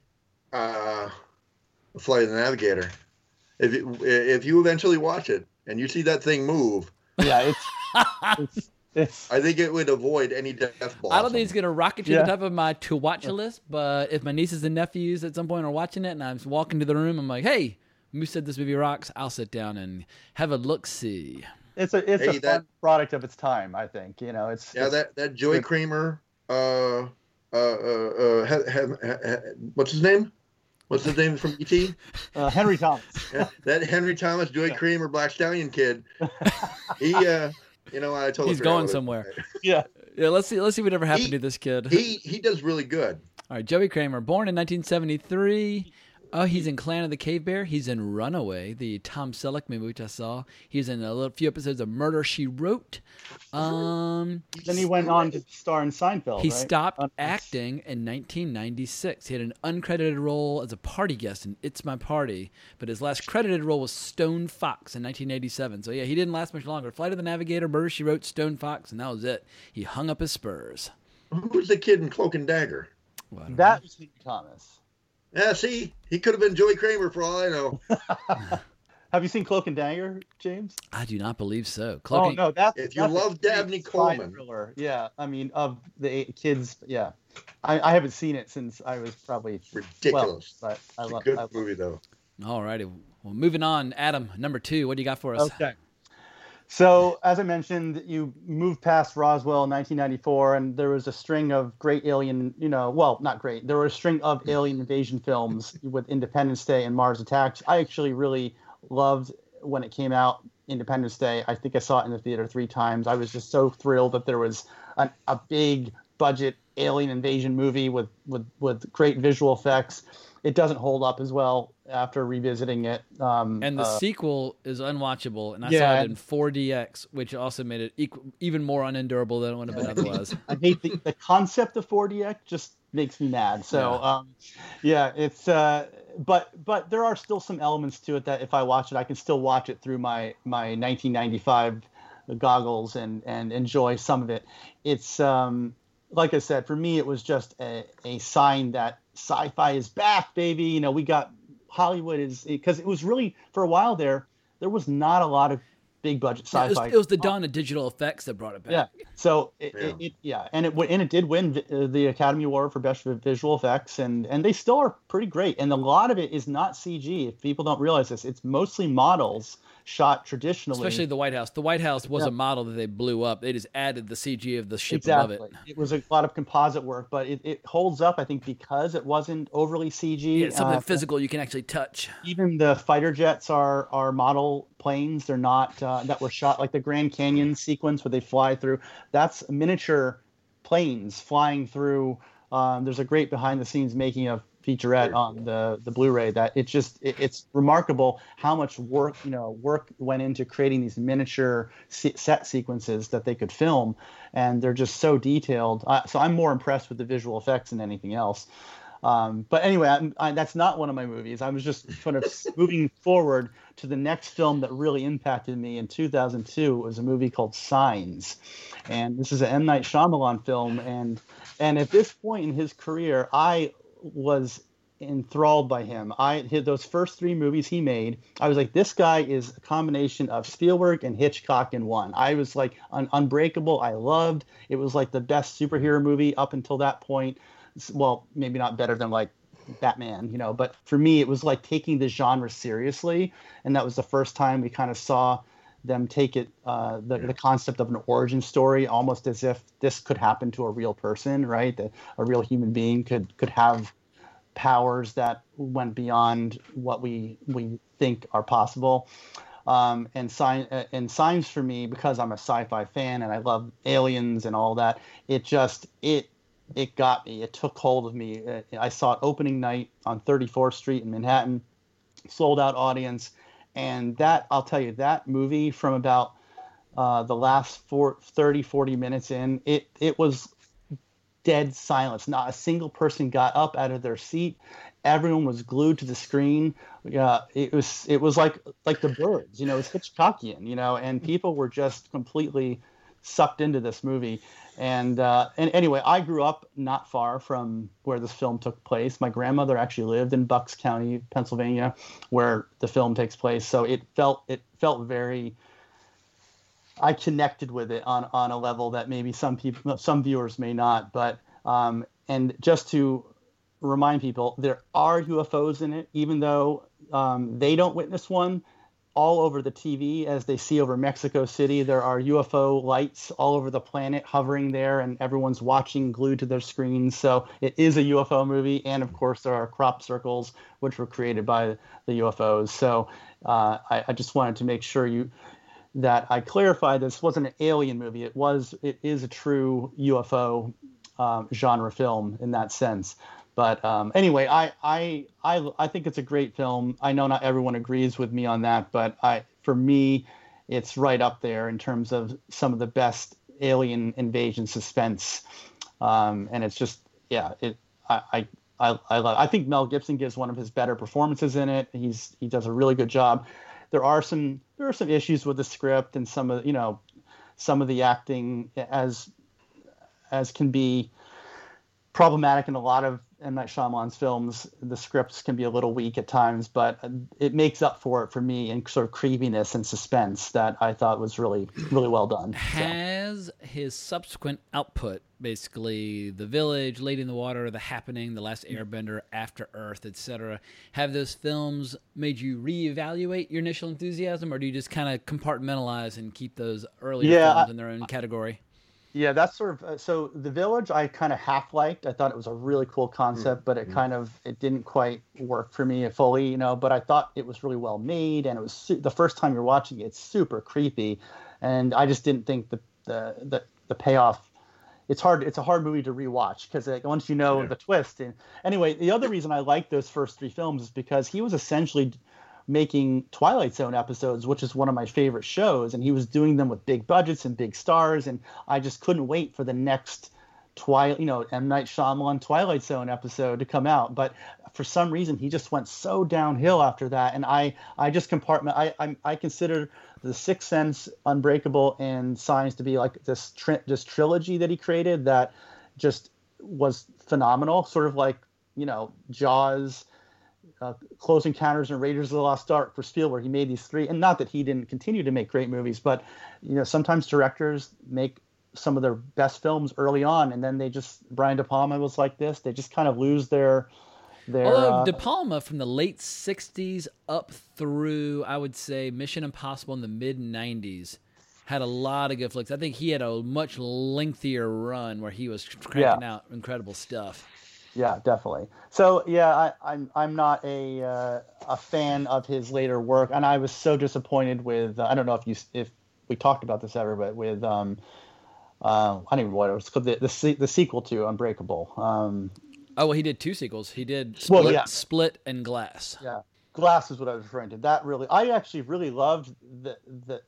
uh, Flight of the Navigator. If you, if you eventually watch it and you see that thing move,
yeah, it's, it's, it's
I think it would avoid any death blossom.
I don't think it's gonna rocket to
Yeah.
the top of my to watch list, but if my nieces and nephews at some point are watching it and I'm walking to the room, I'm like, hey, Moose said this movie rocks. I'll sit down and have a look see.
it's a it's
Hey,
a
that-
fun product of its time. I think you know it's
Yeah,
it's-
that that Joey Cramer. Uh, uh, uh, uh, ha- ha- ha- ha- what's his name? What's his name from ET?
uh, Henry Thomas.
Yeah, that Henry Thomas, Joey Cramer, Black Stallion kid. He, uh, you know, I totally
He's going somewhere.
Yeah.
Yeah, let's see. Let's see whatever happened
He-
to this kid.
He he does really good.
All right, Joey Cramer, born in 1973. Oh, he's in Clan of the Cave Bear. He's in Runaway, the Tom Selleck movie, which I saw. He's in a little, few episodes of Murder She Wrote. Um,
Then he went on to star in Seinfeld.
he
right?
stopped
Uh,
acting in 1996. He had an uncredited role as a party guest in It's My Party, but his last credited role was Stone Fox in 1987. So yeah, he didn't last much longer. Flight of the Navigator, Murder She Wrote, Stone Fox, and that was it. He hung up his spurs.
Who was the kid in Cloak and Dagger?
That was Henry Thomas.
Yeah, see, he could have been Joey Cramer for all I know.
Have you seen Cloak and Dagger, James?
I do not believe so.
Oh
Cloaking-
no, that's
If you
that's
love Dabney Coleman.
thriller. Yeah, I mean of the eight kids. Yeah, I, I haven't seen it since I was probably
Ridiculous.
12, but I
It's a
love.
good
I love
movie though.
All righty. Well, moving on. Adam, number two. What do you got for us?
Okay. So, as I mentioned, you moved past Roswell in 1994, and there was a string of great alien, you know, well, not great. There were a string of alien invasion films with Independence Day and Mars Attacks. I actually really loved when it came out, Independence Day. I think I saw it in the theater three times. I was just so thrilled that there was an, a big budget alien invasion movie with, with, with great visual effects. It doesn't hold up as well after revisiting it. Um,
And the
uh,
sequel is unwatchable, and I
Yeah,
saw it in 4DX, which also made it equal, even more unendurable than it would have been otherwise.
I hate the, the concept of 4DX just makes me mad. So
Yeah.
um, yeah, it's uh, but but there are still some elements to it that if I watch it, I can still watch it through my my 1995 goggles and and enjoy some of it. It's um, like I said, for me, it was just a, a sign that sci-fi is back, baby. You know, we got Hollywood is because it was really for a while there. There was not a lot of big budget
Yeah, it, was,
sci-fi.
it was the dawn of digital effects that brought it back.
Yeah. So it, It, it, yeah, and it and it did win uh, the Academy Award for Best Visual Effects, and and they still are pretty great. And a lot of it is not CG. If people don't realize this, it's mostly models shot traditionally.
Especially the White House. The White House was
Yeah.
a model that they blew up. They just added the CG of the ship above it.
It was a lot of composite work, but it, it holds up. I think because it wasn't overly CG.
Yeah, it's something
uh,
physical you can actually touch.
even the fighter jets are are model planes. They're not uh, that were shot like the Grand Canyon sequence where they fly through. That's miniature planes flying through. Um, there's a great behind the scenes making of featurette on the the Blu-ray that it's just it, it's remarkable how much work you know work went into creating these miniature se- set sequences that they could film and they're just so detailed uh, so I'm more impressed with the visual effects than anything else um, but anyway, I, that's not one of my movies. I was just kind of moving forward to the next film that really impacted me in 2002. It was a movie called Signs, and this is an M Night Shyamalan film. And and at this point in his career, I was enthralled by him. I hit those first three movies he made. I was like, this guy is a combination of Spielberg and Hitchcock in one. I was like, un- Unbreakable. I loved. It was like the best superhero movie up until that point. Well, maybe not better than like Batman, you know, but for me, it was like taking the genre seriously, and that was the first time we kind of saw them take it uh, the, the concept of an origin story almost as if this could happen to a real person right that a real human being could could have powers that went beyond what we we think are possible um, and sign uh, and signs for me because I'm a sci-fi fan and I love aliens and all that. It just it it got me. It took hold of me. Uh, I saw it opening night on 34th Street in Manhattan, sold out audience, and that I'll tell you that movie from about uh, the last four, 30, 40 minutes in, it it was dead silence. Not a single person got up out of their seat. Everyone was glued to the screen. Yeah, it was it was like like the birds, you know, it's Hitchcockian, you know, and people were just completely sucked into this movie. And uh, and anyway, I grew up not far from where this film took place. My grandmother actually lived in Bucks County, Pennsylvania, where the film takes place. So it felt it felt very. I connected with it on on a level that maybe some people, some viewers may not. But um, and just to remind people, there are UFOs in it, even though um, they don't witness one all over the TV as they see over Mexico City. There are UFO lights all over the planet hovering there, and everyone's watching glued to their screens. So it is a UFO movie. And of course, there are crop circles, which were created by the UFOs. So uh, I, I, just wanted to make sure you that I clarify this wasn't an alien movie. It was. It is a true UFO um, genre film in that sense. But um, anyway, I, I I I think it's a great film. I know not everyone agrees with me on that, but I for me, it's right up there in terms of some of the best alien invasion suspense. Um, and it's just yeah, it I, I I, I, love, I think Mel Gibson gives one of his better performances in it. He's he does a really good job. There are some there are some issues with the script and some of you know some of the acting as as can be problematic in a lot of M Night Shyamalan's films, the scripts can be a little weak at times, but it makes up for it for me in sort of creepiness and suspense that I thought was really, really well done.
Has so. his subsequent output, basically The Village, Lady in the Water, The Happening, The Last Airbender, After Earth, etc., have those films made you reevaluate your initial enthusiasm, or do you just kind of compartmentalize and keep those earlier yeah, films in their own category?
Yeah, that's sort of uh, so. The Village, I kind of half liked. I thought it was a really cool concept, mm-hmm. but it mm-hmm. kind of it didn't quite work for me fully, you know. But I thought it was really well made, and it was su- the first time you're watching it, it's super creepy, and I just didn't think the the the, the payoff. It's hard. It's a hard movie to rewatch because like, once you know yeah. the twist. And anyway, the other reason I like those first three films is because he was essentially making Twilight Zone episodes, which is one of my favorite shows, and he was doing them with big budgets and big stars, and I just couldn't wait for the next Twilight, you know, M Night Shyamalan Twilight Zone episode to come out. But for some reason, he just went so downhill after that, and I, I just compartment, I, I, I consider the Sixth Sense, Unbreakable, and Signs to be like this tri- this trilogy that he created that just was phenomenal, sort of like you know Jaws uh, Close Encounters and Raiders of the Lost Ark for Spielberg. He made these three, and not that he didn't continue to make great movies, but you know sometimes directors make some of their best films early on, and then they just Brian De Palma was like this. They just kind of lose their their.
Although uh, De Palma from the late '60s up through I would say Mission Impossible in the mid '90s had a lot of good flicks. I think he had a much lengthier run where he was cranking yeah. out incredible stuff
yeah, definitely. So yeah, I, am I'm, I'm not a uh, a fan of his later work, and I was so disappointed with. Uh, I don't know if you if we talked about this ever, but with um, uh, I don't even know what it was called the the, the sequel to Unbreakable. Um,
oh well, he did two sequels. He did Split, well, yeah. Split and Glass.
Yeah, Glass is what I was referring to. That really, I actually really loved the the.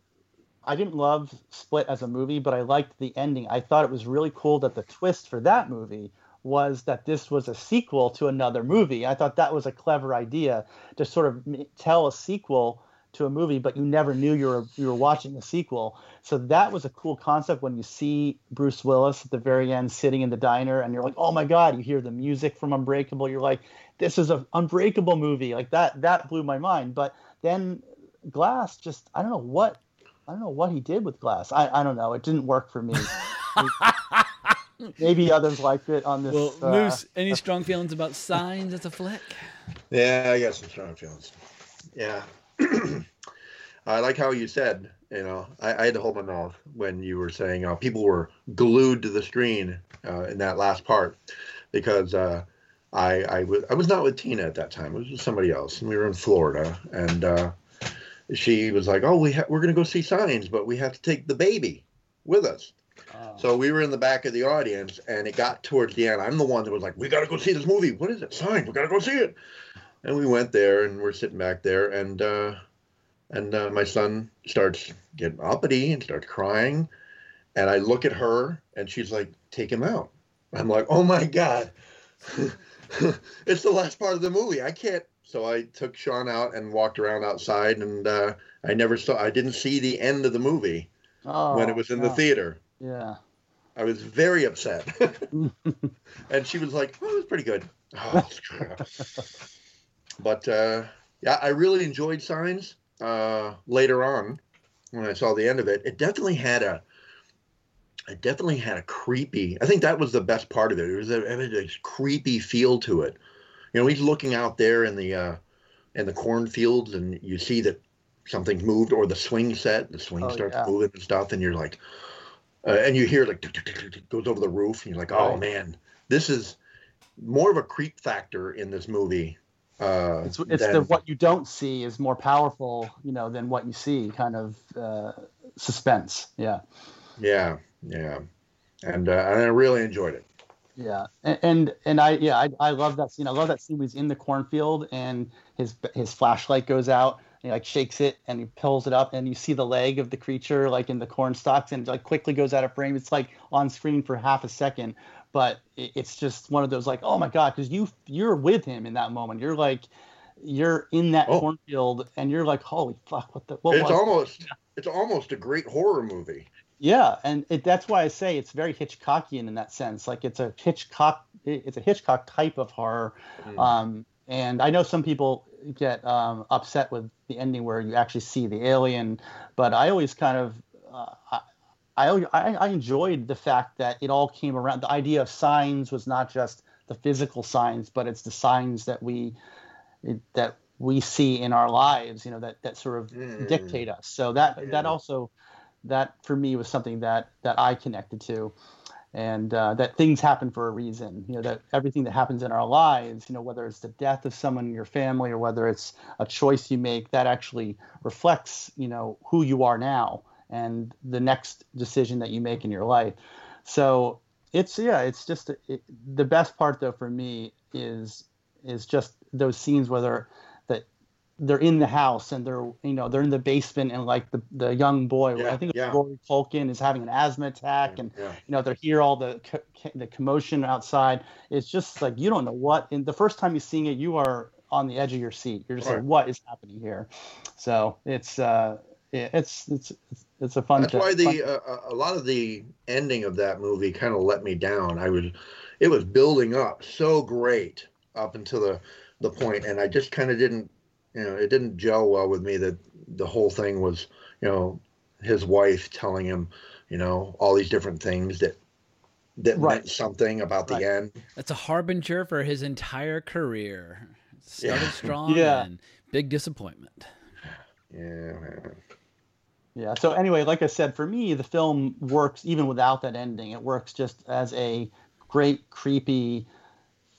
I didn't love Split as a movie, but I liked the ending. I thought it was really cool that the twist for that movie was that this was a sequel to another movie. I thought that was a clever idea to sort of tell a sequel to a movie, but you never knew you were you were watching a sequel. So that was a cool concept when you see Bruce Willis at the very end sitting in the diner, and you're like, oh my god! You hear the music from Unbreakable. You're like, this is an Unbreakable movie. Like that that blew my mind. But then Glass just I don't know what I don't know what he did with Glass. I I don't know. It didn't work for me. Maybe others liked it on this.
Well, uh, Moose, any strong feelings about Signs as a flick?
Yeah, I got some strong feelings. Yeah. I like how you said, you know, I, I, had to hold my mouth when you were saying uh, people were glued to the screen uh, in that last part because uh, I, I, w- I was not with Tina at that time. It was with somebody else. And we were in Florida. And uh, she was like, oh, we ha- we're going to go see signs, but we have to take the baby with us. So we were in the back of the audience, and it got towards the end. I'm the one that was like, "We got to go see this movie. What is it? Sign. We got to go see it." And we went there, and we're sitting back there, and uh, and uh, my son starts getting uppity and starts crying, and I look at her, and she's like, "Take him out." I'm like, "Oh my god." it's the last part of the movie. I can't. So I took Sean out and walked around outside, and uh, I never saw. I didn't see the end of the movie
Oh,
when it was in the theater.
Yeah.
I was very upset. and she was like, "Oh, it was pretty good." Oh, but uh, yeah, I really enjoyed Signs. Uh, later on, when I saw the end of it, it definitely had a. It definitely had a creepy. I think that was the best part of it. It was a, it had a creepy feel to it. You know, he's looking out there in the uh, in the cornfields, and you see that something's moved, or the swing set, the swing
Oh,
starts
yeah.
moving and stuff, and you're like, uh, and you hear like tick, tick, tick, tick, tick, goes over the roof, and you're like, oh
Right.
man, this is more of a creep factor in this movie. Uh,
It's, it's
than-
the what you don't see is more powerful, you know, than what you see. Kind of uh, suspense. Yeah.
yeah, yeah, and uh, and I really enjoyed it.
Yeah, and and, and I yeah I, I love that scene. I love that scene. He's in the cornfield and his his flashlight goes out. He like shakes it and he pulls it up and you see the leg of the creature like in the corn stalks and it, like quickly goes out of frame. It's like on screen for half a second, but it, it's just one of those like oh my god because you you're with him in that moment. You're like you're in that cornfield and you're like holy fuck what the what
Oh. it's almost it's almost a great horror movie.
yeah, and it, that's why I say it's very Hitchcockian in that sense. Like it's a Hitchcock, it's a Hitchcock type of horror.
Mm.
Um, and I know some people get um, upset with the ending where you actually see the alien, but I always kind of, uh, I, I, I enjoyed the fact that it all came around. The idea of signs was not just the physical signs, but it's the signs that we that we see in our lives. You know that that sort of
Mm.
dictate us. So that that also that for me was something that that I connected to, and uh, that things happen for a reason. You know that everything that happens in our lives, you know whether it's the death of someone in your family or whether it's a choice you make, that actually reflects you know who you are now and the next decision that you make in your life. So it's yeah, it's just it, the best part though for me is is just those scenes where they're in the house and they're you know they're in the basement and like the the young boy I think it's
yeah.
Rory Culkin is having an asthma attack and
Yeah.
you know they hear all the co- the commotion outside. It's just like you don't know what. And the first time you're seeing it, you are on the edge of your seat. You're just
Right.
like, what is happening here? So it's uh it's it's it's, it's a fun.
That's why
fun-
the uh, a lot of the ending of that movie kind of let me down. I was, it was building up so great up until the the point, and I just kind of didn't, you know, it didn't gel well with me that the whole thing was, you know, his wife telling him, you know, all these different things that that meant something about the end.
That's a harbinger for his entire career. Started
Yeah.
strong
Yeah.
and big disappointment.
Yeah.
Yeah. So anyway, like I said, for me, the film works even without that ending. It works just as a great creepy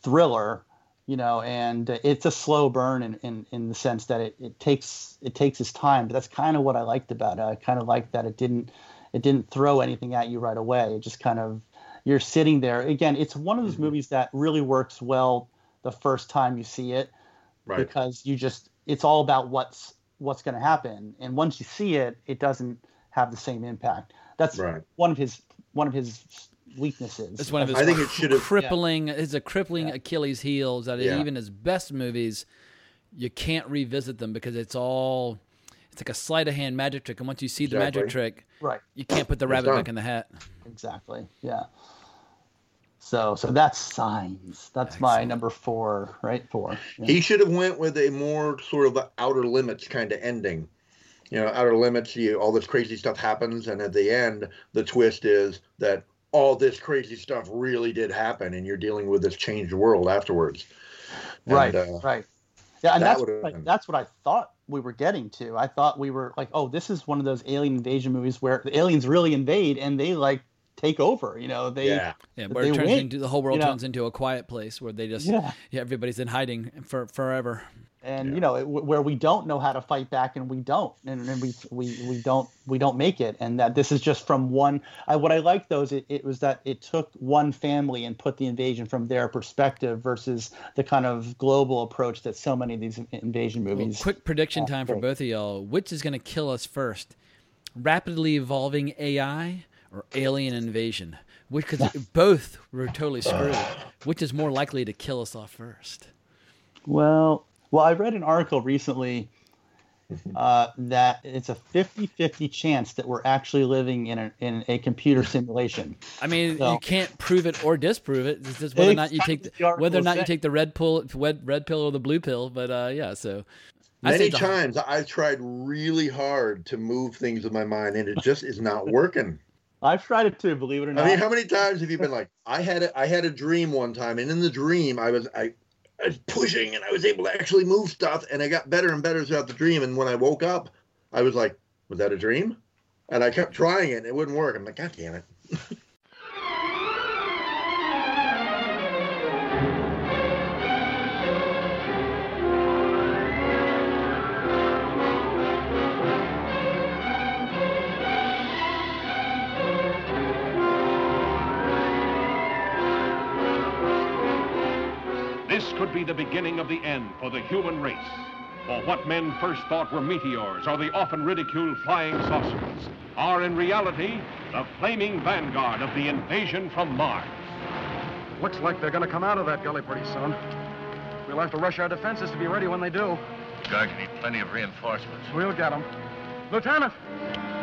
thriller, you know, and it's a slow burn in, in, in the sense that it, it takes it takes its time. But that's kind of what I liked about it. I kind of liked that it didn't it didn't throw anything at you right away. It just kind of you're sitting there. Again, it's one of those mm-hmm. movies that really works well the first time you see it
Right.
because you just it's all about what's what's going to happen and once you see it it doesn't have the same impact that's
Right.
one of his one of his weaknesses
It's one of his
I think it should have-
crippling. It's a crippling Achilles heel. Is that
Yeah.
even his best movies, you can't revisit them because it's all. It's like a sleight of hand magic trick, and once you see the magic trick,
Right.
you can't put the
It's
rabbit
done.
back in the hat.
exactly yeah so so that's signs that's my number four right four Yeah.
He should have went with a more sort of outer limits kind of ending. You know, outer limits. You all this crazy stuff happens, and at the end, the twist is that all this crazy stuff really did happen, and you're dealing with this changed world afterwards. And,
right
uh,
right yeah and
that
that's
would've
like, that's what i thought we were getting to i thought we were like oh this is one of those alien invasion movies where the aliens really invade and they like take over. You know, they
Yeah.
Yeah, where
they
it turns
win,
into the whole world
you know?
turns into a quiet place where they just
Yeah.
yeah, everybody's in hiding for forever.
and you know it, where we don't know how to fight back and we don't and, and we, we we don't we don't make it and that this is just from one I, what i liked though is it, it was that it took one family and put the invasion from their perspective versus the kind of global approach that so many of these invasion
Well,
movies
quick prediction time for both of y'all. Which is going to kill us first? Rapidly evolving AI or alien invasion? Which because both were totally screwed. Which is more likely to kill us off first?
Well, well, I read an article recently uh, that it's a 50-50 chance that we're actually living in a in a computer simulation.
I mean,
So-
you can't prove it or disprove it. It's just whether or not you take
the
the, whether or not you take the red pill, red, red pill or the blue pill. But uh, yeah, so
Many times I've tried really hard to move things with my mind, and it just is not working.
I've tried it too, believe it or not.
I mean, how many times have you been like, I had a, I had a dream one time, and in the dream, I was I, I was pushing, and I was able to actually move stuff, and I got better and better throughout the dream. And when I woke up, I was like, was that a dream? And I kept trying it, and it wouldn't work. I'm like, God damn it!
be the beginning of the end for the human race. For what men first thought were meteors or the often ridiculed flying saucers are in reality the flaming vanguard of the invasion from Mars.
Looks like they're gonna come out of that gully pretty soon. We'll have to rush our defenses to be ready when they do.
We're going to need plenty of reinforcements.
We'll get them. Lieutenant!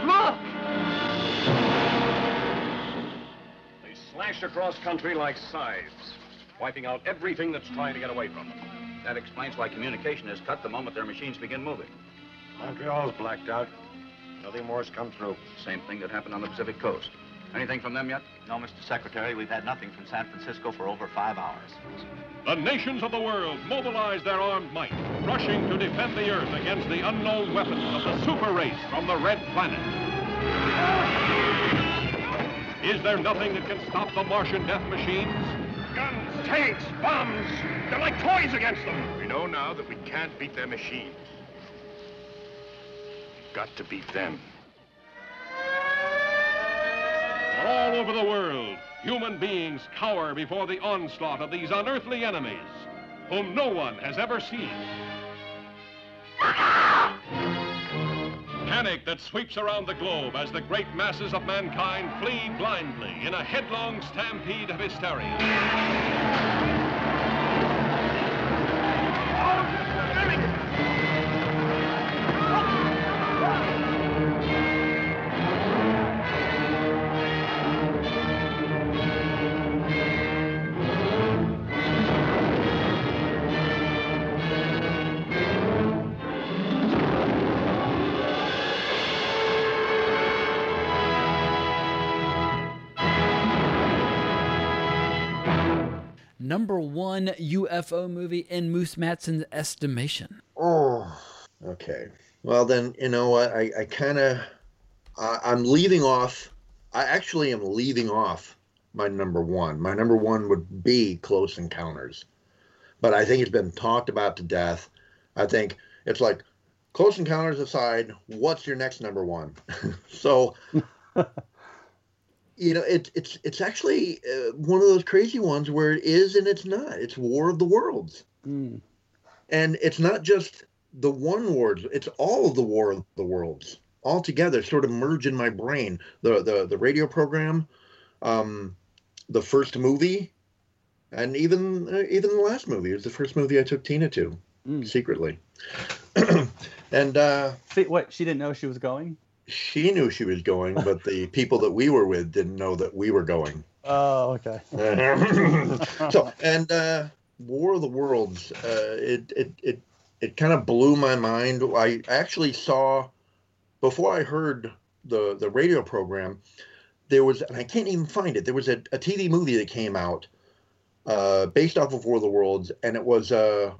Look!
They slash across country like scythes, wiping out everything that's trying to get away from them.
That explains why communication is cut the moment their machines begin moving.
Montreal's blacked out. Nothing more's come through.
Same thing that happened on the Pacific coast. Anything from them yet?
No, Mr. Secretary, we've had nothing from San Francisco for over five hours.
The nations of the world mobilize their armed might, rushing to defend the Earth against the unknown weapons of the super race from the Red Planet. Is there nothing that can stop the Martian death machines?
Guns, tanks, bombs. They're like toys against them.
We know now that we can't beat their machines. We've got to beat them.
All over the world, human beings cower before the onslaught of these unearthly enemies, whom no one has ever seen. Panic that sweeps around the globe as the great masses of mankind flee blindly in a headlong stampede of hysteria.
Number one UFO movie in Moose Matson's estimation.
Oh, okay. Well, then you know what? I, I kind of, I'm leaving off. I actually am leaving off my number one. My number one would be Close Encounters, but I think it's been talked about to death. I think it's like Close Encounters aside, what's your next number one? so, you know, it, it's it's actually uh, one of those crazy ones where it is and it's not. It's War of the Worlds
Mm.
and it's not just the one wars it's all of the war of the worlds all together sort of merge in my brain the the, the radio program um the first movie and even uh, even the last movie it was the first movie i took tina to secretly and uh
See, what she didn't know she was going.
She knew she was going but the people that we were with didn't know that we were going.
Oh, okay.
so and uh war of the worlds uh it it it, it kind of blew my mind. I actually saw before i heard the the radio program there was and i can't even find it there was a, a tv movie that came out uh based off of war of the worlds and it was uh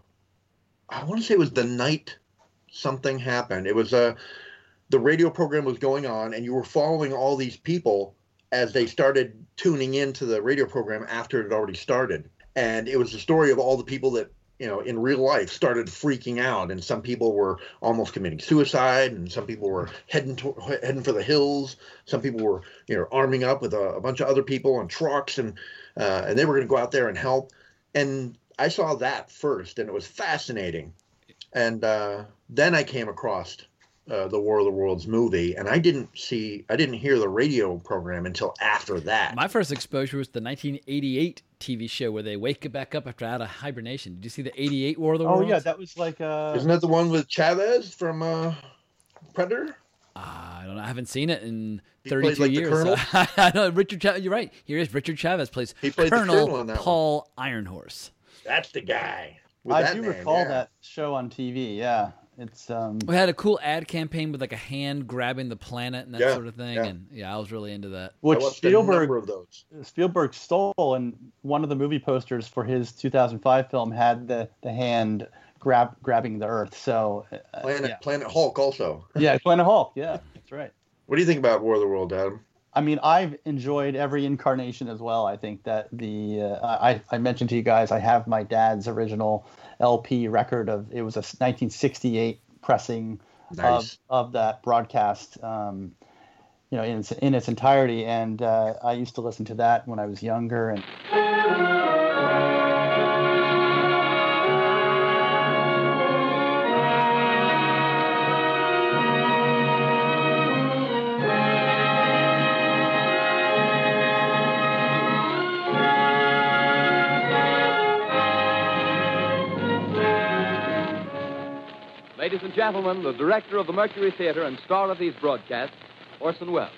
i want to say it was the night something happened. It was uh the radio program was going on and you were following all these people as they started tuning into the radio program after it had already started. And it was the story of all the people that, you know, in real life started freaking out. And some people were almost committing suicide, and some people were heading to, heading for the hills. Some people were, you know, arming up with a, a bunch of other people on trucks, and uh, and they were going to go out there and help. And I saw that first, and it was fascinating. And uh, then I came across uh, the War of the Worlds movie, and I didn't see, I didn't hear the radio program until after that.
My first exposure was the 1988 TV show where they wake it back up after out of hibernation. Did you see the 88 War of the
Oh
Worlds?
yeah, that was like uh
Isn't that the one with Chaves from uh, Predator?
I don't know. I haven't seen it in
He
32
plays like
years.
Colonel?
so- I know Richard. Chaves, you're right. Here is Richard Chaves plays
He played the
Colonel,
Colonel on that one.
Paul Ironhorse.
That's the guy. with
I
that
do
name,
recall
yeah.
that show on TV. Yeah, it's um.
We had a cool ad campaign with like a hand grabbing the planet and that
Yeah,
sort of thing.
yeah.
And yeah, I was really into that.
Which Spielberg
of those.
Spielberg stole, and one of the movie posters for his 2005 film had the the hand grab grabbing the Earth. So uh,
Planet
yeah.
Planet Hulk also.
yeah, Planet Hulk. Yeah, that's right.
What do you think about War of the World, Adam?
I mean, I've enjoyed every incarnation as well. I think that the uh, I I mentioned to you guys I have my dad's original LP record of it was a 1968 pressing
Nice.
of of that broadcast. Um, you know, in its, in its entirety, and uh, I used to listen to that when I was younger, and
Ladies and gentlemen, the director of the Mercury Theater and star of these broadcasts, Orson Welles.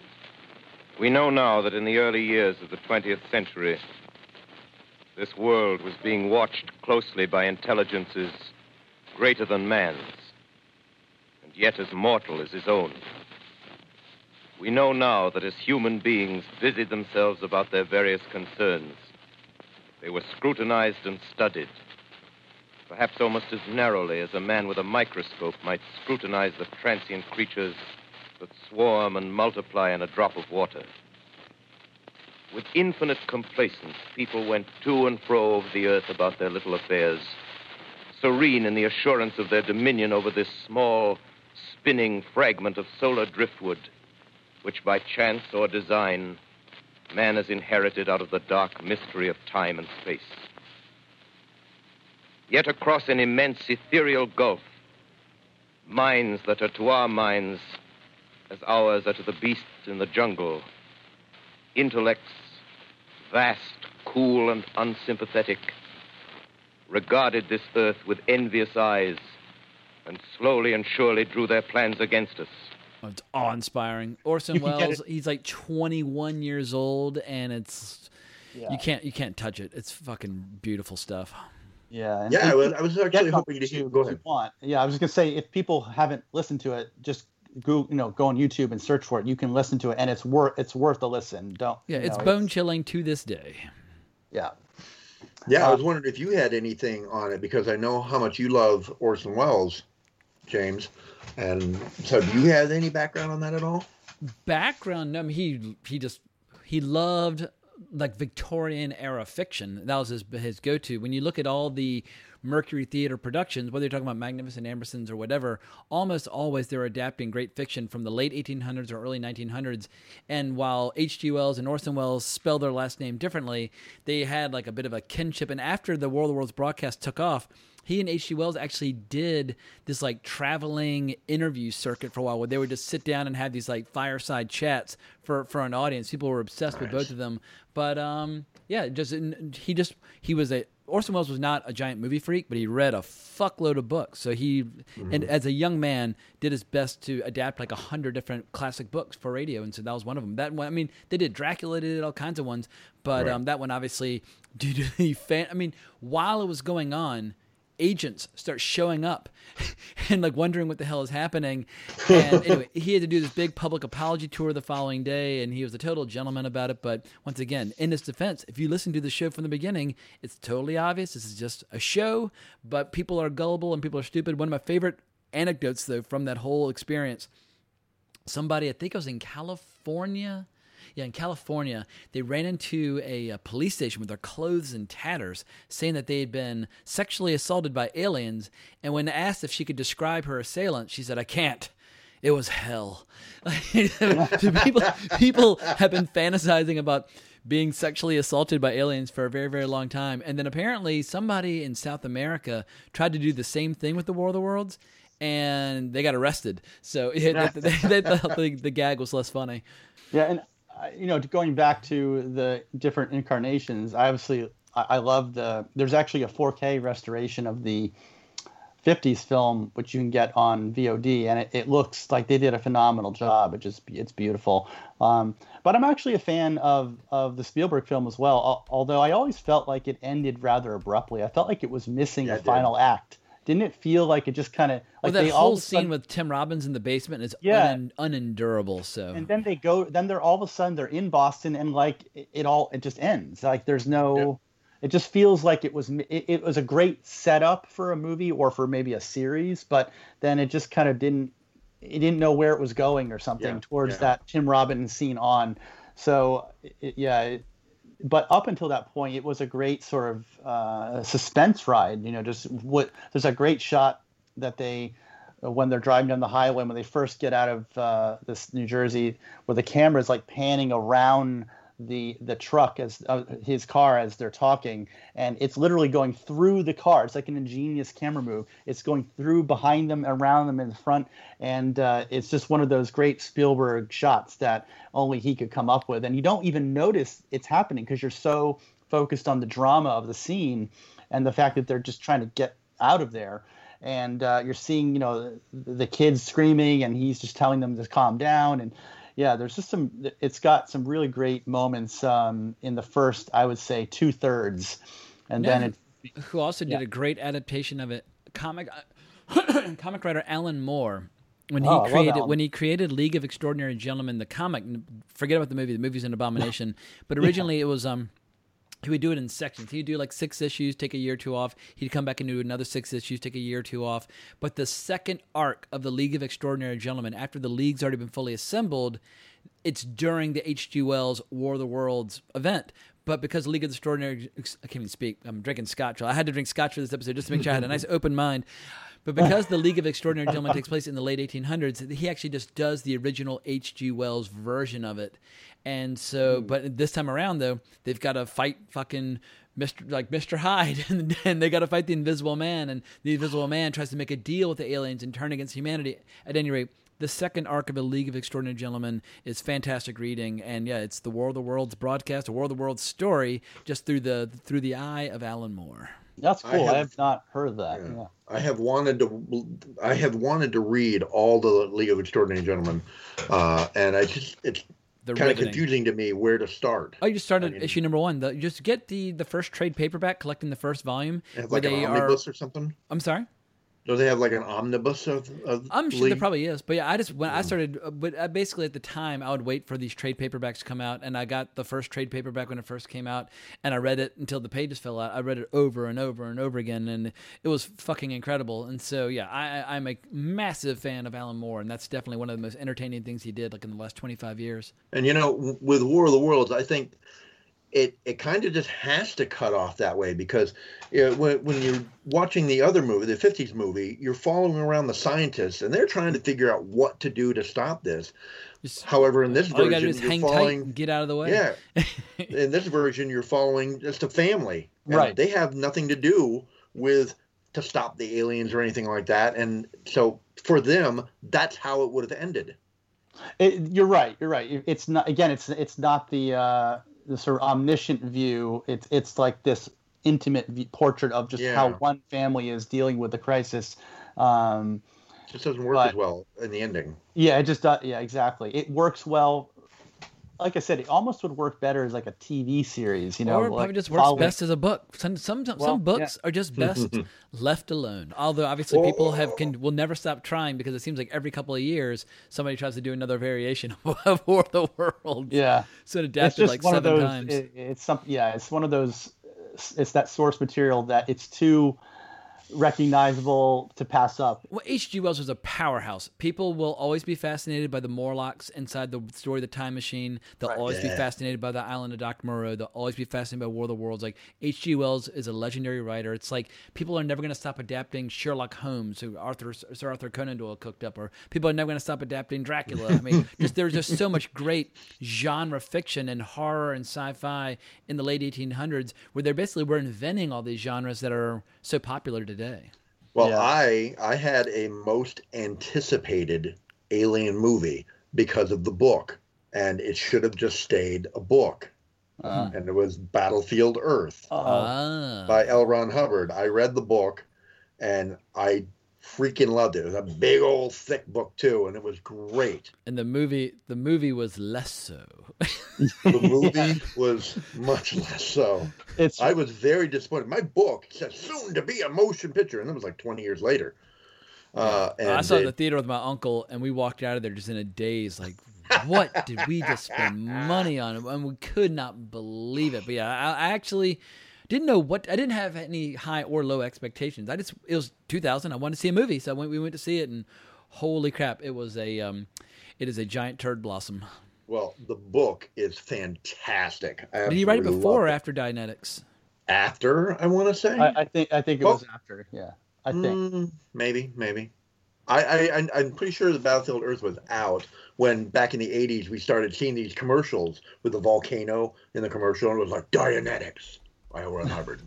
We know now that in the early years of the 20th century, this world was being watched closely by intelligences greater than man's, and yet as mortal as his own. We know now that as human beings busied themselves about their various concerns, they were scrutinized and studied, perhaps almost as narrowly as a man with a microscope might scrutinize the transient creatures that swarm and multiply in a drop of water. With infinite complacence, people went to and fro over the earth about their little affairs, serene in the assurance of their dominion over this small, spinning fragment of solar driftwood, which by chance or design man has inherited out of the dark mystery of time and space. Yet across an immense ethereal gulf, minds that are to our minds as ours are to the beasts in the jungle, intellects vast, cool, and unsympathetic, regarded this earth with envious eyes and slowly and surely drew their plans against us.
Oh, it's awe-inspiring. Orson
You can get
Welles, he's like 21 years old, and it's
Yeah.
you can't you can't touch it. It's fucking beautiful stuff.
Yeah, and
Yeah, I
if
was, I was actually hoping to hear.
YouTube
Go
if you
ahead.
want. Yeah, I was just gonna say if people haven't listened to it, just go you know go on YouTube and search for it. You can listen to it, and it's worth it's worth a listen. Don't
Yeah, it's
know,
bone chilling to this day.
Yeah.
Yeah, I
Uh,
was wondering if you had anything on it because I know how much you love Orson Welles, James. And so, do you have any background on that at all?
background no, I mean, he he just he loved like Victorian era fiction. That was his his go to. When you look at all the Mercury Theater productions, whether you're talking about Magnificent Ambersons or whatever, almost always they're adapting great fiction from the late 1800s or early 1900s. And while H.G. Wells and Orson Welles spell their last name differently, they had like a bit of a kinship. And after the War of the Worlds broadcast took off, he and H.G. Wells actually did this like traveling interview circuit for a while where they would just sit down and have these like fireside chats for, for an audience. People were obsessed with both of them. But um, yeah, just he just he was a Orson Welles was not a giant movie freak, but he read a fuckload of books. So he, and as a young man, did his best to adapt like a hundred different classic books for radio, and so that was one of them. That one, I mean, they did Dracula, they did all kinds of ones, but
Right.
um, that one obviously due to the fan. I mean, while it was going on, agents start showing up and like wondering what the hell is happening. And anyway, he had to do this big public apology tour the following day, and he was a total gentleman about it. But once again, in his defense, if you listen to the show from the beginning, it's totally obvious this is just a show, but people are gullible and people are stupid. One of my favorite anecdotes, though, from that whole experience somebody, I think it was in California, Yeah, in California, they ran into a, a police station with their clothes in tatters, saying that they had been sexually assaulted by aliens. And when asked if she could describe her assailant, she said, "I can't." It was hell. people people have been fantasizing about being sexually assaulted by aliens for a very very long time, and then apparently somebody in South America tried to do the same thing with the War of the Worlds, and they got arrested. So yeah, they, they, they thought the, the gag was less funny.
Yeah, and you know, going back to the different incarnations, I obviously I, I love the. There's actually a 4K restoration of the 50s film, which you can get on VOD, and it, it looks like they did a phenomenal job. It just it's beautiful. Um, but I'm actually a fan of of the Spielberg film as well. Although I always felt like it ended rather abruptly. I felt like it was missing
Yeah,
a
it
final act. Didn't it feel like it just kind of
well,
like
that
they all
whole
of a
scene
sudden-
with Tim Robbins in the basement is
Yeah.
un- unendurable. So
and then they go then they're all of a sudden they're in boston and like it, it all it just ends like there's no it just feels like it was it, it was a great setup for a movie or for maybe a series but then it just kind of didn't it didn't know where it was going or something
Yeah,
towards
yeah.
that tim robbins scene on so it, yeah it, but up until that point it was a great sort of uh, suspense ride you know just what there's a great shot that they uh, when they're driving down the highway when they first get out of uh, this New Jersey, where the camera is like panning around the the truck as uh, his car as they're talking, and it's literally going through the car. It's like an ingenious camera move. It's going through behind them, around them, in the front, and uh, it's just one of those great Spielberg shots that only he could come up with. And you don't even notice it's happening because you're so focused on the drama of the scene and the fact that they're just trying to get out of there and uh, you're seeing you know the, the kids screaming and he's just telling them to calm down and yeah there's just some it's got some really great moments um, in the first i would say two thirds and then it
who also did
Yeah.
a great adaptation of it. Comic comic writer Alan Moore when he
Oh, I
created when he created League of Extraordinary Gentlemen, the comic. Forget about the movie. The movie's an abomination. but originally it was um. He would do it in sections. He'd do like six issues, take a year or two off. He'd come back and do another six issues, take a year or two off. But the second arc of the League of Extraordinary Gentlemen, after the league's already been fully assembled, it's during the H.G. Wells War of the Worlds event. But because League of the Extraordinary, I can't even speak. I'm drinking scotch. I had to drink scotch for this episode just to make sure I had a nice open mind. But because the League of Extraordinary Gentlemen takes place in the late 1800s, he actually just does the original H.G. Wells version of it. And so, hmm. but this time around though, they've got to fight fucking Mr. like Mr. Hyde, and, and they got to fight the Invisible Man, and the Invisible Man tries to make a deal with the aliens and turn against humanity. At any rate, the second arc of A League of Extraordinary Gentlemen is fantastic reading, and yeah, it's the War of the Worlds broadcast, a War of the Worlds story, just through the through the eye of Alan Moore.
That's cool i
have-
have, not heard that yeah.
I have wanted to. I have wanted to read all the League of Extraordinary Gentlemen, uh, and I just it's
They're
kind of confusing to me where to start.
Oh, you just started issue number one. The, just get the the first trade paperback, collecting the first volume,
have
where
like an
they are.
or something.
I'm sorry.
Do they have like an omnibus of? of
I'm sure
League?
there probably is, but yeah, I just when I started, uh, but uh, basically at the time I would wait for these trade paperbacks to come out, and I got the first trade paperback when it first came out, and I read it until the pages fell out. I read it over and over and over again, and it was fucking incredible. And so yeah, I, I- I'm a massive fan of Alan Moore, and that's definitely one of the most entertaining things he did, like in the last 25 years.
And you know, with War of the Worlds, I think it it kind of just has to cut off that way because you know, when when you're watching the other movie, the '50s movie, you're following around the scientists, and they're trying to figure out what to do to stop this. However, in this
All you gotta
version,
do is
you're
hang
following.
tight and get out of the way.
Yeah. in this version, you're following just a family. And
Right.
They have nothing to do with to stop the aliens or anything like that. And so for them, that's how it would have ended.
It, you're right. You're right. It's not again. It's it's not the uh, the sort of omniscient view. It's it's like this intimate v- portrait of just how one family is dealing with the crisis. Um,
It just doesn't work
But-
as well in the ending.
yeah, it just does. Yeah, exactly. It works well. Like I said, it almost would work better as like a TV series. You know,
or it
like
probably just works
following-
best as a book. Some some some,
Well,
some books
yeah.
are just best left alone. Although obviously people have can will never stop trying because it seems like every couple of years somebody tries to do another variation of War of the Worlds.
Yeah,
so it
it's
adapted
just
like
one
seven
of those.
times.
It, it's some. Yeah, it's one of those. It's that source material that it's too. Recognizable to pass up.
Well, H.G. Wells was a powerhouse. People will always be fascinated by the Morlocks inside the story of the Time Machine. They'll always be fascinated by the Island of Dr. Moreau. They'll always be fascinated by War of the Worlds. Like H.G. Wells is a legendary writer. It's like people are never going to stop adapting Sherlock Holmes, who Arthur Sir Arthur Conan Doyle cooked up, or people are never going to stop adapting Dracula. I mean, just there's just so much great genre fiction and horror and sci-fi in the late 1800s, where they basically were inventing all these genres that are so popular today.
Well, I I had a most anticipated alien movie because of the book, and it should have just stayed a book.
Uh-huh.
and it was Battlefield Earth
Ah.
by L. Ron Hubbard. I read the book, and I freaking loved it. It was a big old thick book too, and it was great.
And the movie, the movie was less so.
The movie was much less so.
It's
I was very disappointed. My book said soon to be a motion picture, and it was like 20 years later. Uh, and
I saw it in the theater with my uncle, and we walked out of there just in a daze. Like, what did we just spend money on? And we could not believe it. But yeah, I, I actually didn't know what. I didn't have any high or low expectations. I just it was 2000. I wanted to see a movie, so I went, we went to see it, and holy crap, it was a um, it is a giant turd blossom.
Well, the book is fantastic. I
Did you write it before or
loved
after Dianetics?
After I want to say.
I, I think I think it
Oh.
was after. Yeah, I think.
Mm, maybe, maybe. I, I, I- I'm pretty sure the Battlefield Earth was out when back in the 80s we started seeing these commercials with the volcano in the commercial, and it was like Dianetics by L. Ron Hubbard.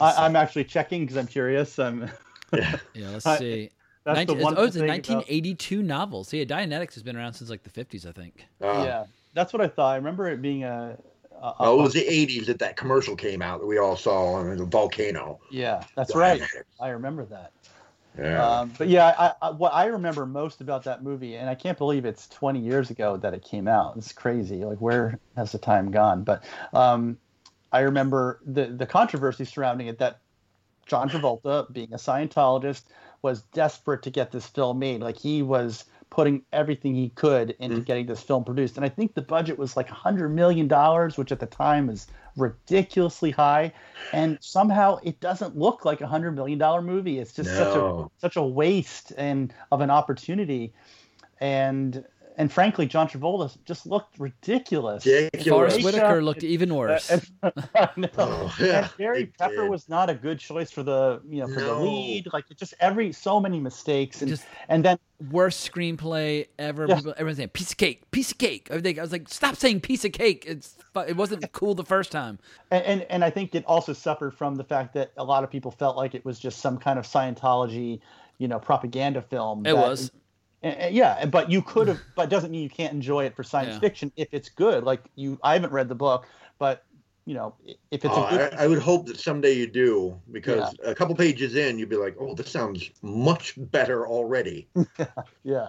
I, I'm actually checking because I'm curious. Um,
Yeah, let's
I-
see.
That's
19
the one
oh, it's a
thing about-
1982 novel. See, Dianetics has been around since like the 50s, I think.
yeah, that's what I thought. I remember it being a. a
oh, it was the 80s that that commercial came out that we all saw on the volcano.
Yeah, that's right. I remember that.
Yeah.
Um, but yeah, I, I, what I remember most about that movie, and I can't believe it's 20 years ago that it came out. It's crazy. Like, where has the time gone? But um, I remember the the controversy surrounding it. That John Travolta, being a Scientologist, was desperate to get this film made. Like he was putting everything he could into getting this film produced. And I think the budget was like $100 million, which at the time is ridiculously high. And somehow it doesn't look like a $100 million movie. It's just such a such a waste and of an opportunity. And and frankly, John Travolta just looked ridiculous.
Forrest
They
Whitaker looked even worse.
I know.
Oh, yeah,
and Barry
he
Pepper
did.
was not a good choice for the you know for the lead. Like just every so many mistakes and
Just-
and then
Worst screenplay ever.
Yeah.
People, everyone's saying piece of cake, piece of cake. Everything. I was like, stop saying piece of cake. It's it wasn't cool the first time.
and, and and I think it also suffered from the fact that a lot of people felt like it was just some kind of Scientology, you know, propaganda film.
It
that-
was.
Eh, eh, and- and- yeah, but you could have, but it doesn't mean you can't enjoy it for science
Yeah.
fiction if it's good. Like you, I haven't read the book, but you know, if it's
Oh,
a good,
I, I would hope that someday you do, because a couple pages in, you'd be like, "Oh, this sounds much better already."
yeah,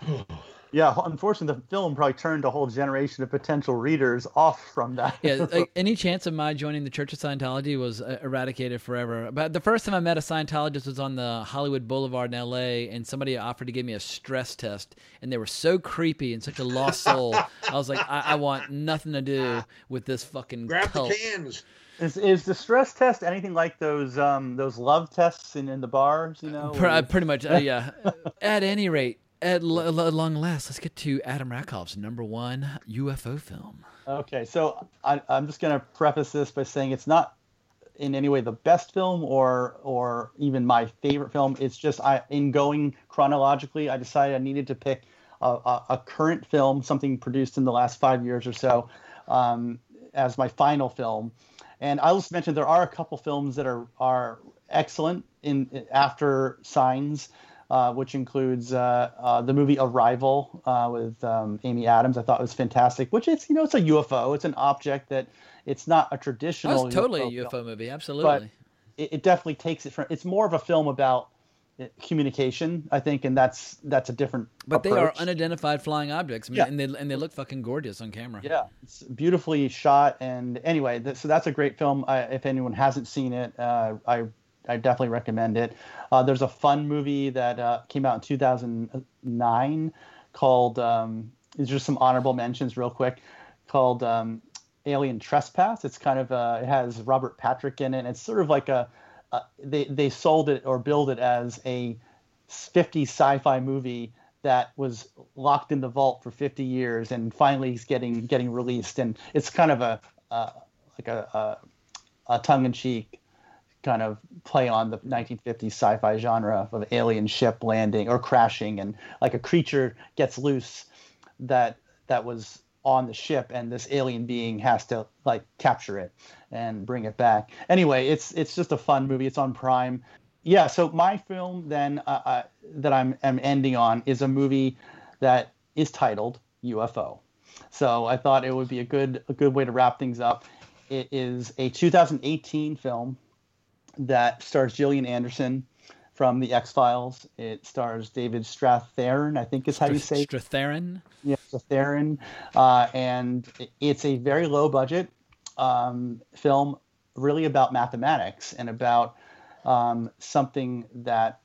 yeah. Unfortunately, the film probably turned a whole generation of potential readers off from that.
Yeah, like, any chance of my joining the Church of Scientology was uh, eradicated forever. But the first time I met a Scientologist was on the Hollywood Boulevard in L.A., and somebody offered to give me a stress test, and they were so creepy and such a lost soul. I was like, I, I want nothing to do with this fucking
Grab
cult.
the cans.
Is is the stress test anything like those um those love tests in, in the bars? You know,
uh, pretty much, uh, yeah. At any rate, at l- l- long last, let's get to Adam Rackoff's number one UFO film.
Okay, so I, I'm just going to preface this by saying it's not in any way the best film or or even my favorite film. It's just I in going chronologically, I decided I needed to pick a, a, a current film, something produced in the last five years or so, um, as my final film. And I'll just mention there are a couple films that are are excellent in after Signs. Uh, which includes uh, uh, the movie Arrival uh, with um, Amy Adams. I thought it was fantastic. Which it's you know it's a UFO. It's an object that it's not a traditional.
was totally
UFO
a UFO
film,
movie,
but
absolutely.
it, it definitely takes it from. It's more of a film about communication, I think, and that's that's a different.
But they are unidentified flying objects, I mean,
Yeah.
and they and they look fucking gorgeous on camera.
Yeah, it's beautifully shot, and anyway, th- so that's a great film. I, if anyone hasn't seen it, uh, I I definitely recommend it. Uh, there's a fun movie that uh, came out in 2009 called. Um, just some honorable mentions, real quick, called um, Alien Trespass. It's kind of uh, it has Robert Patrick in it. It's sort of like a, a they they sold it or billed it as a 50 sci-fi movie that was locked in the vault for 50 years and finally he's getting getting released and it's kind of a uh, like a, a, a tongue-in-cheek kind of play on the 1950s sci-fi genre of alien ship landing or crashing and like a creature gets loose that that was on the ship and this alien being has to like capture it and bring it back. Anyway it's it's just a fun movie. It's on prime. Yeah so my film then uh, uh, that i'm am ending on is a movie that is titled ufo so i thought it would be a good a good way to wrap things up. It is a 2018 film that stars gillian anderson from the X Files. It stars David Strathairn, I think is how you say
Strathairn.
Yeah, Strathairn, uh, and it's a very low budget um, film, really about mathematics and about um, something that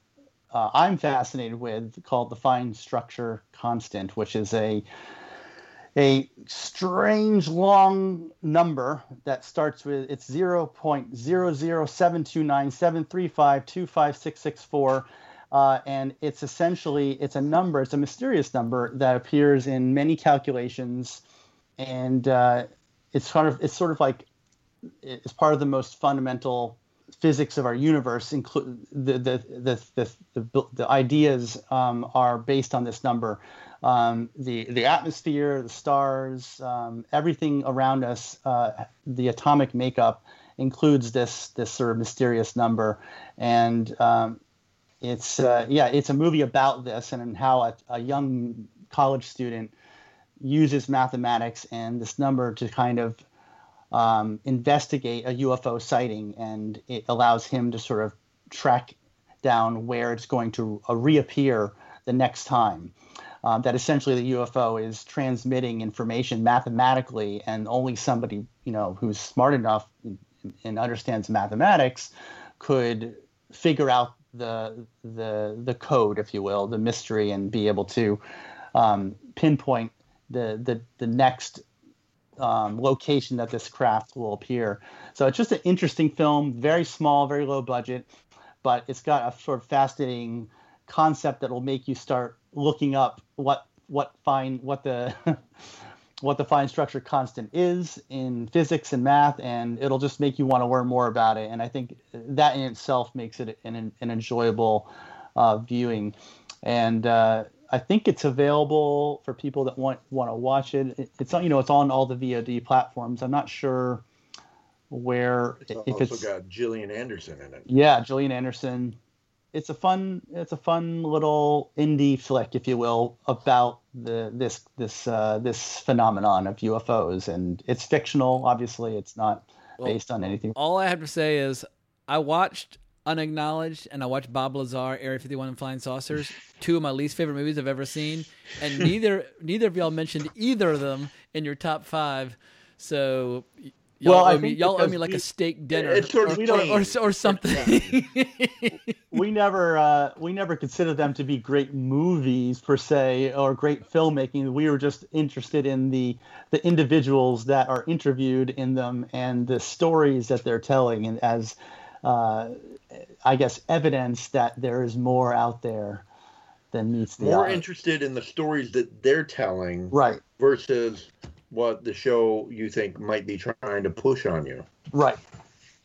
uh, I'm fascinated with called the fine structure constant, which is a a strange long number that starts with it's 0.0072973525664 uh, and it's essentially it's a number it's a mysterious number that appears in many calculations. And uh, it's sort of it's sort of like it's part of the most fundamental physics of our universe include the the the the, the, the ideas um, are based on this number um, the the atmosphere, the stars, um, everything around us, uh, the atomic makeup includes this this sort of mysterious number, and um, it's uh, yeah, it's a movie about this and how a, a young college student uses mathematics and this number to kind of um, investigate a UFO sighting, and it allows him to sort of track down where it's going to uh, reappear the next time um, that essentially the UFO is transmitting information mathematically, and only somebody you know who's smart enough and understands mathematics could figure out the the the code, if you will, the mystery, and be able to um, pinpoint the the the next um, location that this craft will appear. So it's just an interesting film, very small, very low budget, but it's got a sort of fascinating concept that will make you start looking up what what fine what the what the fine structure constant is in physics and math, and it'll just make you want to learn more about it. And I think that in itself makes it an, an enjoyable uh, viewing. And uh, I think it's available for people that want want to watch it. It's on you know it's on all the VOD platforms. I'm not sure where
it's
if
also
it's
got Gillian Anderson in it.
yeah Gillian Anderson it's a fun it's a fun little indie flick, if you will, about the this this uh, this phenomenon of UFOs, and it's fictional. Obviously, it's not based on anything.
All I have to say is I watched Unacknowledged and I watched Bob Lazar, Area 51 and Flying Saucers, two of my least favorite movies I've ever seen, and neither neither of y'all mentioned either of them in your top five. So Y'all
Well, I
owe me,
think
y'all owe me like
we-
a steak dinner
It's sort of
or, or, or, or something.
we never uh, we never considered them to be great movies per se or great filmmaking. We were just interested in the the individuals that are interviewed in them and the stories that they're telling, and as uh, I guess evidence that there is more out there than meets the
More
eye.
interested in the stories that they're telling,
Right.
Versus what the show you think might be trying to push on you.
Right.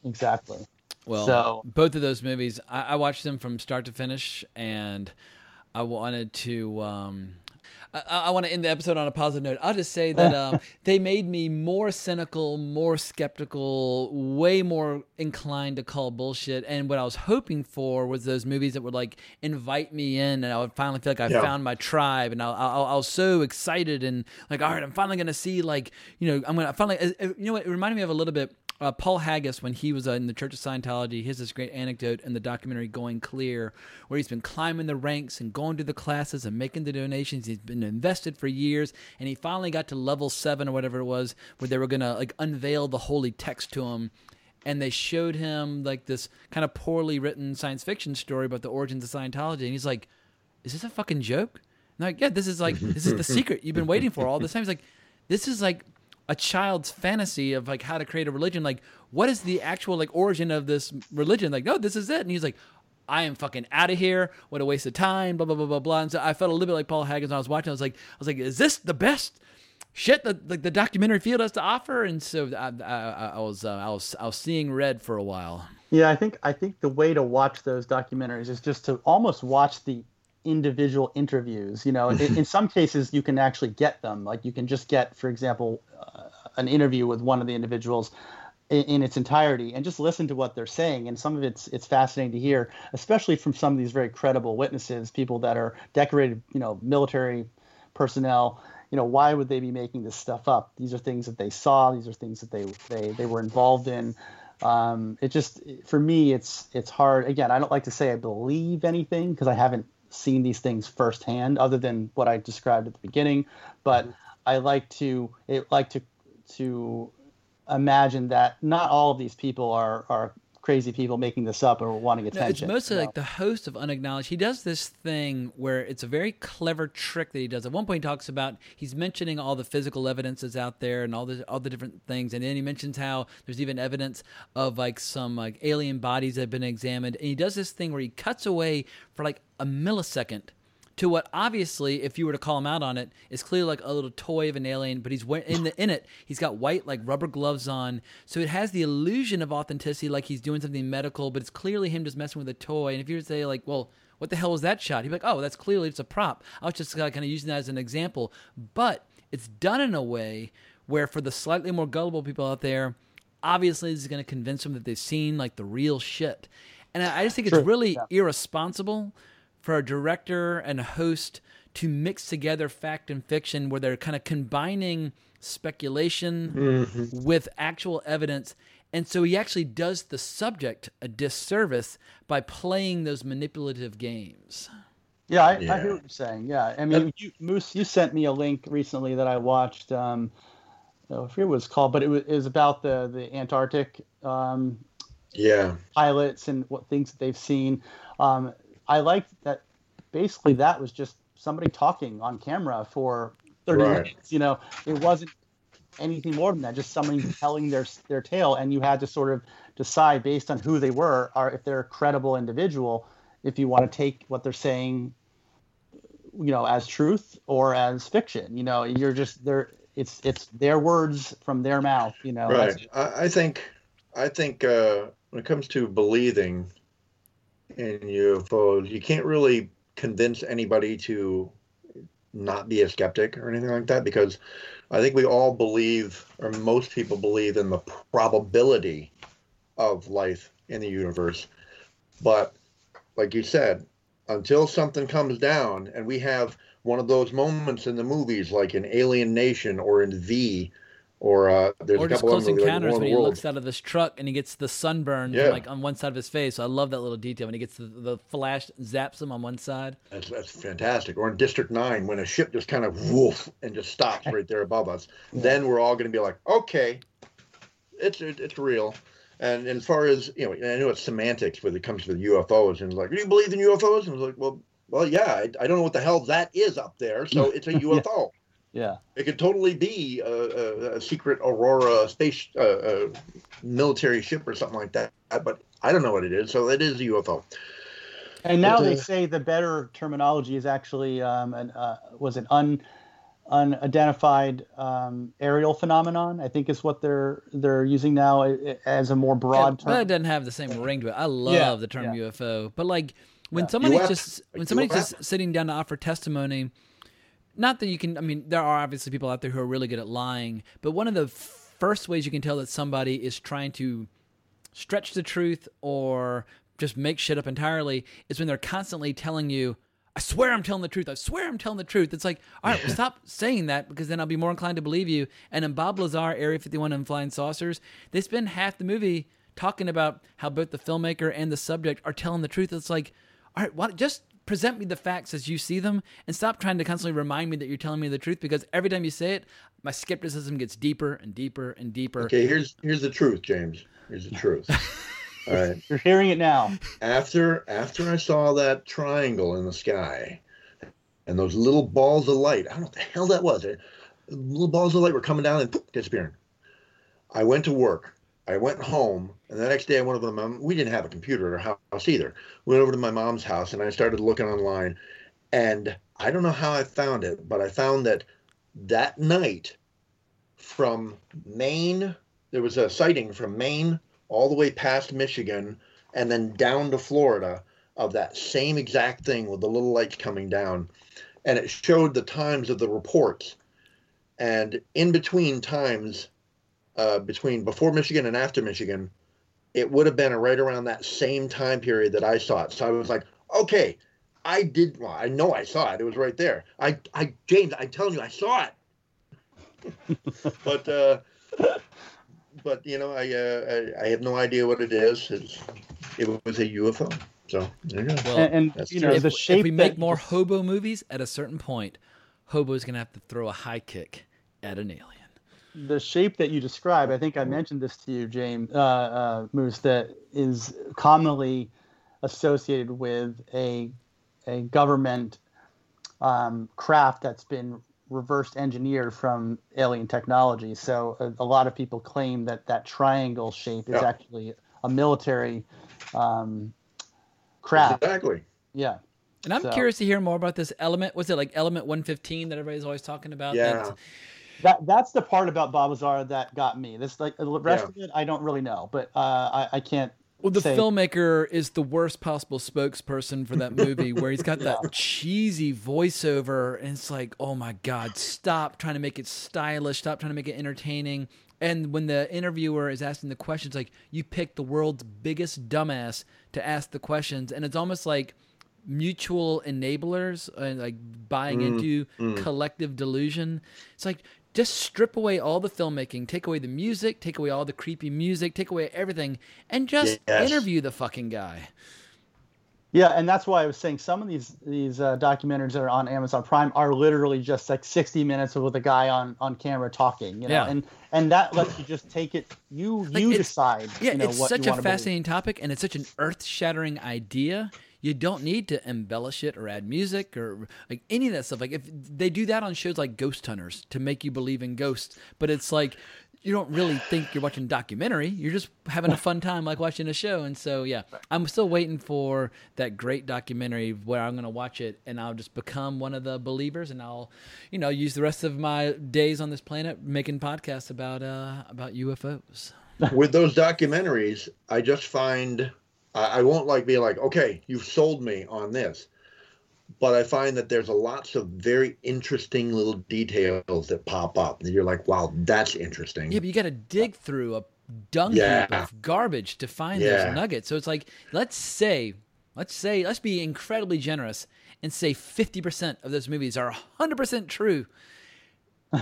Exactly.
Well,
So-
both of those movies, I, I watched them from start to finish, and I wanted to. Um, I, I want to end the episode on a positive note. I'll just say that um, they made me more cynical, more skeptical, way more inclined to call bullshit. And what I was hoping for was those movies that would like invite me in, and I would finally feel like I
Yeah.
found my tribe. And I, I, I was so excited and like, all right, I'm finally gonna see like, you know, I'm gonna finally. uh, uh, You know what? It reminded me of a little bit uh, Paul Haggis, when he was uh, in the Church of Scientology, he has this great anecdote in the documentary Going Clear, where he's been climbing the ranks and going to the classes and making the donations. He's been invested for years, and he finally got to level seven or whatever it was, where they were gonna like unveil the holy text to him. And they showed him like this kind of poorly written science fiction story about the origins of Scientology, and he's like, "Is this a fucking joke?" And they're like, "Yeah, this is like this is the secret you've been waiting for all this time." He's like, "This is like a child's fantasy of like how to create a religion. Like, what is the actual like origin of this religion? Like, no, this is it. And he's like, I am fucking out of here. What a waste of time. Blah blah blah blah blah. And so I felt a little bit like Paul Haggis when I was watching. I was like, I was like, is this the best shit that the, the documentary field has to offer? And so I, I, I was uh, I was I was seeing red for a while.
Yeah, I think I think the way to watch those documentaries is just to almost watch the individual interviews. You know, in, in some cases you can actually get them. Like you can just get, for example, uh, an interview with one of the individuals in, in, its entirety and just listen to what they're saying. And some of it's it's fascinating to hear, especially from some of these very credible witnesses, people that are decorated, you know, military personnel. You know, why would they be making this stuff up? These are things that they saw. These are things that they they they were involved in. Um, it just for me, it's it's hard. Again, I don't like to say I believe anything because I haven't seen these things firsthand, other than what I described at the beginning. But mm-hmm. I like to it like to to imagine that not all of these people are are crazy people making this up or wanting attention.
No, it's mostly like the host of Unacknowledged. He does this thing where it's a very clever trick that he does. At one point, he talks about he's mentioning all the physical evidences out there and all the all the different things, and then he mentions how there's even evidence of like some like alien bodies that have been examined. And he does this thing where he cuts away for like a millisecond to what obviously, if you were to call him out on it, is clearly like a little toy of an alien. But he's in the in it. He's got white like rubber gloves on, so it has the illusion of authenticity, like he's doing something medical. But it's clearly him just messing with a toy. And if you were to say like, well. What the hell was that shot? He'd be like, "Oh, that's clearly it's a prop." I was just uh, kind of using that as an example, but it's done in a way where, for the slightly more gullible people out there, obviously this is going to convince them that they've seen like the real shit. And I just think it's really yeah. irresponsible for a director and a host to mix together fact and fiction where they're kind of combining speculation mm-hmm. with actual evidence. And so he actually does the subject a disservice by playing those manipulative games.
Yeah, I, yeah. I hear what you're saying. Yeah, I mean, you, Moose, you sent me a link recently that I watched. Um, I forget what it's called, but it was, it was about the the Antarctic um,
yeah
pilots and what things that they've seen. Um, I liked that basically that was just somebody talking on camera for 30 right. minutes. You know, it wasn't anything more than that, just somebody telling their their tale, and you had to sort of decide based on who they were, or if they're a credible individual, if you want to take what they're saying, you know, as truth or as fiction. You know, you're just there. It's it's their words from their mouth. You know,
right. I, I think I think uh, when it comes to believing in UFOs, you can't really convince anybody to not be a skeptic or anything like that because I think we all believe, or most people believe, in the probability of life in the universe. But like you said, until something comes down and we have one of those moments in the movies, like in Alien Nation or in V, or uh, there's
or
a couple
close
of
encounters
like
when he looks out of this truck and he gets the sunburn
yeah.
like on one side of his face. So I love that little detail when he gets the, the flash zaps him on one side.
That's, that's fantastic. Or in District Nine when a ship just kind of woof and just stops right there above us, yeah. then we're all going to be like, okay, it's it's real. And, and as far as you know, I know it's semantics when it comes to the UFOs and like, do you believe in UFOs? And I was like, well, well, yeah, I, I don't know what the hell that is up there, so it's a UFO.
Yeah.
It could totally be a, a, a secret Aurora space uh, uh, military ship or something like that, but I don't know what it is. So it is a UFO.
And now they say the better terminology is actually um, an, uh, was an un unidentified um, aerial phenomenon. I think is what they're they're using now as a more broad
yeah,
term.
That doesn't have the same ring to it. I love yeah, the term yeah. UFO, but like when somebody's just when somebody's just sitting down to offer testimony not that you can i mean there are obviously people out there who are really good at lying but one of the first ways you can tell that somebody is trying to stretch the truth or just make shit up entirely is when they're constantly telling you I swear I'm telling the truth. I swear I'm telling the truth. It's like, all right, well, stop saying that because then I'll be more inclined to believe you. And in Bob Lazar, Area 51 and Flying Saucers, they spend half the movie talking about how both the filmmaker and the subject are telling the truth. It's like, all right, what, just present me the facts as you see them and stop trying to constantly remind me that you're telling me the truth because every time you say it my skepticism gets deeper and deeper and deeper.
Okay here's here's the truth james. Here's the truth. All right.
You're hearing it now.
After after i saw that triangle in the sky and those little balls of light i don't know what the hell that was. Little balls of light were coming down and poof, disappearing. I went to work. I went home, and the next day I went over to my. We didn't have a computer at our house either. Went over to my mom's house, and I started looking online, and I don't know how I found it, but I found that that night, from Maine, there was a sighting from Maine all the way past Michigan, and then down to Florida of that same exact thing with the little lights coming down, and it showed the times of the reports, and in between times uh, between before Michigan and after Michigan, it would have been right around that same time period that I saw it. So I was like, okay, I did. Well, I know I saw it. It was right there. I, I, James, I'm telling you, I saw it. but, uh, but you know, I, uh, I, I have no idea what it is. It's, it was a UFO. So there you go.
Well,
and, and you know,
if,
the
if
shape
we make
that-
more hobo movies, at a certain point, hobo's gonna have to throw a high kick at an alien.
The shape that you describe, I think I mentioned this to you, James uh, uh, Moose, that is commonly associated with a a government um, craft that's been reverse engineered from alien technology. So a, a lot of people claim that that triangle shape is
Yeah.
actually a military um, craft.
Exactly.
Yeah.
And I'm
So-
curious to hear more about this element. Was it like Element 115 that everybody's always talking about? That's-
That that's the part about Bob Lazar that got me. This like the rest
Yeah.
of it, I don't really know, but uh, I, I can't.
Well, the
say-
filmmaker is the worst possible spokesperson for that movie, where he's got that cheesy voiceover, and it's like, oh my god, stop trying to make it stylish, stop trying to make it entertaining. And when the interviewer is asking the questions, like you picked the world's biggest dumbass to ask the questions, and it's almost like mutual enablers and like buying
Mm,
into
mm.
collective delusion. It's like just strip away all the filmmaking, take away the music, take away all the creepy music, take away everything, and just
Yes.
interview the fucking guy.
Yeah, and that's why I was saying some of these these uh, documentaries that are on Amazon Prime are literally just like 60 minutes with a guy on on camera talking, you know,
Yeah.
and and that lets you just take it. You
Like,
you decide.
Yeah,
you know,
it's such a
wanna believe.
fascinating topic, and it's such an earth-shattering idea. You don't need to embellish it or add music or like any of that stuff. Like if they do that on shows like Ghost Hunters to make you believe in ghosts, but it's like you don't really think you're watching a documentary. You're just having a fun time like watching a show. And so yeah, I'm still waiting for that great documentary where I'm gonna watch it and I'll just become one of the believers and I'll, you know, use the rest of my days on this planet making podcasts about uh about UFOs.
with those documentaries, I just find I, I won't like be like, okay, you've sold me on this, but I find that there's a lots of very interesting little details that pop up, and you're like, wow, that's interesting.
Yeah, but you got to dig through a dung
Yeah.
heap of garbage to find
Yeah.
those nuggets. So it's like, let's say, let's say, let's be incredibly generous and say 50% of those movies are 100% true.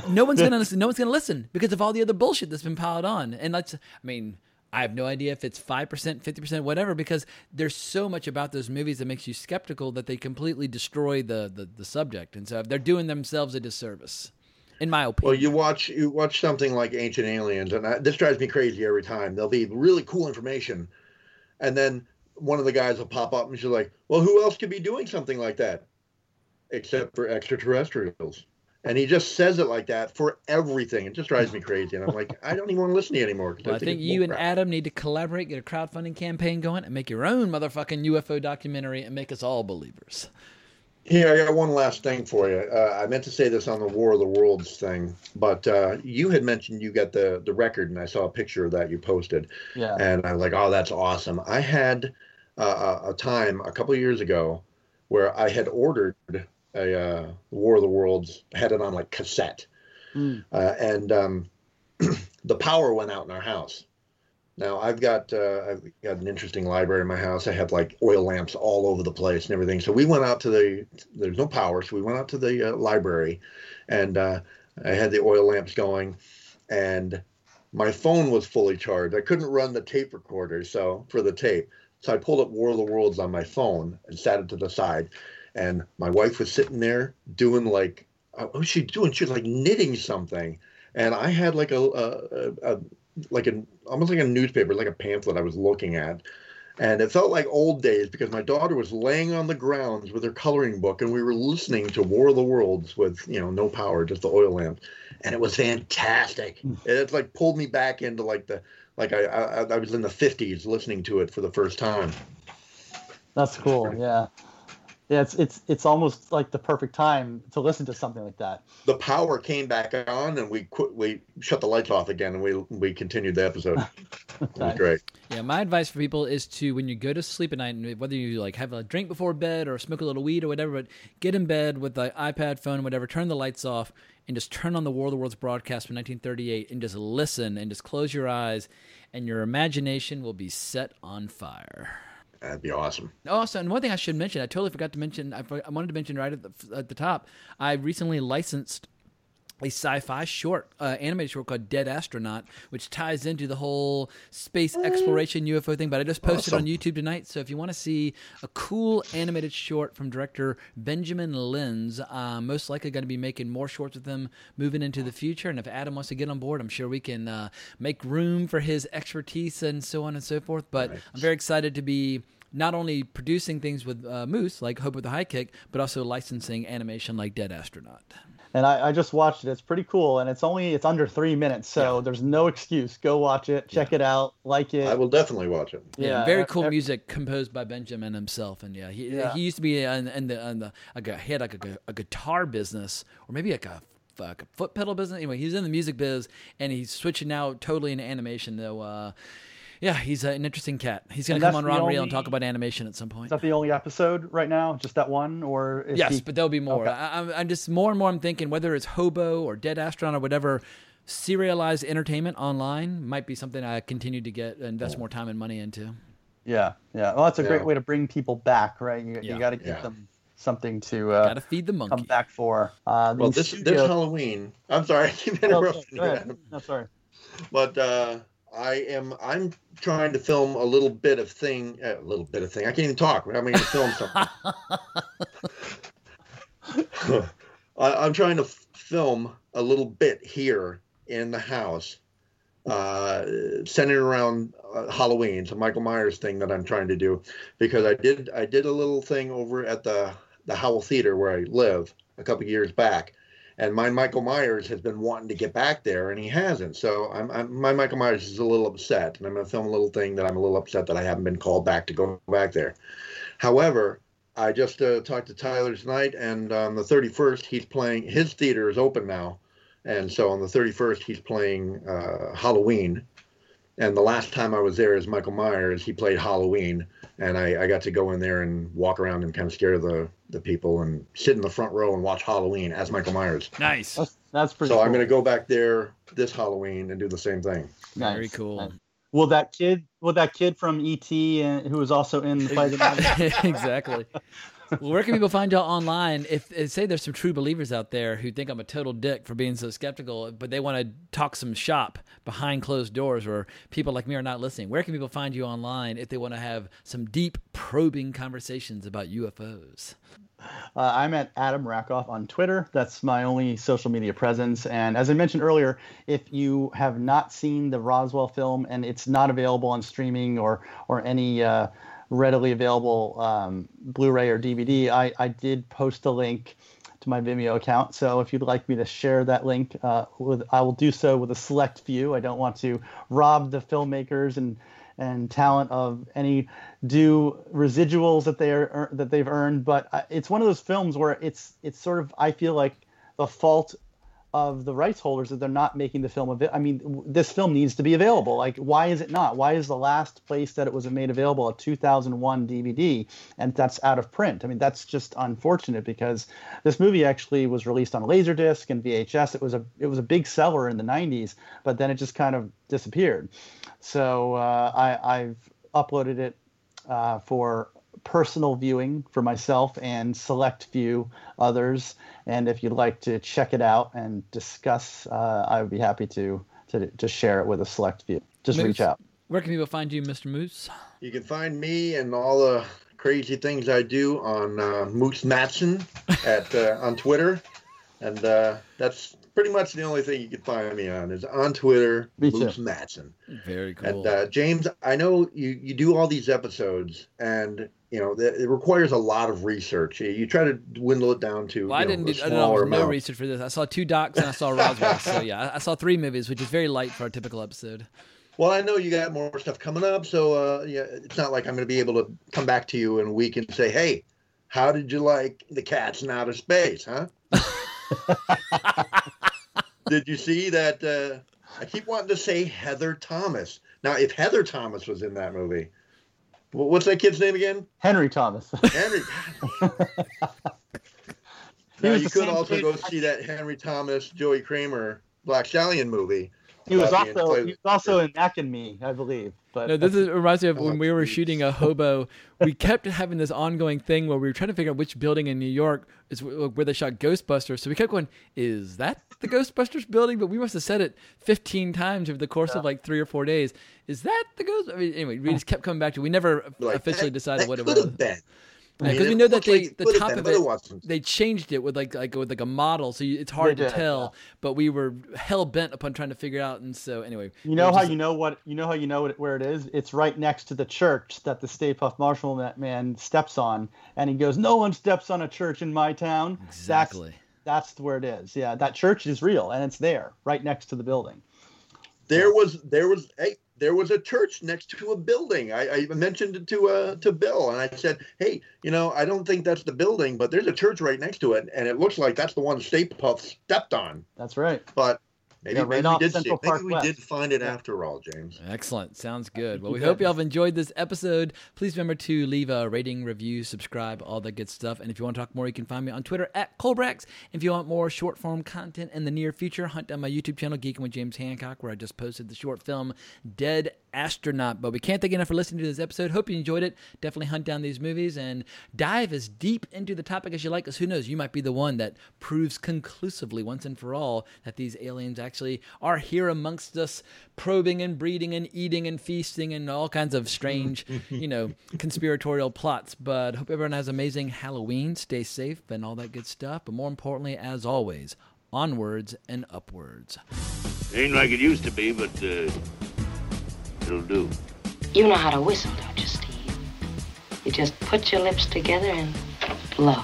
No one's gonna listen. No one's gonna listen because of all the other bullshit that's been piled on. And let's, I mean, I have no idea if it's five percent, fifty percent, whatever, because there's so much about those movies that makes you skeptical that they completely destroy the the, the subject. And so they're doing themselves a disservice, in my opinion.
Well, you watch you watch something like Ancient Aliens, and I, this drives me crazy every time. There'll be really cool information, and then one of the guys will pop up and she's like, "Well, who else could be doing something like that, except for extraterrestrials?" And he just says it like that for everything. It just drives me crazy, and I'm like, I don't even want to listen to you anymore. 'cause
Well, I think
it's
you and
bullcrap.
Adam need to collaborate, get a crowdfunding campaign going, and make your own motherfucking UFO documentary and make us all believers.
Here, I got one last thing for you. Uh, I meant to say this on the War of the Worlds thing, but uh, you had mentioned you got the the record, and I saw a picture of that you posted.
Yeah.
And I was like, oh, that's awesome. I had uh, a a time a couple of years ago where I had ordered a uh, War of the Worlds, had it on like cassette,
Mm.
uh, and um, the power went out in our house. Now I've got uh, I've got an interesting library in my house. I have like oil lamps all over the place and everything. So we went out to the there's no power, so we went out to the uh, library, and uh, I had the oil lamps going, and my phone was fully charged. I couldn't run the tape recorder, so for the tape, so I pulled up War of the Worlds on my phone and sat it to the side, and my wife was sitting there doing like uh, what was she doing? She was like knitting something, and I had like a, a, a, a like an almost like a newspaper, like a pamphlet I was looking at, And it felt like old days because my daughter was laying on the grounds with her coloring book, and we were listening to War of the Worlds with you know no power, just the oil lamp, and it was fantastic. It like pulled me back into like the like I I, I was in the fifties listening to it for the first time.
That's cool. Yeah. Yeah, it's it's it's almost like the perfect time to listen to something like that.
The power came back on, and we quit, we shut the lights off again, and we we continued the episode. It was great.
Yeah, my advice for people is to when you go to sleep at night, and whether you like have a drink before bed or smoke a little weed or whatever, but get in bed with the iPad, phone, whatever, turn the lights off, and just turn on the War of the Worlds broadcast from 1938, and just listen, and just close your eyes, and your imagination will be set on fire.
That'd be awesome.
Also, and one thing I should mention, I totally forgot to mention. I, wanted to mention right at the at the top. I recently licensed a sci-fi short, uh, animated short called Dead Astronaut, which ties into the whole space exploration UFO thing. But I just posted
Awesome.
on YouTube tonight, so if you want to see a cool animated short from director Benjamin Lenz, uh, most likely going to be making more shorts with them moving into the future. And if Adam wants to get on board, I'm sure we can uh, make room for his expertise and so on and so forth. But I'm very excited to be not only producing things with uh, Moose like Hope with the High Kick, but also licensing animation like Dead Astronaut.
And I, I just watched it. It's pretty cool, and it's only it's under three minutes, so there's no excuse. Go watch it, check it out, like it.
I will definitely watch it.
Yeah,
Yeah,
very cool
ev-
music composed by Benjamin himself, and yeah, he
Yeah.
he used to be in, in the in the like a, he had like a, a guitar business or maybe like a like a foot pedal business. Anyway, he's in the music biz, and he's switching now totally into animation. Though, uh, yeah, he's an interesting cat. He's gonna come on
the
Wrong Reel and talk about animation at some point.
Is that the only episode right now? Just that one, or is
Yes,
he-
but there'll be more.
Okay.
I, I'm, I'm just more and more. I'm thinking whether it's Hobo or Dead Astronaut or whatever, serialized entertainment online might be something I continue to get invest more time and money into.
Yeah, yeah. Well, that's a great way to bring people back, right? You,
Yeah.
you got to give
Yeah.
them something to uh,
Gotta feed the monkey.
come back for. Uh,
Well,
the
this this Halloween. I'm sorry, I keep interrupting
go
you.
ahead.
Adam.
No, sorry.
But uh, I am I'm trying to film a little bit of thing, a little bit of thing. I can't even talk. I'm going to film something. I, I'm trying to f- film a little bit here in the house, uh, centered around uh, Halloween. It's a Michael Myers thing that I'm trying to do because I did I did a little thing over at the the Howell Theater where I live a couple years back, and my Michael Myers has been wanting to get back there, and he hasn't. So I'm, I'm my Michael Myers is a little upset, and I'm going to film a little thing that I'm a little upset that I haven't been called back to go back there. However, I just uh, talked to Tyler tonight, and on the 31st, he's playing. His theater is open now, and so on the 31st, he's playing uh, Halloween. And the last time I was there as Michael Myers, he played Halloween, and I, I got to go in there and walk around and kind of scare the the people and sit in the front row and watch Halloween as Michael Myers.
Nice.
That's, that's pretty.
So
cool.
I'm going to go back there this Halloween and do the same thing.
Nice,
Very cool.
nice. Will that kid? Will that kid from ET and uh, who was also in Fight the
exactly. Well, where can people find y'all online? If, if say there's some true believers out there who think I'm a total dick for being so skeptical, but they want to talk some shop behind closed doors where people like me are not listening. Where can people find you online if they want to have some deep probing conversations about UFOs?
Uh, I'm at Adam Rackoff on Twitter. That's my only social media presence. And as I mentioned earlier, if you have not seen the Roswell film and it's not available on streaming or or any uh, readily available um, Blu-ray or DVD, I, I did post a link to my Vimeo account. So if you'd like me to share that link, uh, with, I will do so with a select few. I don't want to rob the filmmakers and and talent of any due residuals that they are that they've earned. But uh, it's one of those films where it's it's sort of I feel like the fault of the rights holders that they're not making the film available. I mean, this film needs to be available. Like, why is it not? Why is the last place that it was made available a 2001 DVD and that's out of print? I mean, that's just unfortunate because this movie actually was released on Laserdisc and VHS. It was a it was a big seller in the 90s, but then it just kind of disappeared. So uh, I, I've uploaded it uh, for personal viewing for myself and select few others. And if you'd like to check it out and discuss, uh, I would be happy to, to to share it with a select few. Just
Moose,
reach out.
Where can people find you, Mr. Moose?
You can find me and all the crazy things I do on uh, Moose Matson at uh, on Twitter, and uh, that's pretty much the only thing you can find me on is on Twitter,
Me too.
Matson.
Very cool.
And uh, James, I know you you do all these episodes, and you know that it requires a lot of research. You, you try to dwindle it down to
Well, I
know,
didn't
a
do I know, no research for this. I saw two docs and I saw Roswell. so yeah, I, I saw three movies, which is very light for a typical episode.
Well, I know you got more stuff coming up, so uh, yeah, it's not like I'm going to be able to come back to you in a week and say, "Hey, how did you like the cats in outer space?" Huh? did you see that? Uh, I keep wanting to say Heather Thomas. Now, if Heather Thomas was in that movie, what's that kid's name again?
Henry Thomas.
Henry. Now you could also
kid-
go see that Henry Thomas, Joey Cramer, Black Stallion movie.
He was also he was also in Mac and Me, I believe. But
No, this is, reminds me of when we were shooting a hobo. We kept having this ongoing thing where we were trying to figure out which building in New York is where they shot Ghostbusters. So we kept going, "Is that the Ghostbusters building?" But we must have said it 15 times over the course of like three or four days. Is that the Ghost? I mean, anyway, we just kept coming back to. it. We never
Like,
officially
that-
decided
that
what it was.
been. I
Because
mean,
we know that they
like
the top of it, they changed it with like like with like a model, so you, it's hard
They
to
did,
tell. But we were hell bent upon trying to figure it out, and so anyway,
You know how
just-
you know what you know how you know it, where it is. It's right next to the church that the Stay Puft Marshall ma- man steps on, and he goes, "No one steps on a church in my town."
Exactly.
That's, that's where it is. Yeah, that church is real, and it's there, right next to the building.
There was there was hey there was a church next to a building. I, I mentioned it to uh to Bill and I said, hey, you know, I don't think that's the building, but there's a church right next to it, and it looks like that's the one Stay Puft stepped on.
That's right.
But maybe,
Yeah, right
maybe
off
we did
Central
it. Maybe
Park
we did find it after all, James.
Excellent. Sounds good. Well, we
you
hope y'all have enjoyed this episode. Please remember to leave a rating, review, subscribe, all that good stuff. And if you want to talk more, you can find me on Twitter at Colebrax. If you want more short form content in the near future, hunt down my YouTube channel, Geeking with James Hancock, where I just posted the short film Dead Astronaut. But we can't thank you enough for listening to this episode. Hope you enjoyed it. Definitely hunt down these movies and dive as deep into the topic as you like, because who knows, you might be the one that proves conclusively once and for all that these aliens actually are here amongst us, probing and breeding and eating and feasting and all kinds of strange, you know, conspiratorial plots. But hope everyone has amazing Halloween. Stay safe and all that good stuff. But more importantly, as always, onwards and upwards.
Ain't like it used to be, but uh, do.
You know how to whistle, don't you, Steve? You just put your lips together and blow.